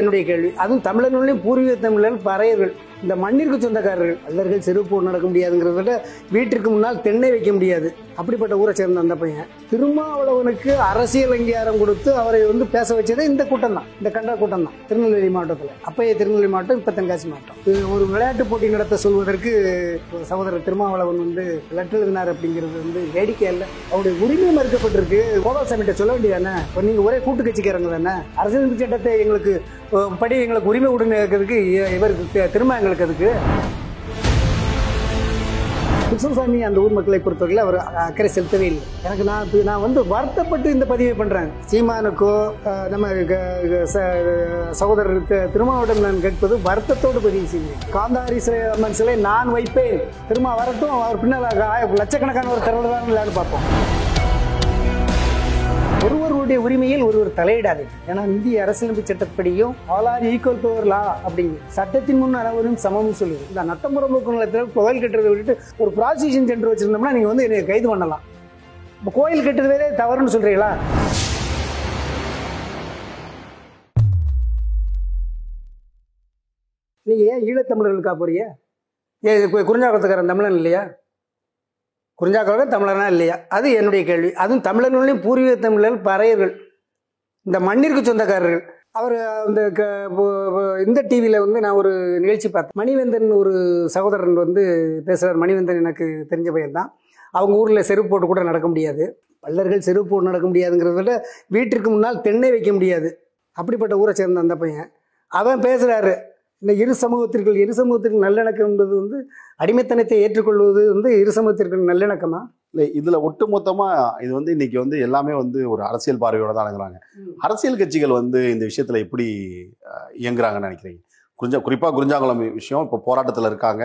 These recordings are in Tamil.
என்னுடைய கேள்வி. அதுவும் தமிழர்களும் பூர்வீக தமிழர்கள் பறையர்கள். இந்த மண்ணிற்கு சொந்தக்காரர்கள். அல்லர்கள் செருப்பு நடக்க முடியாதுங்கிறத விட வீட்டிற்கு முன்னால் தென்னை வைக்க முடியாது. அப்படிப்பட்ட ஊரை சேர்ந்த அந்த பையன் திருமாவளவனுக்கு அரசியல் அங்கீகாரம் கொடுத்து அவரை வந்து பேச வச்சதே இந்த கூட்டம் தான் இந்த கண்ட கூட்டம் தான் திருநெல்வேலி மாவட்டத்தில். அப்பைய திருநெல்வேலி மாவட்டம் இப்போ தென்காசி மாவட்டம். ஒரு விளையாட்டு போட்டி நடத்த சொல்வதற்கு சகோதரர் திருமாவளவன் வந்து லெட்டர் எழுதினார் அப்படிங்கிறது வந்து வேடிக்கை இல்லை அவருடைய உரிமை மறுக்கப்பட்டிருக்கு. கோபால்சாமிகிட்ட சொல்ல வேண்டியதானே இப்போ நீங்கள் ஒரே கூட்டு கட்சிக்காரங்க தானே அரசியல் சட்டத்தை எங்களுக்கு படி எங்களுக்கு உரிமை உடனே இருக்கிறதுக்கு இவருக்கு திரும்ப எங்களுக்கு அதுக்கு கிருஷ்ணசாமி அந்த ஊர் மக்களை பொறுத்தவரையில் அவர் அக்கறை செலுத்தவே இல்லை. எனக்கு நான் நான் வந்து வருத்தப்பட்டு இந்த பதிவை பண்ணுறேன் சீமானுக்கோ நம்ம க- ச- சகோதரர் தி- நான் கேட்பது வருத்தத்தோடு பதிவு செய்வேன். காந்தாரி சிலை அம்மன் சிலை நான் வைப்பேன். திருமா வரட்டும் அவர் பின்னால் லட்சக்கணக்கான ஒரு திரளாக தான் பார்ப்போம். ஒருவருடைய உரிமையில் ஒருவர் தலையிடாது ஏன்னா இந்திய அரசியலமைப்பு சட்டப்படியும் all are equal before law அப்படிங்க சட்டத்தின் முன் அனைவரும் சமம்னு சொல்லுது. இந்த நத்தம்புரம் நிலத்தில் கோயில் கட்டுறதை விட்டுட்டு ஒரு ப்ராசிக்யூஷன் சென்டர் வச்சிருந்தோம்னா நீங்க வந்து என்னை கைது பண்ணலாம். இப்போ கோயில் கட்டுறதே தவறுன்னு சொல்றீங்களா? நீங்க ஏன் ஈழத்தமிழர்களுக்கா போறீங்க? ஏன் குறிஞ்சாக்கத்துக்காரன் தமிழன் இல்லையா? குறிஞ்சாக்குளம் தமிழனா இல்லையா? அது என்னுடைய கேள்வி. அதுவும் தமிழர்களையும் பூர்வீக தமிழர்கள் பறையர்கள். இந்த மண்ணிற்கு சொந்தக்காரர்கள். அவர் அந்த க- இந்த டிவியில் வந்து நான் ஒரு நிகழ்ச்சி பார்த்தேன். மணிவேந்தன் ஒரு சகோதரன் வந்து பேசுகிறார் மணிவேந்தன் எனக்கு தெரிஞ்ச பையன் தான் அவங்க ஊரில் செருப்பு போட்டு கூட நடக்க முடியாது. பல்லர்கள் செருப்பு போட்டு நடக்க முடியாதுங்கிறத விட வீட்டிற்கு முன்னால் தென்னை வைக்க முடியாது. அப்படிப்பட்ட ஊரை சேர்ந்த அந்த பையன். அவன் பேசுகிறாரு இந்த இரு சமூகத்திற்கு இரு சமூகத்திற்கு நல்லிணக்கம் என்பது வந்து அடிமைத்தனத்தை ஏற்றுக்கொள்வது வந்து இரு சமூகத்திற்கு நல்லிணக்கமா? இல்லை இதுல ஒட்டுமொத்தமா இது வந்து இன்னைக்கு வந்து எல்லாமே வந்து ஒரு அரசியல் பார்வையோட தான் அணுகுறாங்க அரசியல் கட்சிகள் வந்து இந்த விஷயத்துல எப்படி இயங்குறாங்கன்னு நினைக்கிறீங்க? குறிஞ்சா குறிப்பா குறிஞ்சாங்குளம் விஷயம் இப்போ போராட்டத்துல இருக்காங்க.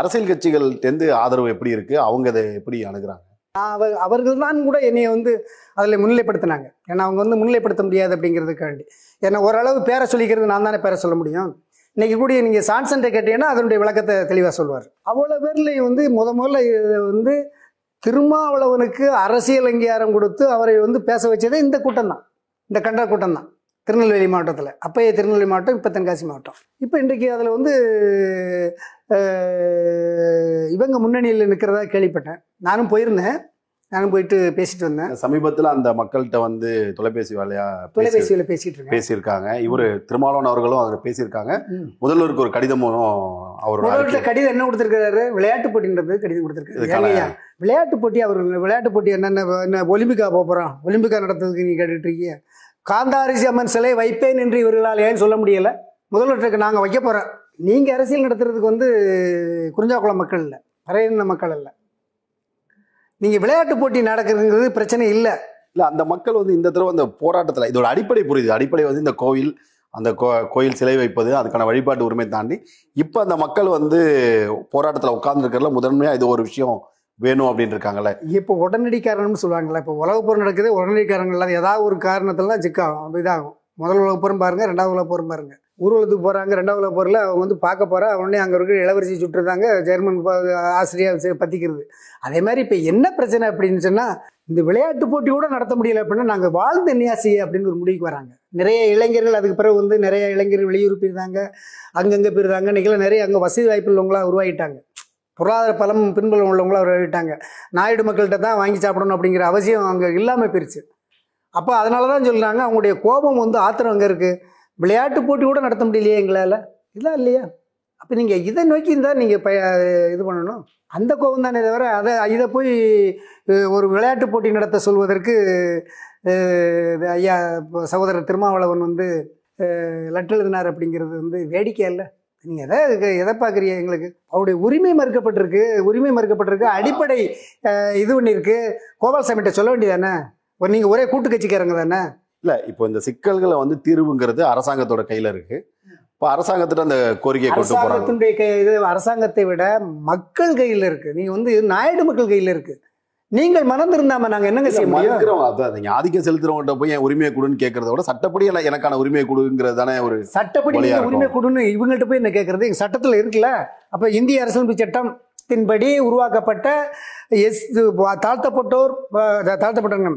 அரசியல் கட்சிகள்கிட்டேருந்து ஆதரவு எப்படி இருக்கு? அவங்க அதை எப்படி அணுகுறாங்க? அவர் அவர்கள் தான் கூட என்னை வந்து அதில் முன்னிலைப்படுத்தினாங்க. ஏன்னா அவங்க வந்து முன்னிலைப்படுத்த முடியாது அப்படிங்கிறதுக்காண்டி. ஏன்னா ஓரளவு பேரை சொல்லிக்கிறது நான் தானே பேரை சொல்ல முடியும்? இன்னைக்கு கூடிய நீங்கள் சான்சன்ட்டை கேட்டீங்கன்னா அதனுடைய விளக்கத்தை தெளிவாக சொல்வார். அவ்வளோ பேர்லையும் வந்து முத முதல்ல இதை வந்து திருமாவளவனுக்கு அரசியல் அங்கீகாரம் கொடுத்து அவரை வந்து பேச வச்சதே இந்த கூட்டம் தான் இந்த கண்ட கூட்டம் தான் திருநெல்வேலி மாவட்டத்தில். அப்பயே திருநெல்வேலி மாவட்டம் இப்போ தென்காசி மாவட்டம். இப்போ இன்றைக்கு அதில் வந்து இவங்க முன்னணியில் நிற்கிறதா கேள்விப்பட்டேன். நானும் போயிருந்தேன். நானும் போயிட்டு பேசிட்டு வந்தேன். சமீபத்துல அந்த மக்கள்கிட்ட வந்து தொலைபேசி வேலையா பேசி தொலைபேசியில் பேசிட்டு பேசியிருக்காங்க. இவரு திருமாவளவன் அவர்களும் அதில் பேசியிருக்காங்க. முதல்வருக்கு ஒரு கடிதமும் அவரோட கடிதம் என்ன கொடுத்துருக்காரு? விளையாட்டு போட்டின்றது கடிதம் கொடுத்துருக்காரு. விளையாட்டு போட்டி அவர் விளையாட்டு போட்டி என்னென்ன என்ன ஒலிம்பிக்கா போக போகிறோம் ஒலிம்பிக்கா நடத்துறதுக்கு நீ கேட்டுட்டு இருக்கீங்க. காந்தாரிசி அம்மன் சிலை வைப்பேன் என்று இவர்களால் ஏன் சொல்ல முடியல? முதல்வருக்கு நாங்கள் வைக்க போகிறோம் நீங்கள் அரசியல் நடத்துறதுக்கு வந்து குறிஞ்சாக்குளம் மக்கள் இல்லை. பறையின மக்கள் இல்லை நீங்கள் விளையாட்டு போட்டி நடக்கிறதுங்கிறது பிரச்சனை இல்லை. இல்ல அந்த மக்கள் வந்து இந்த தடவை அந்த போராட்டத்துல இதோட அடிப்படை புரியுது. அடிப்படை வந்து இந்த கோவில் அந்த கோ- கோயில் சிலை வைப்பது அதுக்கான வழிபாட்டு உரிமை தாண்டி இப்ப அந்த மக்கள் வந்து போராட்டத்துல உட்கார்ந்துருக்கிறதுல முதன்மையா இது ஒரு விஷயம் வேணும் அப்படின்னு இருக்காங்கல்ல. இப்போ உடனடி காரணம்னு சொல்லுவாங்கல்ல இப்போ உலகப் போர் நடக்குது உடனடி காரணங்கள் இல்லாத ஏதாவது ஒரு காரணத்துல தான் சிக்காகும் இதாகும். முதல் உலக போரும் பாருங்க ரெண்டாவது உலக போரும் பாருங்க. ஊர்வலத்துக்கு போகிறாங்க ரெண்டாவது போகிறல அவங்க வந்து பார்க்க போகிறா உடனே அங்கே இருக்க இளவரசி சுட்டுருந்தாங்க ஜெர்மன் ஆசிரியர் பற்றிக்கிறது அதே மாதிரி இப்போ என்ன பிரச்சனை அப்படின்னு சொன்னால் இந்த விளையாட்டு போட்டி கூட நடத்த முடியல அப்படின்னா நாங்கள் வாழ்ந்த நியாசி அப்படின்னு ஒரு முடிவுக்கு வராங்க. நிறைய இளைஞர்கள் அதுக்கு பிறகு வந்து நிறைய இளைஞர்கள் வெளியூர் போயிருந்தாங்க அங்கங்கே போயிருந்தாங்க இன்னைக்கெல்லாம் நிறைய அங்கே வசதி வாய்ப்பு உள்ளவங்களாக உருவாகிட்டாங்க. பொருளாதார பலம் பின்புலம் உள்ளவங்களா உருவாகிட்டாங்க. நாயுடு மக்கள்கிட்ட தான் வாங்கி சாப்பிடணும் அப்படிங்கிற அவசியம் அங்கே இல்லாமல் போயிருச்சு. அப்போ அதனால தான் சொல்கிறாங்க அவங்களுடைய கோபம் வந்து ஆத்திரம் அங்கே இருக்குது விளையாட்டு போட்டி கூட நடத்த முடியலையே எங்களால்? இதான் இல்லையா? அப்போ நீங்கள் இதை நோக்கி இருந்தால் நீங்கள் ப இது பண்ணணும். அந்த கோபம் தானே தவிர அதை இதை போய் ஒரு விளையாட்டு போட்டி நடத்த சொல்வதற்கு ஐயா இப்போ சகோதரர் திருமாவளவன் வந்து லெட்டர் எழுதினார் அப்படிங்கிறது வந்து வேடிக்கை இல்லை நீங்கள் எதை எதை பார்க்குறீங்க எங்களுக்கு? அவருடைய உரிமை மறுக்கப்பட்டிருக்கு உரிமை மறுக்கப்பட்டிருக்கு அடிப்படை இது பண்ணியிருக்கு கோபால்சாமிகிட்ட சொல்ல வேண்டியதானே ஒரு நீங்கள் ஒரே கூட்டு கட்சிக்காரங்க தானே? இல்ல இப்போ இந்த சிக்கல்களை வந்து தீர்வுங்கிறது அரசாங்கத்தோட கையில இருக்கு. இப்போ அரசாங்கத்திட்ட அந்த கோரிக்கையை கொண்டு போறாங்க. அரசாங்கத்தினுடைய கை இது அரசாங்கத்தை விட மக்கள் கையில் இருக்கு. நீங்க வந்து நாயுடு மக்கள் கையில் இருக்கு. நீங்கள் மனம் திருந்தாம நாங்க என்னங்க செய்ய முடியும்? அதான் நீங்க ஆதிக்கம் செலுத்துறவங்ககிட்ட போய் என் உரிமையை கொடுன்னு கேட்கறத விட சட்டப்படி எனக்கு- எனக்கான உரிமையை கொடுங்கிறது தானே ஒரு சட்டப்படி. உரிமை கொடுன்னு இவங்கள்ட்ட போய் என்ன கேட்கறது எங்க சட்டத்துல இருக்குல்ல? அப்ப இந்திய அரசியலமைப்பு சட்டத்தின்படி உருவாக்கப்பட்ட எஸ் தாழ்த்தப்பட்டோர் அஹ், தாழ்த்தப்பட்டவங்க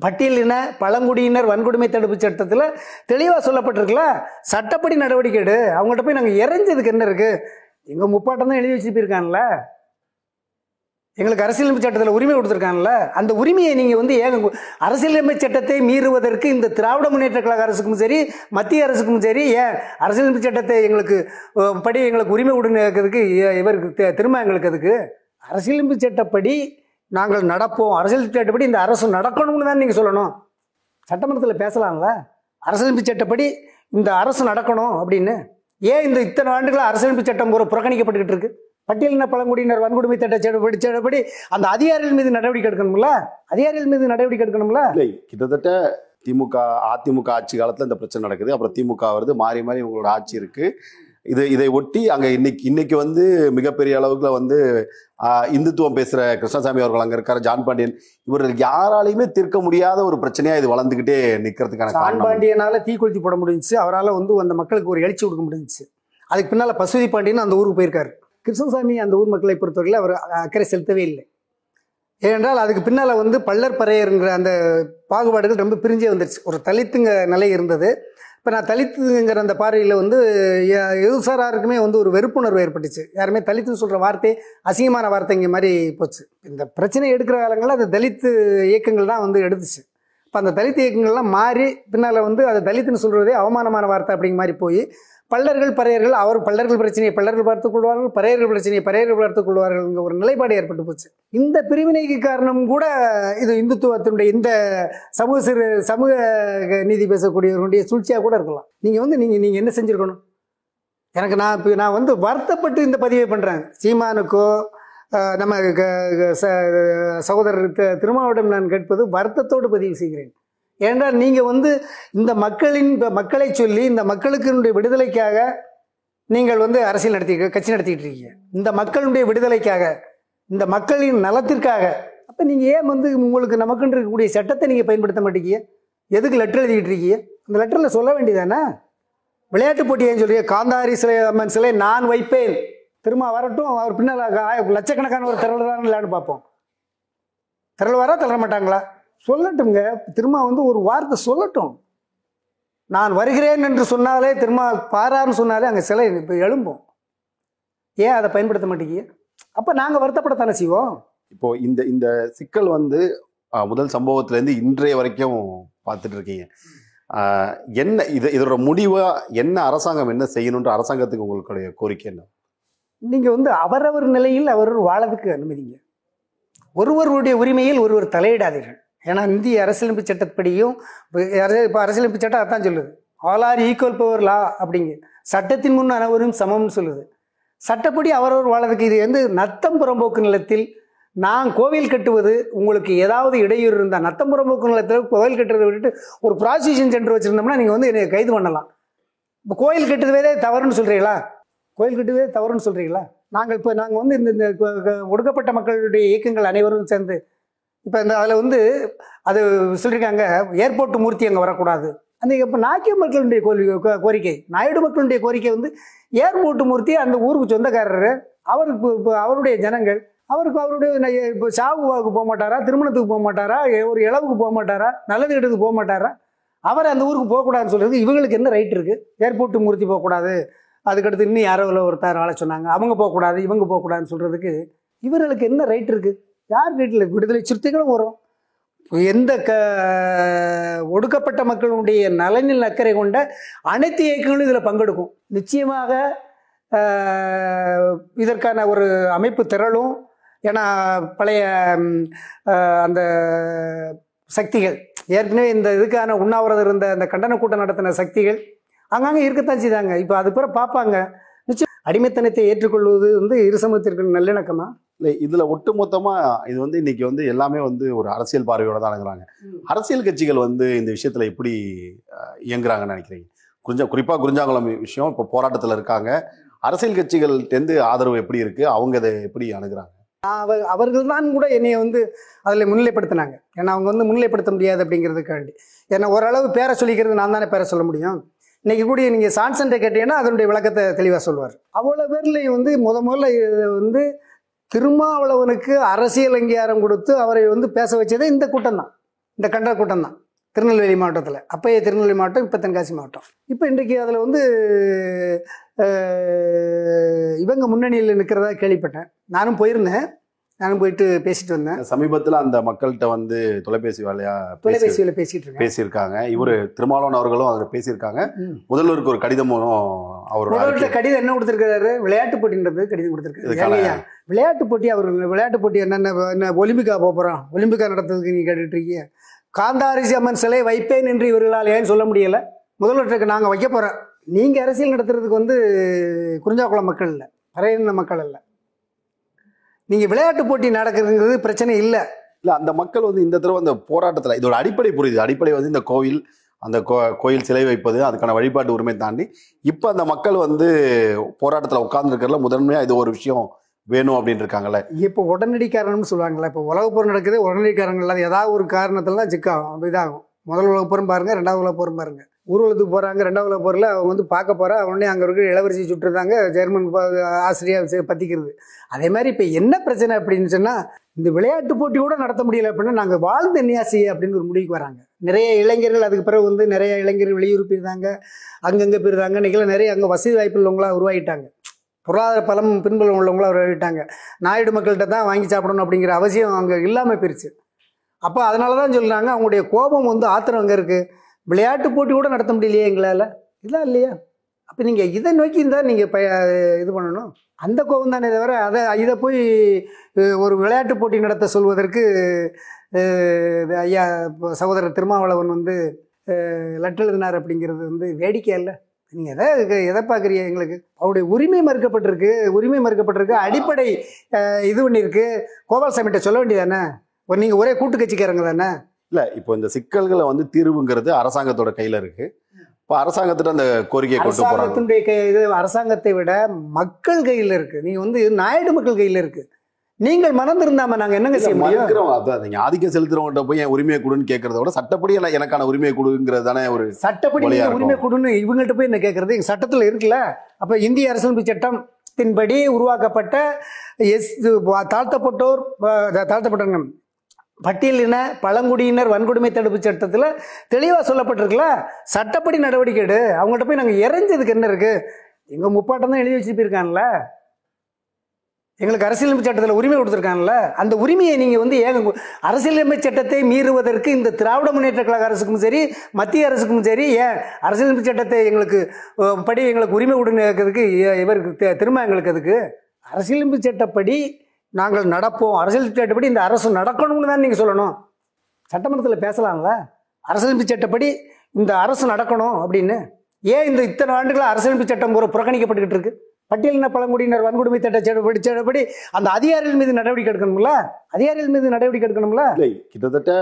பட்டியலின பழங்குடியினர் வன்கொடுமை தடுப்பு சட்டத்தில் தெளிவாக சொல்லப்பட்டிருக்குல்ல? சட்டப்படி நடவடிக்கை எடு. அவங்கள்ட்ட போய் நாங்கள் இறைஞ்சதுக்கு என்ன இருக்கு? எங்கள் முப்பாட்டம் தான் எழுதி வச்சு போயிருக்கான்ல? எங்களுக்கு அரசியலமைப்பு சட்டத்தில் உரிமை கொடுத்துருக்காங்கல்ல அந்த உரிமையை நீங்கள் வந்து ஏங்க அரசியலமைப்பு சட்டத்தை மீறுவதற்கு இந்த திராவிட முன்னேற்ற கழக அரசுக்கும் சரி மத்திய அரசுக்கும் சரி ஏன் அரசியலமைப்பு சட்டத்தை எங்களுக்கு படி எங்களுக்கு உரிமை கொடுக்கிறதுக்கு இவருக்கு திரும்ப எங்களுக்கு அதுக்கு அரசியலமைப்பு சட்டப்படி நாங்கள் நடப்போம். அரசியல் சட்டப்படி இந்த அரசு நடக்கணும்னு தான் நீங்கள் சொல்லணும். சட்டமன்றத்தில் பேசலாம்ல? அரசியலமைப்பு சட்டப்படி இந்த அரசு நடக்கணும் அப்படின்னு. ஏன் இந்த இத்தனை ஆண்டுகளாக அரசியலமைப்பு சட்டம் ஒரு புறக்கணிக்கப்பட்டுக்கிட்டு இருக்கு? பட்டியலின பழங்குடியினர் வன்கொடுமை சட்ட சட்டப்படி சட்டப்படி அந்த அதிகாரிகள் மீது நடவடிக்கை எடுக்கணும்ல? அதிகாரிகள் மீது நடவடிக்கை எடுக்கணும்ல? இல்லை கிட்டத்தட்ட திமுக அதிமுக ஆட்சி காலத்தில் இந்த பிரச்சனை நடக்குது. அப்புறம் திமுக வருது. மாறி மாறி உங்களோட ஆட்சி இருக்குது இது இதை ஒட்டி அங்க இன்னைக்கு இன்னைக்கு வந்து மிகப்பெரிய அளவுக்குல வந்து இந்துத்துவம் பேசுற கிருஷ்ணசாமி அவர்கள் அங்க இருக்காரு ஜான் பாண்டியன். இவர்கள் யாராலையுமே தீர்க்க முடியாத ஒரு பிரச்சனையா இது வளர்ந்துகிட்டே நிக்கிறதுக்கான சான் காரணம். பாண்டியனால தீக்குளித்து போட முடிஞ்சுச்சு. அவரால் வந்து அந்த மக்களுக்கு ஒரு எழுச்சி கொடுக்க முடிஞ்சுச்சு. அதுக்கு பின்னால் பசுதி பாண்டியன் அந்த ஊருக்கு போயிருக்காரு. கிருஷ்ணசாமி அந்த ஊர் மக்களை பொறுத்தவரையில் அவர் அக்கறை செலுத்தவே இல்லை. ஏனென்றால் அதுக்கு பின்னால் வந்து பள்ளர் பறையருங்கிற அந்த பாகுபாடுகள் ரொம்ப பிரிஞ்சே வந்துருச்சு. ஒரு தலித்துங்க நிலை இருந்தது. இப்போ நான் தலித்துங்கிற அந்த பார்வையில் வந்து எ- எதுசாராருக்குமே வந்து ஒரு வெறுப்புணர்வு ஏற்பட்டுச்சு. யாருமே தலித்துன்னு சொல்கிற வார்த்தை அசிங்கமான வார்த்தைங்க மாதிரி போச்சு. இந்த பிரச்சனை எடுக்கிற காலங்களில் அந்த தலித்து இயக்கங்கள் தான் வந்து எடுத்துச்சு. இப்போ அந்த தலித் இயக்கங்கள்லாம் மாறி பின்னால் வந்து அதை தலித்துன்னு சொல்கிறதே அவமானமான வார்த்தை அப்படிங்கிற மாதிரி போய் பல்லர்கள் பறையர்கள் அவர் பல்லர்கள் பிரச்சனையை பல்லர்கள் பார்த்துக் கொள்வார்கள் பறையர்கள் பிரச்சனையை பறையர்கள் பார்த்துக் கொள்வார்கள் ஒரு நிலைப்பாடு ஏற்பட்டு போச்சு. இந்த பிரிவினைக்கு காரணம் கூட இது இந்துத்துவத்தினுடைய இந்த சமூக சிறு சமூக நீதி பேசக்கூடியவர்களுடைய சூழ்ச்சியாக கூட இருக்கலாம். நீங்கள் வந்து நீங்கள் நீங்கள் என்ன செஞ்சுருக்கணும்? எனக்கு நான் இப்போ நான் வந்து வருத்தப்பட்டு இந்த பதிவை பண்ணுறேன் சீமானுக்கோ நம்ம க- க- ச- சகோதரர் தி- திருமாவட்டம் நான் கேட்பது வருத்தத்தோடு பதிவு செய்கிறேன். ஏனென்றால் நீங்கள் வந்து இந்த மக்களின் இப்போ மக்களை சொல்லி இந்த மக்களுக்கினுடைய விடுதலைக்காக நீங்கள் வந்து அரசியல் நடத்தி கட்சி நடத்திக்கிட்டு இருக்கீங்க. இந்த மக்களுடைய விடுதலைக்காக இந்த மக்களின் நலத்திற்காக. அப்போ நீங்கள் ஏன் வந்து உங்களுக்கு நமக்குன்னு இருக்கக்கூடிய சட்டத்தை நீங்கள் பயன்படுத்த மாட்டேங்க? எதுக்கு லெட்டர் எழுதிக்கிட்டு இருக்கீங்க? அந்த லெட்டரில் சொல்ல வேண்டியதானே? விளையாட்டு போட்டி ஏன் சொல்றீங்க? காந்தாரி சிலை அம்மன் சிலை நான் வைப்பேன். திரும்ப வரட்டும் அவர் பின்னால் லட்சக்கணக்கான ஒரு திரளுறாங்களான்னு பார்ப்போம். திரளுவாரா திரள மாட்டாங்களா? சொல்லட்டுங்க திரும்ப வந்து ஒரு வார்த்தை சொல்லட்டும். நான் வருகிறேன் என்று சொன்னாலே திரும்ப பாரான்னு சொன்னாலே அங்கே சிலை இப்போ எழும்பும். ஏன் அதை பயன்படுத்த மாட்டேங்க? அப்போ நாங்கள் வருத்தப்படத்தானே செய்வோம்? இப்போ இந்த இந்த சிக்கல் வந்து முதல் சம்பவத்துல இருந்து இன்றைய வரைக்கும் பார்த்துட்டு இருக்கீங்க என்ன இது இதோட முடிவா என்ன அரசாங்கம் என்ன செய்யணுன்ற அரசாங்கத்துக்கு உங்களுடைய கோரிக்கை என்ன? நீங்கள் வந்து அவரவர் நிலையில் அவரவர் வாழறதுக்கு அனுமதிங்க. ஒருவருடைய உரிமையில் ஒருவர் தலையிடாதீர்கள். ஏன்னா இந்திய அரசியலமைப்பு சட்டப்படியும் இப்போ அரசியலமைப்பு சட்டம் அதான் சொல்லுது. All are equal before law அப்படிங்க. சட்டத்தின் முன் அனைவரும் சமம்னு சொல்லுது. சட்டப்படி அவரவர் வாழறதுக்கு இது வந்து நத்தம் புறம்போக்கு நிலத்தில் நான் கோவில் கட்டுவது உங்களுக்கு ஏதாவது இடையூறு இருந்தால் நத்தம் புறம்போக்கு நிலத்தில் கோவில் கட்டுறதை விட்டுட்டு ஒரு ப்ராசிக்யூஷன் சென்டர் வச்சுருந்தோம்னா நீங்கள் வந்து என்னை கைது பண்ணலாம். இப்போ கோயில் கட்டுறதே தவறுன்னு சொல்கிறீங்களா கோயில் கட்டுவதே தவறுன்னு சொல்கிறீங்களா நாங்கள் இப்போ நாங்கள் வந்து இந்த இந்த ஒடுக்கப்பட்ட மக்களுடைய இயக்கங்கள் அனைவரும் சேர்ந்து இப்போ இந்த அதில் வந்து அது சொல்லியிருக்காங்க ஏர்போர்ட் மூர்த்தி அங்கே வரக்கூடாது. அந்த இப்போ நாக்கிய மக்களுடைய கோ- கோரிக்கை நாயுடு மக்களுடைய கோரிக்கை வந்து ஏர்போர்ட் மூர்த்தி அந்த ஊருக்கு சொந்தக்காரர் அவருக்கு இப்போ அவருடைய ஜனங்கள் அவருக்கு அவருடைய இப்போ சாவுவாவுக்கு போக மாட்டாரா திருமணத்துக்கு போக மாட்டாரா ஒரு இளவுக்கு போக மாட்டாரா நல்லது இடத்துக்கு போக மாட்டாரா அவர் அந்த ஊருக்கு போகக்கூடாதுன்னு சொல்கிறது இவங்களுக்கு என்ன ரைட் இருக்குது ஏர்போர்ட் மூர்த்தி போகக்கூடாது. அதுக்கடுத்து இன்னும் யாரோ ஒருத்தர் ஆள சொன்னாங்க. அவங்க போகக்கூடாது இவங்க போகக்கூடாதுன்னு சொல்கிறதுக்கு இவர்களுக்கு என்ன ரைட் இருக்குது யார் வீட்டில் விடுதலை சிறுத்தைகளும் வரும்? எந்த க ஒடுக்கப்பட்ட மக்களுடைய நலனில் அக்கறை கொண்ட அனைத்து இயக்கங்களும் இதில் பங்கெடுக்கும். நிச்சயமாக இதற்கான ஒரு அமைப்பு திரளும். ஏன்னா பழைய அந்த சக்திகள் ஏற்கனவே இந்த இதுக்கான உண்ணாவிரதம் இருந்த அந்த கண்டன கூட்டம் நடத்தின சக்திகள் அங்கங்கே இருக்கத்தான் செய்தாங்க. இப்போ அது பிற பார்ப்பாங்க. நிச்சயம் அடிமைத்தனத்தை ஏற்றுக்கொள்வது வந்து இரு சமூகத்திற்கு நல்லிணக்கமாக இல்லை இதுல ஒட்டுமொத்தமா இது வந்து இன்னைக்கு வந்து எல்லாமே வந்து ஒரு அரசியல் பார்வையோட தான் அணுகுறாங்க அரசியல் கட்சிகள் வந்து இந்த விஷயத்துல எப்படி இயங்குறாங்கன்னு நினைக்கிறீங்க? கொஞ்சம் குறிப்பா குறிஞ்சாங்குளம் விஷயம் இப்போ போராட்டத்துல இருக்காங்க. அரசியல் கட்சிகள்கிட்டேருந்து ஆதரவு எப்படி இருக்கு? அவங்க இதை எப்படி அணுகுறாங்க? அவ அவர்கள் தான் கூட என்னைய வந்து அதில் முன்னிலைப்படுத்தினாங்க. ஏன்னா அவங்க வந்து முன்னிலைப்படுத்த முடியாது அப்படிங்கிறதுக்காண்டி. ஏன்னா ஓரளவு பேரை சொல்லிக்கிறது நான் தானே பேரை சொல்ல முடியும். இன்னைக்கு கூட நீங்கள் சான்சன்ட்டை கேட்டீங்கன்னா அதனுடைய விளக்கத்தை தெளிவாக சொல்லுவார் அவ்வளோ பேர்லையும் வந்து முத முதல்ல வந்து திருமாவளவனுக்கு அரசியல் அங்கீகாரம் கொடுத்து அவரை வந்து பேச வச்சதே இந்த கூட்டம் தான் இந்த கண்டர் கூட்டம் தான் திருநெல்வேலி மாவட்டத்தில். அப்போயே திருநெல்வேலி மாவட்டம் இப்போ தென்காசி மாவட்டம். இப்போ இன்றைக்கு அதில் வந்து இவங்க முன்னணியில் நிற்கிறதா கேள்விப்பட்டேன். நானும் போயிருந்தேன். நானும் போயிட்டு பேசிட்டு வந்தேன். சமீபத்துல அந்த மக்கள்கிட்ட வந்து தொலைபேசி வேலையா பேசி தொலைபேசியில் பேசிட்டு பேசியிருக்காங்க. இவரு திருமாவளவன் அவர்களும் அதில் பேசியிருக்காங்க. முதல்வருக்கு ஒரு கடிதமும் அவரோட கடிதம் என்ன கொடுத்துருக்காரு விளையாட்டு போட்டின்றது கடிதம் கொடுத்துருக்காரு. விளையாட்டு போட்டி அவர் விளையாட்டு போட்டி என்னென்ன என்ன ஒலிம்பிக்கா போக போகிறோம் ஒலிம்பிக்கா நடத்துறதுக்கு நீ கேட்டுட்டு இருக்கீங்க. காந்தாரிசி அம்மன் சிலை வைப்பேன் என்று இவர்களால் ஏன் சொல்ல முடியல? முதல்வருக்கு நாங்கள் வைக்க போகிறோம் நீங்கள் அரசியல் நடத்துறதுக்கு வந்து குறிஞ்சாக்குளம் மக்கள் இல்லை. பறையின மக்கள் இல்லை நீங்கள் விளையாட்டு போட்டி நடக்கிறதுங்கிறது பிரச்சனை இல்லை. இல்ல அந்த மக்கள் வந்து இந்த தடவை அந்த போராட்டத்துல இதோட அடிப்படை புரியுது. அடிப்படை வந்து இந்த கோவில் அந்த கோ- கோயில் சிலை வைப்பது அதுக்கான வழிபாட்டு உரிமை தாண்டி இப்ப அந்த மக்கள் வந்து போராட்டத்துல உட்கார்ந்துருக்கிறதுல முதன்மையா இது ஒரு விஷயம் வேணும் அப்படின்னு இருக்காங்கல்ல இப்போ உடனடி காரணம்னு சொல்லுவாங்கல்ல இப்போ உலகப் போர் நடக்குது உடனடி காரணங்கள் அது ஏதாவது ஒரு காரணத்துல தான் சிக்காகும் இதாகும். முதல் உலகப் போரும் பாருங்க ரெண்டாவது உலகப் போரும் பாருங்க. ஊர்வலத்துக்கு போகிறாங்க ரெண்டாவது உலகப் போரில் அவங்க வந்து பார்க்க போகிறா உடனே அங்கே இருக்கிற இளவரசி சுட்டுருந்தாங்க ஜெர்மன் ஆசிரியர் பற்றிக்கிறது பத்திக்கிறது. அதே மாதிரி இப்போ என்ன பிரச்சனை அப்படின்னு சொன்னால் இந்த விளையாட்டு போட்டி கூட நடத்த முடியல அப்படின்னா நாங்கள் வாழ்ந்த நியாசி அப்படின்னு ஒரு முடிவுக்கு வராங்க. நிறைய இளைஞர்கள் அதுக்கு பிறகு வந்து நிறைய இளைஞர்கள் வெளியூர் போயிருந்தாங்க அங்கங்கே போயிருந்தாங்க இன்றைக்கெல்லாம் நிறைய அங்கே வசதி வாய்ப்பு உள்ளவங்களா உருவாகிட்டாங்க. பொருளாதார பலம் பின்புலம் உள்ளவங்களா உருவாகிட்டாங்க. நாயுடு மக்கள்கிட்ட தான் வாங்கி சாப்பிடணும் அப்படிங்கிற அவசியம் அங்கே இல்லாமல் போயிருச்சு. அப்போ அதனால தான் சொல்கிறாங்க அவங்களுடைய கோபம் வந்து ஆத்திரம் அங்கே இருக்குது விளையாட்டு போட்டி கூட நடத்த முடியலையே எங்களால்? இதெல்லாம் இல்லையா? அப்போ நீங்கள் இதை நோக்கி இருந்தால் நீங்கள் ப இது பண்ணணும். அந்த கோபம் தானே தவிர அதை இதை போய் ஒரு விளையாட்டு போட்டி நடத்த சொல்வதற்கு ஐயா இப்போ சகோதரர் திருமாவளவன் வந்து லெட்டர் எழுதினார் அப்படிங்கிறது வந்து வேடிக்கை இல்லை நீங்கள் எதை எதை பார்க்குறீங்க எங்களுக்கு? அவருடைய உரிமை மறுக்கப்பட்டிருக்கு உரிமை மறுக்கப்பட்டிருக்கு அடிப்படை இது பண்ணியிருக்கு கோபால்சாமிகிட்ட சொல்ல வேண்டியதானே ஒரு நீங்கள் ஒரே கூட்டு கட்சிக்காரங்க தானே? இல்ல இப்போ இந்த சிக்கல்களை வந்து தீர்வுங்கிறது அரசாங்கத்தோட கையில இருக்கு. இப்போ அரசாங்கத்திட்ட அந்த கோரிக்கையை கொண்டு போறாங்க. அரசாங்கத்தினுடைய கை இது அரசாங்கத்தை விட மக்கள் கையில் இருக்கு. நீங்க வந்து நாயுடு மக்கள் கையில் இருக்கு. நீங்கள் மனம் இருந்தாம நாங்க என்னங்க செய்ய முடியும்? அதான் நீங்க ஆதிக்கம் செலுத்துறவங்ககிட்ட போய் என் உரிமையை கொடுன்னு கேட்கறத விட சட்டப்படி எனக்கு- எனக்கான உரிமையை கொடுங்கிறது தானே ஒரு சட்டப்படி. உரிமை கொடுன்னு இவங்கள்ட்ட போய் என்ன கேட்கறது சட்டத்துல இருக்குல்ல? அப்ப இந்திய அரசியலமைப்பு சட்டத்தின்படி உருவாக்கப்பட்ட எஸ் தாழ்த்தப்பட்டோர் தாழ்த்தப்பட்டவங்க பட்டியலின பழங்குடியினர் வன்கொடுமை தடுப்பு சட்டத்தில் தெளிவாக சொல்லப்பட்டிருக்குல்ல சட்டப்படி நடவடிக்கை எடு. அவங்கள்ட்ட போய் நாங்கள் இறைஞ்சதுக்கு என்ன இருக்கு? எங்கள் முப்பாட்டம் தான் எழுதி வச்சு போயிருக்கான்ல எங்களுக்கு அரசியலமைப்பு சட்டத்தில் உரிமை கொடுத்துருக்காங்கல்ல? அந்த உரிமையை நீங்கள் வந்து ஏங்க அரசியலமைப்பு சட்டத்தை மீறுவதற்கு இந்த திராவிட முன்னேற்ற கழக அரசுக்கும் சரி மத்திய அரசுக்கும் சரி ஏன் அரசியலமைப்பு சட்டத்தை எங்களுக்கு படி எங்களுக்கு உரிமை கொடுன்னு கேட்கறதுக்கு இவருக்கு தெ- திரும்ப எங்களுக்கு அதுக்கு அரசியலமைப்பு சட்டப்படி நாங்கள் நடப்போம். அரசியல் சட்டப்படி இந்த அரசு நடக்கணும்னு தான் நீங்கள் சொல்லணும். சட்டமன்றத்தில் பேசலாம்ல? அரசியலமைப்பு சட்டப்படி இந்த அரசு நடக்கணும் அப்படின்னு. ஏன் இந்த இத்தனை ஆண்டுகளாக அரசியலமைப்பு சட்டம் ஒரு புறக்கணிக்கப்பட்டுக்கிட்டு இருக்கு? பட்டியலின பழங்குடியினர் வன்கொடுமை சட்ட சட்டப்படி சட்டப்படி அந்த அதிகாரிகள் மீது நடவடிக்கை எடுக்கணும்ல? அதிகாரிகள் மீது நடவடிக்கை எடுக்கணும்ல? இல்லை கிட்டத்தட்ட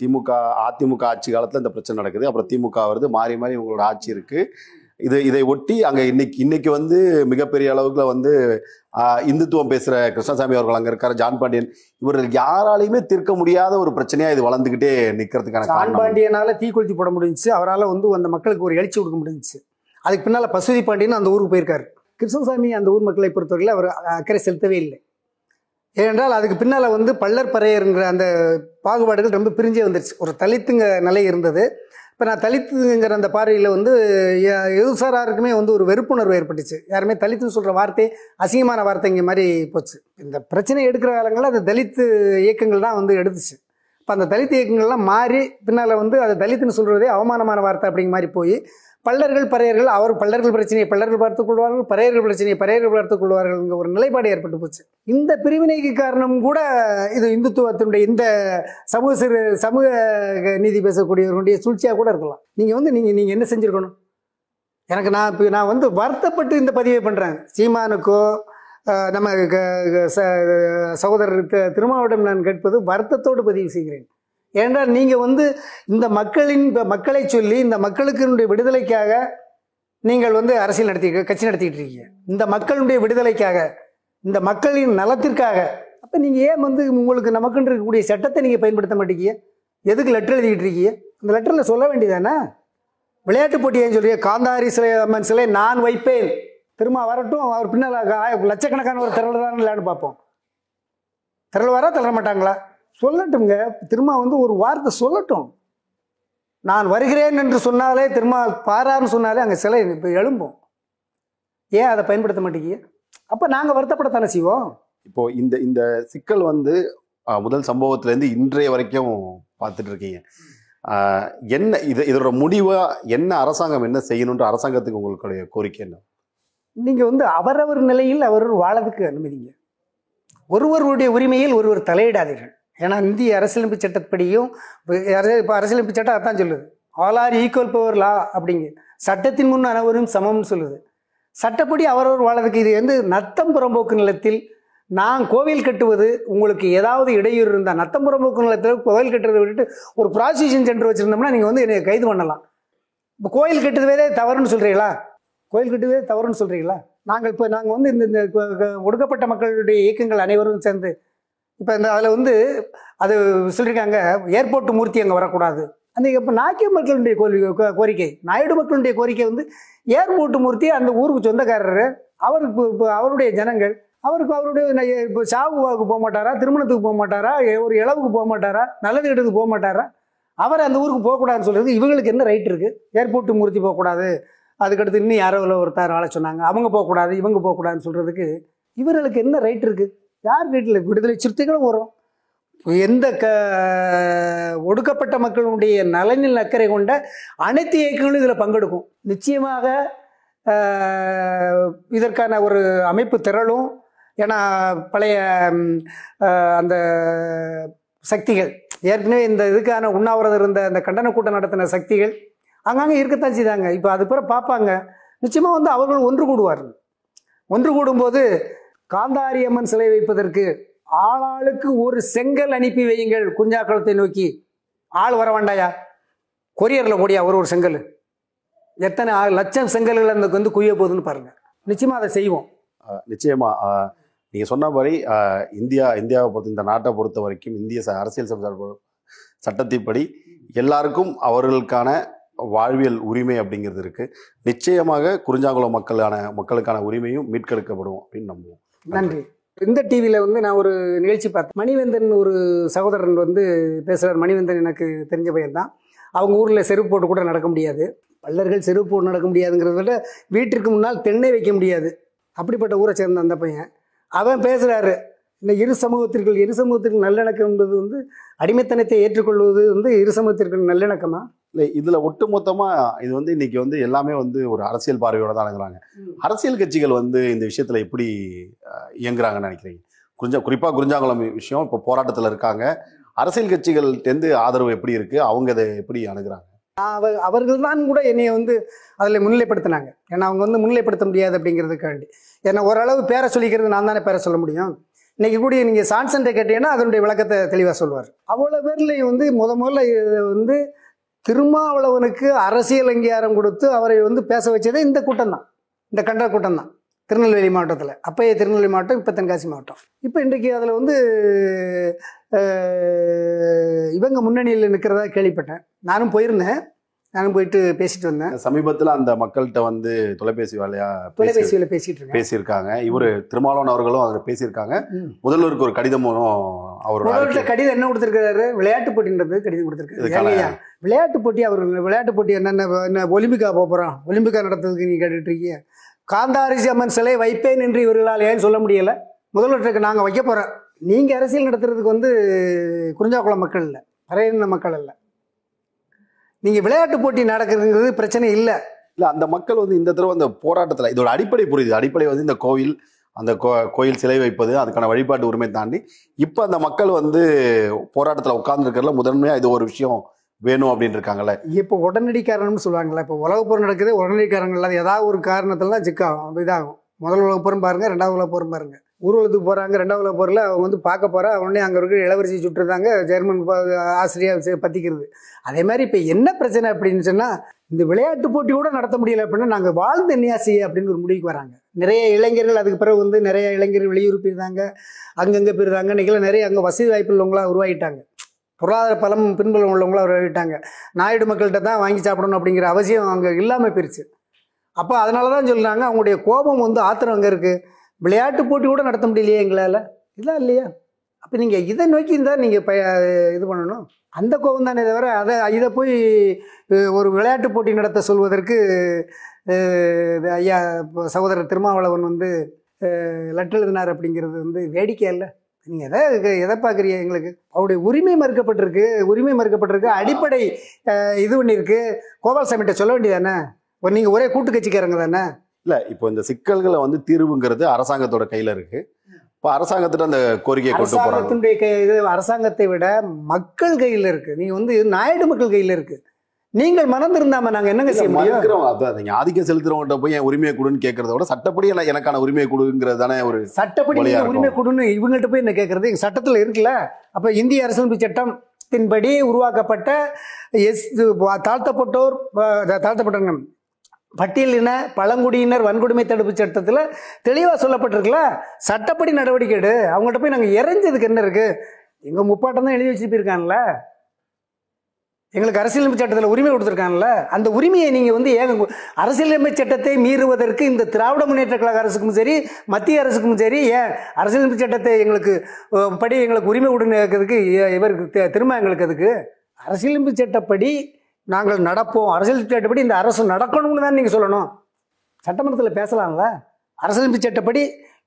திமுக அதிமுக ஆட்சி காலத்தில் இந்த பிரச்சனை நடக்குது. அப்புறம் திமுக வருது. மாறி மாறி உங்களோட ஆட்சி இருக்குது இது இதை ஒட்டி அங்க இன்னைக்கு இன்னைக்கு வந்து மிகப்பெரிய அளவுக்குல வந்து இந்துத்துவம் பேசுற கிருஷ்ணசாமி அவர்கள் அங்க இருக்காரு ஜான் பாண்டியன். இவர்கள் யாராலையுமே தீர்க்க முடியாத ஒரு பிரச்சனையா இது வளர்ந்துகிட்டே நிக்கிறதுக்கான ஜான் பாண்டியனால தீக்குளிச்சு போட முடிஞ்சுச்சு. அவரால் வந்து அந்த மக்களுக்கு ஒரு எழுச்சி கொடுக்க முடிஞ்சுச்சு. அதுக்கு பின்னால பசுதி பாண்டியன் அந்த ஊருக்கு போயிருக்காரு. கிருஷ்ணசாமி அந்த ஊர் மக்களை பொறுத்தவரையில் அவர் அக்கறை செலுத்தவே இல்லை. ஏனென்றால் அதுக்கு பின்னால வந்து பள்ளர் பறையருங்கிற அந்த பாகுபாடுகள் ரொம்ப பிரிஞ்சே வந்துருச்சு. ஒரு தலித்துங்க நிலை இருந்தது. இப்போ நான் தலித்துங்கிற அந்த பார்வையில் வந்து எ- எதுசாராருக்குமே வந்து ஒரு வெறுப்புணர்வு ஏற்பட்டுச்சு. யாருமே தலித்துன்னு சொல்கிற வார்த்தை அசிங்கமான வார்த்தைங்க மாதிரி போச்சு. இந்த பிரச்சனை எடுக்கிற காலங்களில் அந்த தலித்து இயக்கங்கள் தான் வந்து எடுத்துச்சு. இப்போ அந்த தலித் இயக்கங்கள்லாம் மாறி பின்னால் வந்து அதை தலித்துன்னு சொல்கிறதே அவமானமான வார்த்தை அப்படிங்கிற மாதிரி போய் பல்லர்கள் பறையர்கள் அவர் பல்லர்கள் பிரச்சனையை பல்லர்கள் பார்த்துக் கொள்வார்கள் பறையர்கள் பிரச்சனையை பறையர்கள் பார்த்துக் கொள்வார்கள் ஒரு நிலைப்பாடு ஏற்பட்டு போச்சு. இந்த பிரிவினைக்கு காரணம் கூட இது இந்துத்துவத்தினுடைய இந்த சமூக சிறு சமூக நீதி பேசக்கூடியவர்களுடைய சூழ்ச்சியாக கூட இருக்கலாம். நீங்கள் வந்து நீங்கள் நீங்கள் என்ன செஞ்சுருக்கணும்? எனக்கு நான் இப்போ நான் வந்து வருத்தப்பட்டு இந்த பதிவை பண்ணுறேன் சீமானுக்கோ நம்ம க- ச- சகோதரர் தி- நான் கேட்பது வருத்தத்தோடு பதிவு செய்கிறேன். ஏனென்றால் நீங்கள் வந்து இந்த மக்களின் இப்போ மக்களை சொல்லி இந்த மக்களுக்கு விடுதலைக்காக நீங்கள் வந்து அரசியல் நடத்தி கட்சி நடத்திக்கிட்டு இருக்கீங்க. இந்த மக்களுடைய விடுதலைக்காக இந்த மக்களின் நலத்திற்காக. அப்போ நீங்கள் ஏன் வந்து உங்களுக்கு நமக்குன்னு இருக்கக்கூடிய சட்டத்தை நீங்கள் பயன்படுத்த மாட்டேங்கிய எதுக்கு லெட்டர் எழுதிக்கிட்டு இருக்கீங்க? அந்த லெட்டரில் சொல்ல வேண்டியதானே விளையாட்டு போட்டி ஏன் காந்தாரி சிலை அம்மன் சிலை நான் வைப்பேன். திரும்ப வரட்டும் அவர் பின்னால் லட்சக்கணக்கான ஒரு திரள் தான் இல்லைன்னு பார்ப்போம். திரள் வரா திரள மாட்டாங்களா? சொல்லட்டுங்க திரும்ப வந்து ஒரு வார்த்தை சொல்லட்டும். நான் வருகிறேன் என்று சொன்னாலே திரும்ப பாரான்னு சொன்னாலே அங்கே சிலை இப்போ எழும்பும். ஏன் அதை பயன்படுத்த மாட்டேங்க? அப்போ நாங்கள் வருத்தப்படத்தானே செய்வோம்? இப்போ இந்த இந்த சிக்கல் வந்து முதல் சம்பவத்துல இருந்து இன்றைய வரைக்கும் பார்த்துட்டு இருக்கீங்க என்ன இது இதோட முடிவா என்ன அரசாங்கம் என்ன செய்யணுன்ற அரசாங்கத்துக்கு உங்களுடைய கோரிக்கை என்ன? நீங்கள் வந்து அவரவர் நிலையில் அவர் வாழறதுக்கு அனுமதிங்க. ஒருவருடைய உரிமையில் ஒருவர் தலையிடாதீர்கள். ஏன்னா இந்திய அரசியலமைப்பு சட்டப்படியும் இப்போ அரசியலமைப்பு சட்டம் அதான் சொல்லுது. All are equal before law அப்படிங்க. சட்டத்தின் முன் அனைவரும் சமம்னு சொல்லுது. சட்டப்படி அவரவர் வாழறதுக்கு இது வந்து நத்தம் புறம்போக்கு நிலத்தில் நான் கோவில் கட்டுவது உங்களுக்கு ஏதாவது இடையூறு இருந்தால் நத்தம் புறம்போக்கு நிலத்தில் கோவில் கட்டுறதை விட்டுட்டு ஒரு ப்ராசிக்யூஷன் சென்டர் வச்சுருந்தோம்னா நீங்கள் வந்து என்னை கைது பண்ணலாம். இப்போ கோயில் கட்டுறதே தவறுன்னு சொல்கிறீங்களா கோயில் கட்டுவதே தவறுன்னு சொல்கிறீங்களா நாங்கள் இப்போ நாங்கள் வந்து இந்த இந்த ஒடுக்கப்பட்ட மக்களுடைய இயக்கங்கள் அனைவரும் சேர்ந்து இப்போ இந்த அதில் வந்து அது சொல்லியிருக்காங்க ஏர்போர்ட் மூர்த்தி அங்கே வரக்கூடாது. அந்த இப்போ நாக்கிய மக்களுடைய கோரிக்கை கோ- கோரிக்கை நாயுடு மக்களுடைய கோரிக்கை வந்து ஏர்போர்ட் மூர்த்தி அந்த ஊருக்கு சொந்தக்காரர் அவருக்கு இப்போ- இப்போ அவருடைய ஜனங்கள் அவருக்கு அவருடைய இப்போ சாவுவாவுக்கு போக மாட்டாரா திருமணத்துக்கு போக மாட்டாரா ஒரு இளவுக்கு போக மாட்டாரா நல்லது இடத்துக்கு போக மாட்டாரா அவர் அந்த ஊருக்கு போகக்கூடாதுன்னு சொல்கிறது இவங்களுக்கு என்ன ரைட் இருக்குது ஏர்போர்ட்டு மூர்த்தி போகக்கூடாது. அதுக்கடுத்து இன்னும் யாரோ இல்லை ஒருத்தர் ஆள சொன்னாங்க. அவங்க போகக்கூடாது இவங்க போகக்கூடாதுன்னு சொல்கிறதுக்கு இவர்களுக்கு என்ன ரைட் இருக்குது யார் வீட்டில் விடுதலை சிறுத்தைகளும் வரும்? எந்த க ஒடுக்கப்பட்ட மக்களுடைய நலனில் அக்கறை கொண்ட அனைத்து இயக்கங்களும் இதில் பங்கெடுக்கும். நிச்சயமாக இதற்கான ஒரு அமைப்பு திரளும். ஏன்னா பழைய அந்த சக்திகள் ஏற்கனவே இந்த இதுக்கான உண்ணாவிரதம் இருந்த அந்த கண்டன கூட்டம் நடத்தின சக்திகள் அங்கங்கே இருக்கத்தான் செய்தாங்க. இப்போ அது பிற பார்ப்பாங்க நிச்சயமாக வந்து அவர்கள் ஒன்று கூடுவார்கள். ஒன்று கூடும்போது காந்தாரி அம்மன் சிலை வைப்பதற்கு ஆளாளுக்கு ஒரு செங்கல் அனுப்பி வையுங்கள். குஞ்சாக்குளத்தை நோக்கி. ஆள் வர வேண்டாயா? கொரியரில் போடியா ஒரு ஒரு செங்கல்? எத்தனை ஆள் லட்சம் செங்கல்கள் அந்த வந்து குய்ய போகுதுன்னு பாருங்கள் நிச்சயமாக அதை செய்வோம். நிச்சயமாக நீங்கள் சொன்ன மாதிரி இந்தியா இந்தியாவை பொறுத்த இந்த நாட்டை பொறுத்த வரைக்கும் இந்திய ச- அரசியல் சட்ட- சட்டத்தின்படி எல்லாருக்கும் அவர்களுக்கான வாழ்வியல் உரிமை அப்படிங்கிறது இருக்குது நிச்சயமாக குறிஞ்சாங்குளம் மக்களான மக்களுக்கான உரிமையும் மீட்கெடுக்கப்படும் அப்படின்னு நம்புவோம். நன்றி. இந்த டிவியில் வந்து நான் ஒரு நிகழ்ச்சி பார்த்தேன். மணிவேந்தன் ஒரு சகோதரன் வந்து பேசுகிறார் மணிவேந்தன் எனக்கு தெரிஞ்ச பையன் தான். அவங்க ஊரில் செருப்பு போட்டு கூட நடக்க முடியாது. பல்லர்கள் செருப்பு போட்டு நடக்க முடியாதுங்கிறத விட வீட்டிற்கு முன்னால் தென்னை வைக்க முடியாது. அப்படிப்பட்ட ஊரை சேர்ந்த அந்த பையன். அவன் பேசுகிறாரு இந்த இரு சமூகத்திற்குள் இரு சமூகத்திற்கு நல்லிணக்கம் என்பது வந்து அடிமைத்தனத்தை ஏற்றுக்கொள்வது வந்து இரு சமூகத்திற்கு நல்லிணக்கமாக இல்லை இதுல ஒட்டுமொத்தமா இது வந்து இன்னைக்கு வந்து எல்லாமே வந்து ஒரு அரசியல் பார்வையோட தான் அணுகுறாங்க அரசியல் கட்சிகள் வந்து இந்த விஷயத்துல எப்படி இயங்குறாங்கன்னு நினைக்கிறீங்க? குறிஞ்சா குறிப்பா குறிஞ்சாங்குளம் விஷயம் இப்போ போராட்டத்துல இருக்காங்க. அரசியல் கட்சிகள்கிட்டேருந்து ஆதரவு எப்படி இருக்கு? அவங்க அதை எப்படி அணுகுறாங்க? அவ அவர்கள் தான் கூட என்னைய வந்து அதில் முன்னிலைப்படுத்தினாங்க. ஏன்னா அவங்க வந்து முன்னிலைப்படுத்த முடியாது அப்படிங்கிறதுக்காண்டி. ஏன்னா ஓரளவு பேரை சொல்லிக்கிறது நான் தானே பேரை சொல்ல முடியும். இன்னைக்கு கூட நீங்கள் சான்சன்ட்டை கேட்டீங்கன்னா அதனுடைய விளக்கத்தை தெளிவாக சொல்லுவார் அவ்வளோ பேர்லையும் வந்து முத முதல்ல வந்து திருமாவளவனுக்கு அரசியல் அங்கீகாரம் கொடுத்து அவரை வந்து பேச வச்சதே இந்த கூட்டம் தான் இந்த கண்ட கூட்டம் தான் திருநெல்வேலி மாவட்டத்தில். அப்பயே திருநெல்வேலி மாவட்டம் இப்போ தென்காசி மாவட்டம். இப்போ இன்றைக்கு அதில் வந்து இவங்க முன்னணியில் நிற்கிறதா கேள்விப்பட்டேன். நானும் போயிருந்தேன். நானும் போயிட்டு பேசிட்டு வந்தேன். சமீபத்துல அந்த மக்கள்கிட்ட வந்து தொலைபேசி வேலையா பேசி தொலைபேசியில் பேசிட்டு பேசியிருக்காங்க. இவரு திருமாவளவன் அவர்களும் அதில் பேசியிருக்காங்க. முதல்வருக்கு ஒரு கடிதமும் அவரோட முதல்ல அறிக்கை- கடிதம் என்ன கொடுத்துருக்காரு? விளையாட்டு போட்டின்றது கடிதம் கொடுத்துருக்காரு. விளையாட்டு போட்டி அவர் விளையாட்டு போட்டி என்னென்ன என்ன ஒலிம்பிக்கா போக போகிறோம் ஒலிம்பிக்கா நடத்துறதுக்கு நீ கேட்டுட்டு இருக்கீங்க காந்தாரிசி அம்மன் சிலை வைப்பேன் என்று இவர்களால் ஏன் சொல்ல முடியல? முதல்வருக்கு நாங்கள் வைக்க போகிறோம் நீங்கள் அரசியல் நடத்துறதுக்கு வந்து குறிஞ்சாக்குளம் மக்கள் இல்லை. பறையின மக்கள் இல்லை? நீங்கள் விளையாட்டு போட்டி நடக்கிறதுங்கிறது பிரச்சனை இல்லை. இல்ல அந்த மக்கள் வந்து இந்த தடவை அந்த போராட்டத்துல இதோட அடிப்படை புரியுது. அடிப்படை வந்து இந்த கோவில் அந்த கோ- கோயில் சிலை வைப்பது அதுக்கான வழிபாட்டு உரிமை தாண்டி இப்ப அந்த மக்கள் வந்து போராட்டத்துல உட்கார்ந்து முதன்மையா இது ஒரு விஷயம் வேணும் அப்படின்னு இருக்காங்கல்ல. இப்போ உடனடி காரணம்னு சொல்லுவாங்கல்ல இப்போ உலகப் போர் நடக்குது உடனடி காரணங்கள் அது ஏதாவது ஒரு காரணத்தில் தான் சிக்காகும் இதாகும். முதல் உலகப் போரும் பாருங்க ரெண்டாவது உலகப் போரும் பாருங்க. ஊர்வலத்துக்கு போகிறாங்க ரெண்டாவது உலகப் போரில் அவங்க வந்து பார்க்க போகிறா உடனே அங்கே இருக்கிற இளவரசி சுட்டுருந்தாங்க ஜெர்மன் ப- பற்றிக்கிறது பத்திக்கிறது. அதே மாதிரி இப்போ என்ன பிரச்சனை அப்படின்னு சொன்னால் இந்த விளையாட்டு போட்டி கூட நடத்த முடியலை அப்படின்னா நாங்கள் வாழ்ந்த நியாசி அப்படின்னு ஒரு முடிவுக்கு வராங்க. நிறைய இளைஞர்கள் அதுக்கு பிறகு வந்து நிறைய இளைஞர்கள் வெளியூர் போயிருந்தாங்க அங்கங்கே போயிருந்தாங்க இன்றைக்கெல்லாம் நிறைய அங்கே வசதி வாய்ப்பு உள்ளவங்களாக உருவாகிட்டாங்க. பொருளாதார பலம் பின்புலம் உள்ளவங்களாக உருவாகிட்டாங்க. நாயுடு மக்கள்கிட்ட தான் வாங்கி சாப்பிடணும் அப்படிங்கிற அவசியம் அங்கே இல்லாமல் போயிருச்சு. அப்போ அதனால தான் சொல்கிறாங்க அவங்களுடைய கோபம் வந்து ஆத்திரம் அங்கே இருக்குது விளையாட்டு போட்டி கூட நடத்த முடியலையே எங்களால்? இதெல்லாம் இல்லையா? அப்போ நீங்கள் இதை நோக்கி தான் நீங்கள் ப இது பண்ணணும். அந்த கோபம் தானே தவிர அதை இதை போய் ஒரு விளையாட்டு போட்டி நடத்த சொல்வதற்கு இது ஐயா இப்போ சகோதரர் திருமாவளவன் வந்து லெட்டர் எழுதினார் அப்படிங்கிறது வந்து வேடிக்கை இல்லை நீங்கள் எதை எதை பார்க்குறீங்க எங்களுக்கு? அவருடைய உரிமை மறுக்கப்பட்டிருக்கு உரிமை மறுக்கப்பட்டிருக்கு அடிப்படை இது பண்ணியிருக்கு கோபால்சாமிகிட்ட சொல்ல வேண்டியதானே நீங்கள் ஒரே கூட்டு கட்சிக்காரங்க தானே? இல்ல இப்போ இந்த சிக்கல்களை வந்து தீர்வுங்கிறது அரசாங்கத்தோட கையில இருக்கு. இப்போ அரசாங்கத்திட்ட அந்த கோரிக்கையை கொண்டு கை இது அரசாங்கத்தை விட மக்கள் கையில் இருக்கு. நீங்க வந்து நாயுடு மக்கள் கையில் இருக்கு. நீங்கள் மறந்திருந்தாம நாங்க என்னங்க செய்ய மறுக்கிறவங்க அதான் நீங்க ஆதிக்கம் செலுத்துறவங்ககிட்ட போய் என் உரிமையை கொடுன்னு கேட்கறத விட சட்டப்படி எனக்கு- எனக்கான உரிமையை கொடுங்கிறது தானே ஒரு சட்டப்படி உரிமை. கொடுன்னு இவங்கள்ட்ட போய் என்ன கேட்கறது சட்டத்துல இருக்குல்ல? அப்ப இந்திய அரசியலமைப்பு சட்டத்தின்படி உருவாக்கப்பட்ட எஸ் தாழ்த்தப்பட்டோர் தாழ்த்தப்பட்டவங்க பட்டியலின பழங்குடியினர் வன்கொடுமை தடுப்பு சட்டத்தில் தெளிவாக சொல்லப்பட்டிருக்குல்ல? சட்டப்படி நடவடிக்கை எடு. அவங்கள்ட்ட போய் நாங்கள் இறைஞ்சதுக்கு என்ன இருக்கு? எங்கள் முப்பாட்டம் தான் எழுதி வச்சு போயிருக்கான்ல எங்களுக்கு அரசியலமைப்பு சட்டத்தில் உரிமை கொடுத்துருக்காங்கல்ல அந்த உரிமையை நீங்கள் வந்து ஏங்க அரசியலமைப்பு சட்டத்தை மீறுவதற்கு இந்த திராவிட முன்னேற்ற கழக அரசுக்கும் சரி மத்திய அரசுக்கும் சரி ஏன் அரசியலமைப்பு சட்டத்தை எங்களுக்கு படி எங்களுக்கு உரிமை உடனே கேட்கறதுக்கு இவருக்கு திரும்ப எங்களுக்கு அதுக்கு அரசியலமைப்பு சட்டப்படி நாங்கள் நடப்போம். அரசியல் சட்டப்படி இந்த அரசு நடக்கணும்னு தான் நீங்கள் சொல்லணும். சட்டமன்றத்தில் பேசலாம்ல? அரசியலமைப்பு சட்டப்படி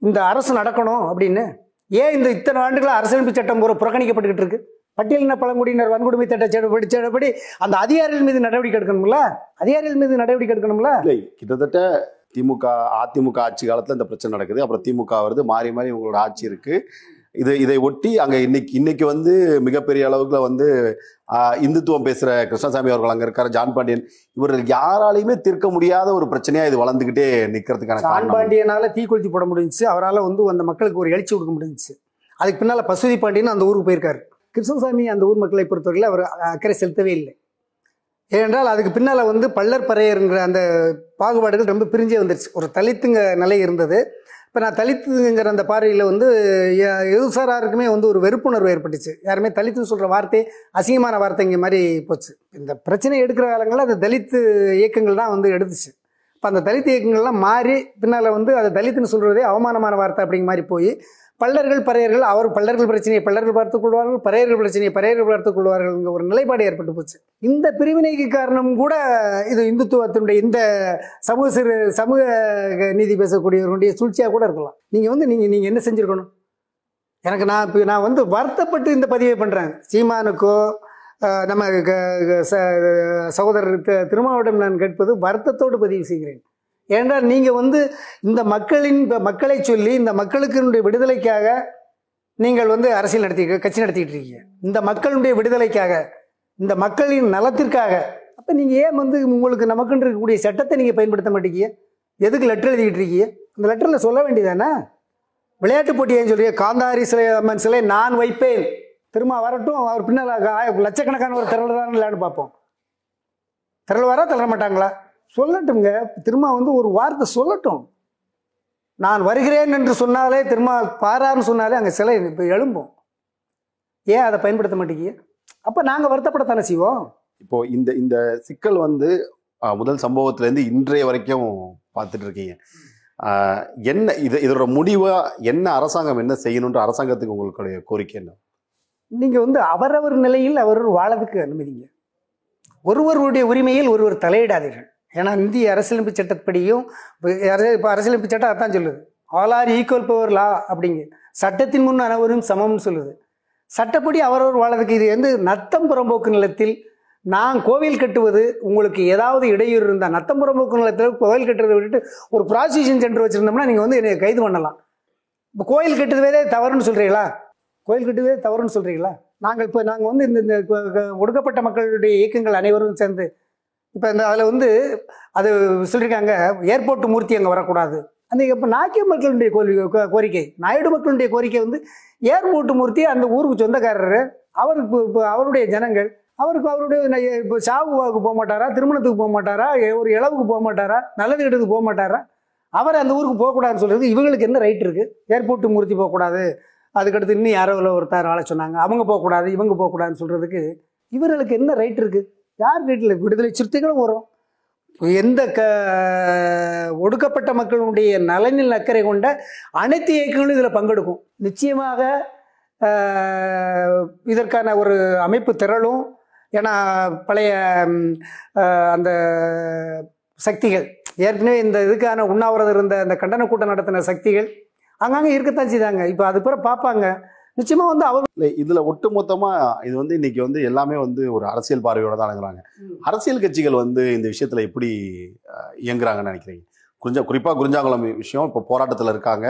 இந்த அரசு நடக்கணும் அப்படின்னு. ஏன் இந்த இத்தனை ஆண்டுகளாக அரசியலமைப்பு சட்டம் ஒரு புறக்கணிக்கப்பட்டுக்கிட்டு இருக்கு? பட்டியலின பழங்குடியினர் வன்கொடுமை சட்ட சட்டப்படி சட்டப்படி அந்த அதிகாரிகள் மீது நடவடிக்கை எடுக்கணும்ல? அதிகாரிகள் மீது நடவடிக்கை எடுக்கணும்ல? இல்லை கிட்டத்தட்ட திமுக அதிமுக ஆட்சி காலத்தில் இந்த பிரச்சனை நடக்குது. அப்புறம் திமுக வருது. மாறி மாறி உங்களோட ஆட்சி இருக்குது இது இதை ஒட்டி அங்க இன்னைக்கு இன்னைக்கு வந்து மிகப்பெரிய அளவுக்குல வந்து இந்துத்துவம் பேசுற கிருஷ்ணசாமி அவர்கள் அங்க இருக்காரு ஜான் பாண்டியன். இவர்கள் யாராலையுமே தீர்க்க முடியாத ஒரு பிரச்சனையா இது வளர்ந்துகிட்டே நிக்கிறதுக்கான சான் காரணம். பாண்டியனால தீக்குளிச்சு போட முடிஞ்சுச்சு. அவரால் வந்து அந்த மக்களுக்கு ஒரு எழுச்சி கொடுக்க முடிஞ்சுச்சு. அதுக்கு பின்னால பசுதி பாண்டியன் அந்த ஊருக்கு போயிருக்காரு. கிருஷ்ணசாமி அந்த ஊர் மக்களை பொறுத்தவரையில் அவர் அக்கறை செலுத்தவே இல்லை. ஏனென்றால் அதுக்கு பின்னால் வந்து பள்ளர் பறையருங்கிற அந்த பாகுபாடுகள் ரொம்ப பிரிஞ்சே வந்துருச்சு. ஒரு தலித்துங்க நிலை இருந்தது. இப்போ நான் தலித்துங்கிற அந்த பார்வையில் வந்து எ- எதுசாராருக்குமே வந்து ஒரு வெறுப்புணர்வு ஏற்பட்டுச்சு. யாருமே தலித்துன்னு சொல்கிற வார்த்தை அசிங்கமான வார்த்தைங்க மாதிரி போச்சு. இந்த பிரச்சனை எடுக்கிற காலங்களில் அந்த தலித்து இயக்கங்கள் தான் வந்து எடுத்துச்சு. இப்போ அந்த தலித் இயக்கங்கள்லாம் மாறி பின்னால் வந்து அதை தலித்துன்னு சொல்கிறதே அவமானமான வார்த்தை அப்படிங்கிற மாதிரி போய் பல்லர்கள் பறையர்கள் அவர் பல்லர்கள் பிரச்சனையை பல்லர்கள் பார்த்துக் கொள்வார்கள் பறையர்கள் பிரச்சனையை பறையர்கள் பார்த்துக் கொள்வார்கள் ஒரு நிலைப்பாடு ஏற்பட்டு போச்சு. இந்த பிரிவினைக்கு காரணம் கூட இது இந்துத்துவத்தினுடைய இந்த சமூக சிறு சமூக நீதி பேசக்கூடியவர்களுடைய சூழ்ச்சியாக கூட இருக்கலாம். நீங்கள் வந்து நீங்கள் நீங்கள் என்ன செஞ்சுருக்கணும்? எனக்கு நான் இப்போ நான் வந்து வருத்தப்பட்டு இந்த பதிவை பண்ணுறேன் சீமானுக்கோ நம்ம க- ச- சகோதரர் தி- நான் கேட்பது வருத்தத்தோடு பதிவு செய்கிறேன். ஏனென்றால் நீங்கள் வந்து இந்த மக்களின் மக்களை சொல்லி இந்த மக்களுக்கு விடுதலைக்காக நீங்கள் வந்து அரசியல் நடத்திட்டு கட்சி நடத்திட்டு இருக்கீங்க. இந்த மக்களுடைய விடுதலைக்காக இந்த மக்களின் நலத்திற்காக. அப்போ நீங்கள் ஏன் வந்து உங்களுக்கு நமக்குன்னு இருக்கக்கூடிய சட்டத்தை நீங்கள் பயன்படுத்த மாட்டேங்கிய எதுக்கு லெட்டர் எழுதிக்கிட்டு இருக்கீங்க? அந்த லெட்டரில் சொல்ல வேண்டியதானே விளையாட்டு போட்டி ஏன் சொல்றீங்க காந்தாரி சிலை அம்மன் சிலை நான் வைப்பேன். திரும்ப வரட்டும் அவர் பின்னால் ஆய- லட்சக்கணக்கான ஒரு திரள் தான் இல்லைன்னு பார்ப்போம். திரள் வரா தள்ள மாட்டாங்களா? சொல்லட்டுங்க திரும்ப வந்து ஒரு வார்த்தை சொல்லட்டும். நான் வருகிறேன் என்று சொன்னாலே திரும்ப பாரான்னு சொன்னாலே அங்கே சிலை இப்போ எழும்பும். ஏன் அதை பயன்படுத்த மாட்டேங்கிய அப்போ நாங்கள் வருத்தப்படத்தானே செய்வோம்? இப்போ இந்த இந்த சிக்கல் வந்து முதல் சம்பவத்துல இருந்து இன்றைய வரைக்கும் பார்த்துட்டு இருக்கீங்க என்ன இது இதோட முடிவா என்ன அரசாங்கம் என்ன செய்யணுன்ற அரசாங்கத்துக்கு உங்களுடைய கோரிக்கை என்ன? நீங்கள் வந்து அவரவர் நிலையில் அவர் வாழறதுக்கு அனுமதிங்க. ஒருவருடைய உரிமையில் ஒருவர் தலையிடாதீர்கள். ஏன்னா இந்திய அரசியலமைப்பு சட்டப்படியும் இப்போ அரசியலமைப்பு சட்டம் அதான் சொல்லுது. All are equal before law அப்படிங்க. சட்டத்தின் முன் அனைவரும் சமம்னு சொல்லுது. சட்டப்படி அவரவர் வாழறதுக்கு இது வந்து நத்தம் புறம்போக்கு நிலத்தில் நான் கோவில் கட்டுவது உங்களுக்கு ஏதாவது இடையூறு இருந்தால் நத்தம் புறம்போக்கு நிலத்தில் கோவில் கட்டுறதை விட்டுட்டு ஒரு ப்ராசிக்யூஷன் சென்டர் வச்சுருந்தோம்னா நீங்கள் வந்து என்னை கைது பண்ணலாம். இப்போ கோயில் கட்டுறதே தவறுன்னு சொல்கிறீங்களா கோயில் கட்டுவதே தவறுன்னு சொல்கிறீங்களா நாங்கள் இப்போ நாங்கள் வந்து இந்த இந்த க- ஒடுக்கப்பட்ட மக்களுடைய இயக்கங்கள் அனைவரும் சேர்ந்து இப்போ இந்த அதில் வந்து அது சொல்லியிருக்காங்க ஏர்போர்ட் மூர்த்தி அங்கே வரக்கூடாது. அந்த இப்போ நாக்கிய மக்களுடைய கோ- கோரிக்கை நாயுடு மக்களுடைய கோரிக்கை வந்து ஏர்போர்ட் மூர்த்தி அந்த ஊருக்கு சொந்தக்காரர் அவருக்கு இப்போ- இப்போ அவருடைய ஜனங்கள் அவருக்கு அவருடைய இப்போ சாவுவாவுக்கு போக மாட்டாரா திருமணத்துக்கு போக மாட்டாரா எ- ஒரு இளவுக்கு போக மாட்டாரா நல்லது கெட்டதுக்கு போக மாட்டாரா அவர் அந்த ஊருக்கு போகக்கூடாதுன்னு சொல்கிறது இவங்களுக்கு என்ன ரைட் இருக்குது ஏர்போர்ட் மூர்த்தி போகக்கூடாது அதுக்கடுத்து இன்னும் யாரோ ஒருத்தர் ஆளை சொன்னாங்க. அவங்க போகக்கூடாது இவங்க போகக்கூடாதுன்னு சொல்கிறதுக்கு இவர்களுக்கு என்ன ரைட் இருக்குது யார் வீட்டில் விடுதலை சிறுத்தைகளும் வரும்? எந்த க ஒடுக்கப்பட்ட மக்களுடைய நலனில் அக்கறை கொண்ட அனைத்து இயக்கங்களும் இதில் பங்கெடுக்கும். நிச்சயமாக இதற்கான ஒரு அமைப்பு திரளும். ஏன்னா பழைய அந்த சக்திகள் ஏற்கனவே இந்த இதுக்கான உண்ணாவிரதம் இருந்த அந்த கண்டன கூட்டம் நடத்தின சக்திகள் அங்கங்கே இருக்கத்தான் செய்தாங்க. இப்போ அது பிற பார்ப்பாங்க நிச்சயமாக வந்து இல்லை இதுல ஒட்டுமொத்தமா இது வந்து இன்னைக்கு வந்து எல்லாமே வந்து ஒரு அரசியல் பார்வையோட தான் அணுகுறாங்க அரசியல் கட்சிகள் வந்து இந்த விஷயத்துல எப்படி இயங்குறாங்கன்னு நினைக்கிறீங்க? கொஞ்சம் குறிப்பா குறிஞ்சாங்குளம் விஷயம் இப்போ போராட்டத்துல இருக்காங்க.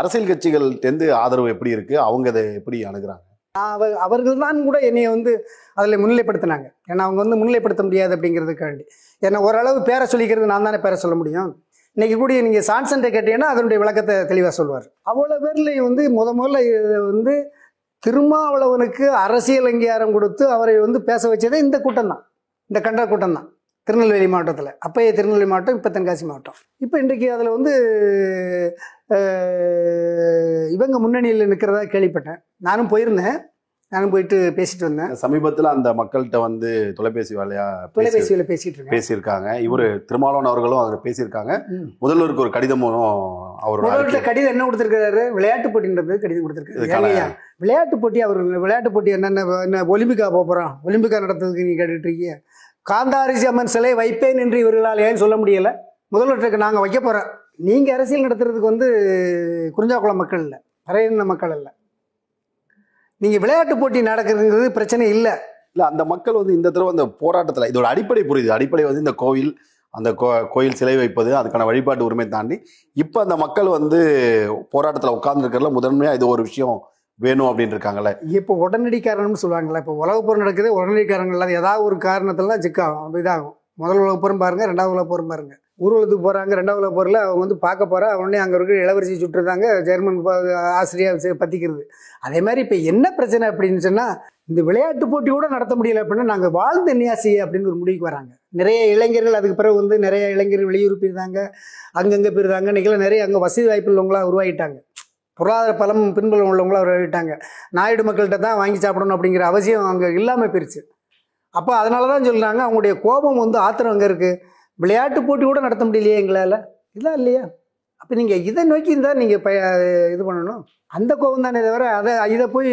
அரசியல் கட்சிகள் தெந்து ஆதரவு எப்படி இருக்கு? அவங்க அதை எப்படி அணுகுறாங்க? அவ அவர்கள் தான் கூட என்னைய வந்து அதில் முன்னிலைப்படுத்தினாங்க. ஏன்னா அவங்க வந்து முன்னிலைப்படுத்த முடியாது அப்படிங்கிறதுக்காண்டி. ஏன்னா ஓரளவு பேரை சொல்லிக்கிறது நான் தானே பேரை சொல்ல முடியும்? இன்னைக்கு கூட நீங்கள் சான்சன்ட்டை கேட்டீங்கன்னா அதனுடைய விளக்கத்தை தெளிவாக சொல்லுவார் அவ்வளோ பேர்லையும் வந்து முத முதல்ல வந்து திருமாவளவனுக்கு அரசியல் அங்கீகாரம் கொடுத்து அவரை வந்து பேச வச்சதே இந்த கூட்டம் தான் இந்த கண்ட கூட்டம் தான் திருநெல்வேலி மாவட்டத்தில். அப்பயே திருநெல்வேலி மாவட்டம் இப்போ தென்காசி மாவட்டம். இப்போ இன்றைக்கு அதில் வந்து இவங்க முன்னணியில் நிற்கிறதா கேள்விப்பட்டேன். நானும் போயிருந்தேன். நானும் போயிட்டு பேசிட்டு வந்தேன். சமீபத்துல அந்த மக்கள்கிட்ட வந்து தொலைபேசி வேலையா பேசி தொலைபேசியில் பேசிட்டு பேசியிருக்காங்க. இவரு திருமாவளவன் அவர்களும் அதில் பேசியிருக்காங்க. முதல்வருக்கு ஒரு கடிதமும் அவரோட முதல்ல அறிக்கை- கடிதம் என்ன கொடுத்துருக்காரு விளையாட்டு போட்டின்றது கடிதம் கொடுத்துருக்காரு. விளையாட்டு போட்டி அவர் விளையாட்டு போட்டி என்னென்ன என்ன ஒலிம்பிக்கா போக போகிறோம் ஒலிம்பிக்கா நடத்துறதுக்கு நீ கேட்டுட்டு இருக்கீங்க. காந்தாரிசி அம்மன் சிலை வைப்பேன் என்று இவர்களால் ஏன் சொல்ல முடியல? முதல்வருக்கு நாங்கள் வைக்க போகிறோம் நீங்கள் அரசியல் நடத்துறதுக்கு வந்து குறிஞ்சாக்குளம் மக்கள் இல்லை. பறையின மக்கள் இல்லை? நீங்கள் விளையாட்டு போட்டி நடக்கிறதுங்கிறது பிரச்சனை இல்லை. இல்ல அந்த மக்கள் வந்து இந்த தடவை அந்த போராட்டத்துல இதோட அடிப்படை புரியுது. அடிப்படை வந்து இந்த கோவில் அந்த கோ- கோயில் சிலை வைப்பது அதுக்கான வழிபாட்டு உரிமை தாண்டி இப்ப அந்த மக்கள் வந்து போராட்டத்துல உட்கார்ந்து முதன்மையா இது ஒரு விஷயம் வேணும் அப்படின்னு இருக்காங்கல்ல. இப்போ உடனடி காரணம்னு சொல்லுவாங்கல்ல இப்போ உலக போர் நடக்குது உடனடி காரணங்கள் அது ஏதாவது ஒரு காரணத்தில் தான் சிக்காகும் இதாகும். முதல் உலக போரும் பாருங்க ரெண்டாவது உலக போரும் பாருங்க. ஊர்வலத்துக்கு போகிறாங்க ரெண்டாவது உலக போரில் அவங்க வந்து பார்க்க போகிறா உடனே அங்கே இருக்கிற இளவரசி சுட்டுருந்தாங்க ஜெர்மன் ப- பற்றிக்கிறது அதே மாதிரி இப்போ என்ன பிரச்சனை அப்படின்னு சொன்னால் இந்த விளையாட்டு போட்டி கூட நடத்த முடியல அப்படின்னா நாங்கள் வாழ்ந்த நியாசி அப்படின்னு ஒரு முடிவுக்கு வராங்க. நிறைய இளைஞர்கள் அதுக்கு பிறகு வந்து நிறைய இளைஞர்கள் வெளியூர் போயிருந்தாங்க அங்கங்கே போயிருந்தாங்க இன்றைக்கெல்லாம் நிறைய அங்கே வசதி வாய்ப்பு உள்ளவங்களாக உருவாகிட்டாங்க. பொருளாதார பலம் பின்புலம் உள்ளவங்களாக உருவாகிட்டாங்க. நாயுடு மக்கள்கிட்ட தான் வாங்கி சாப்பிடணும் அப்படிங்கிற அவசியம் அங்கே இல்லாமல் போயிருச்சு. அப்போ அதனால தான் சொல்கிறாங்க அவங்களுடைய கோபம் வந்து ஆத்திரம் அங்கே இருக்குது விளையாட்டு போட்டி கூட நடத்த முடியலையே எங்களால்? இதெல்லாம் இல்லையா? அப்போ நீங்கள் இதை நோக்கி தான் நீங்கள் ப இது பண்ணணும். அந்த கோபம் தானே தவிர அதை இதை போய்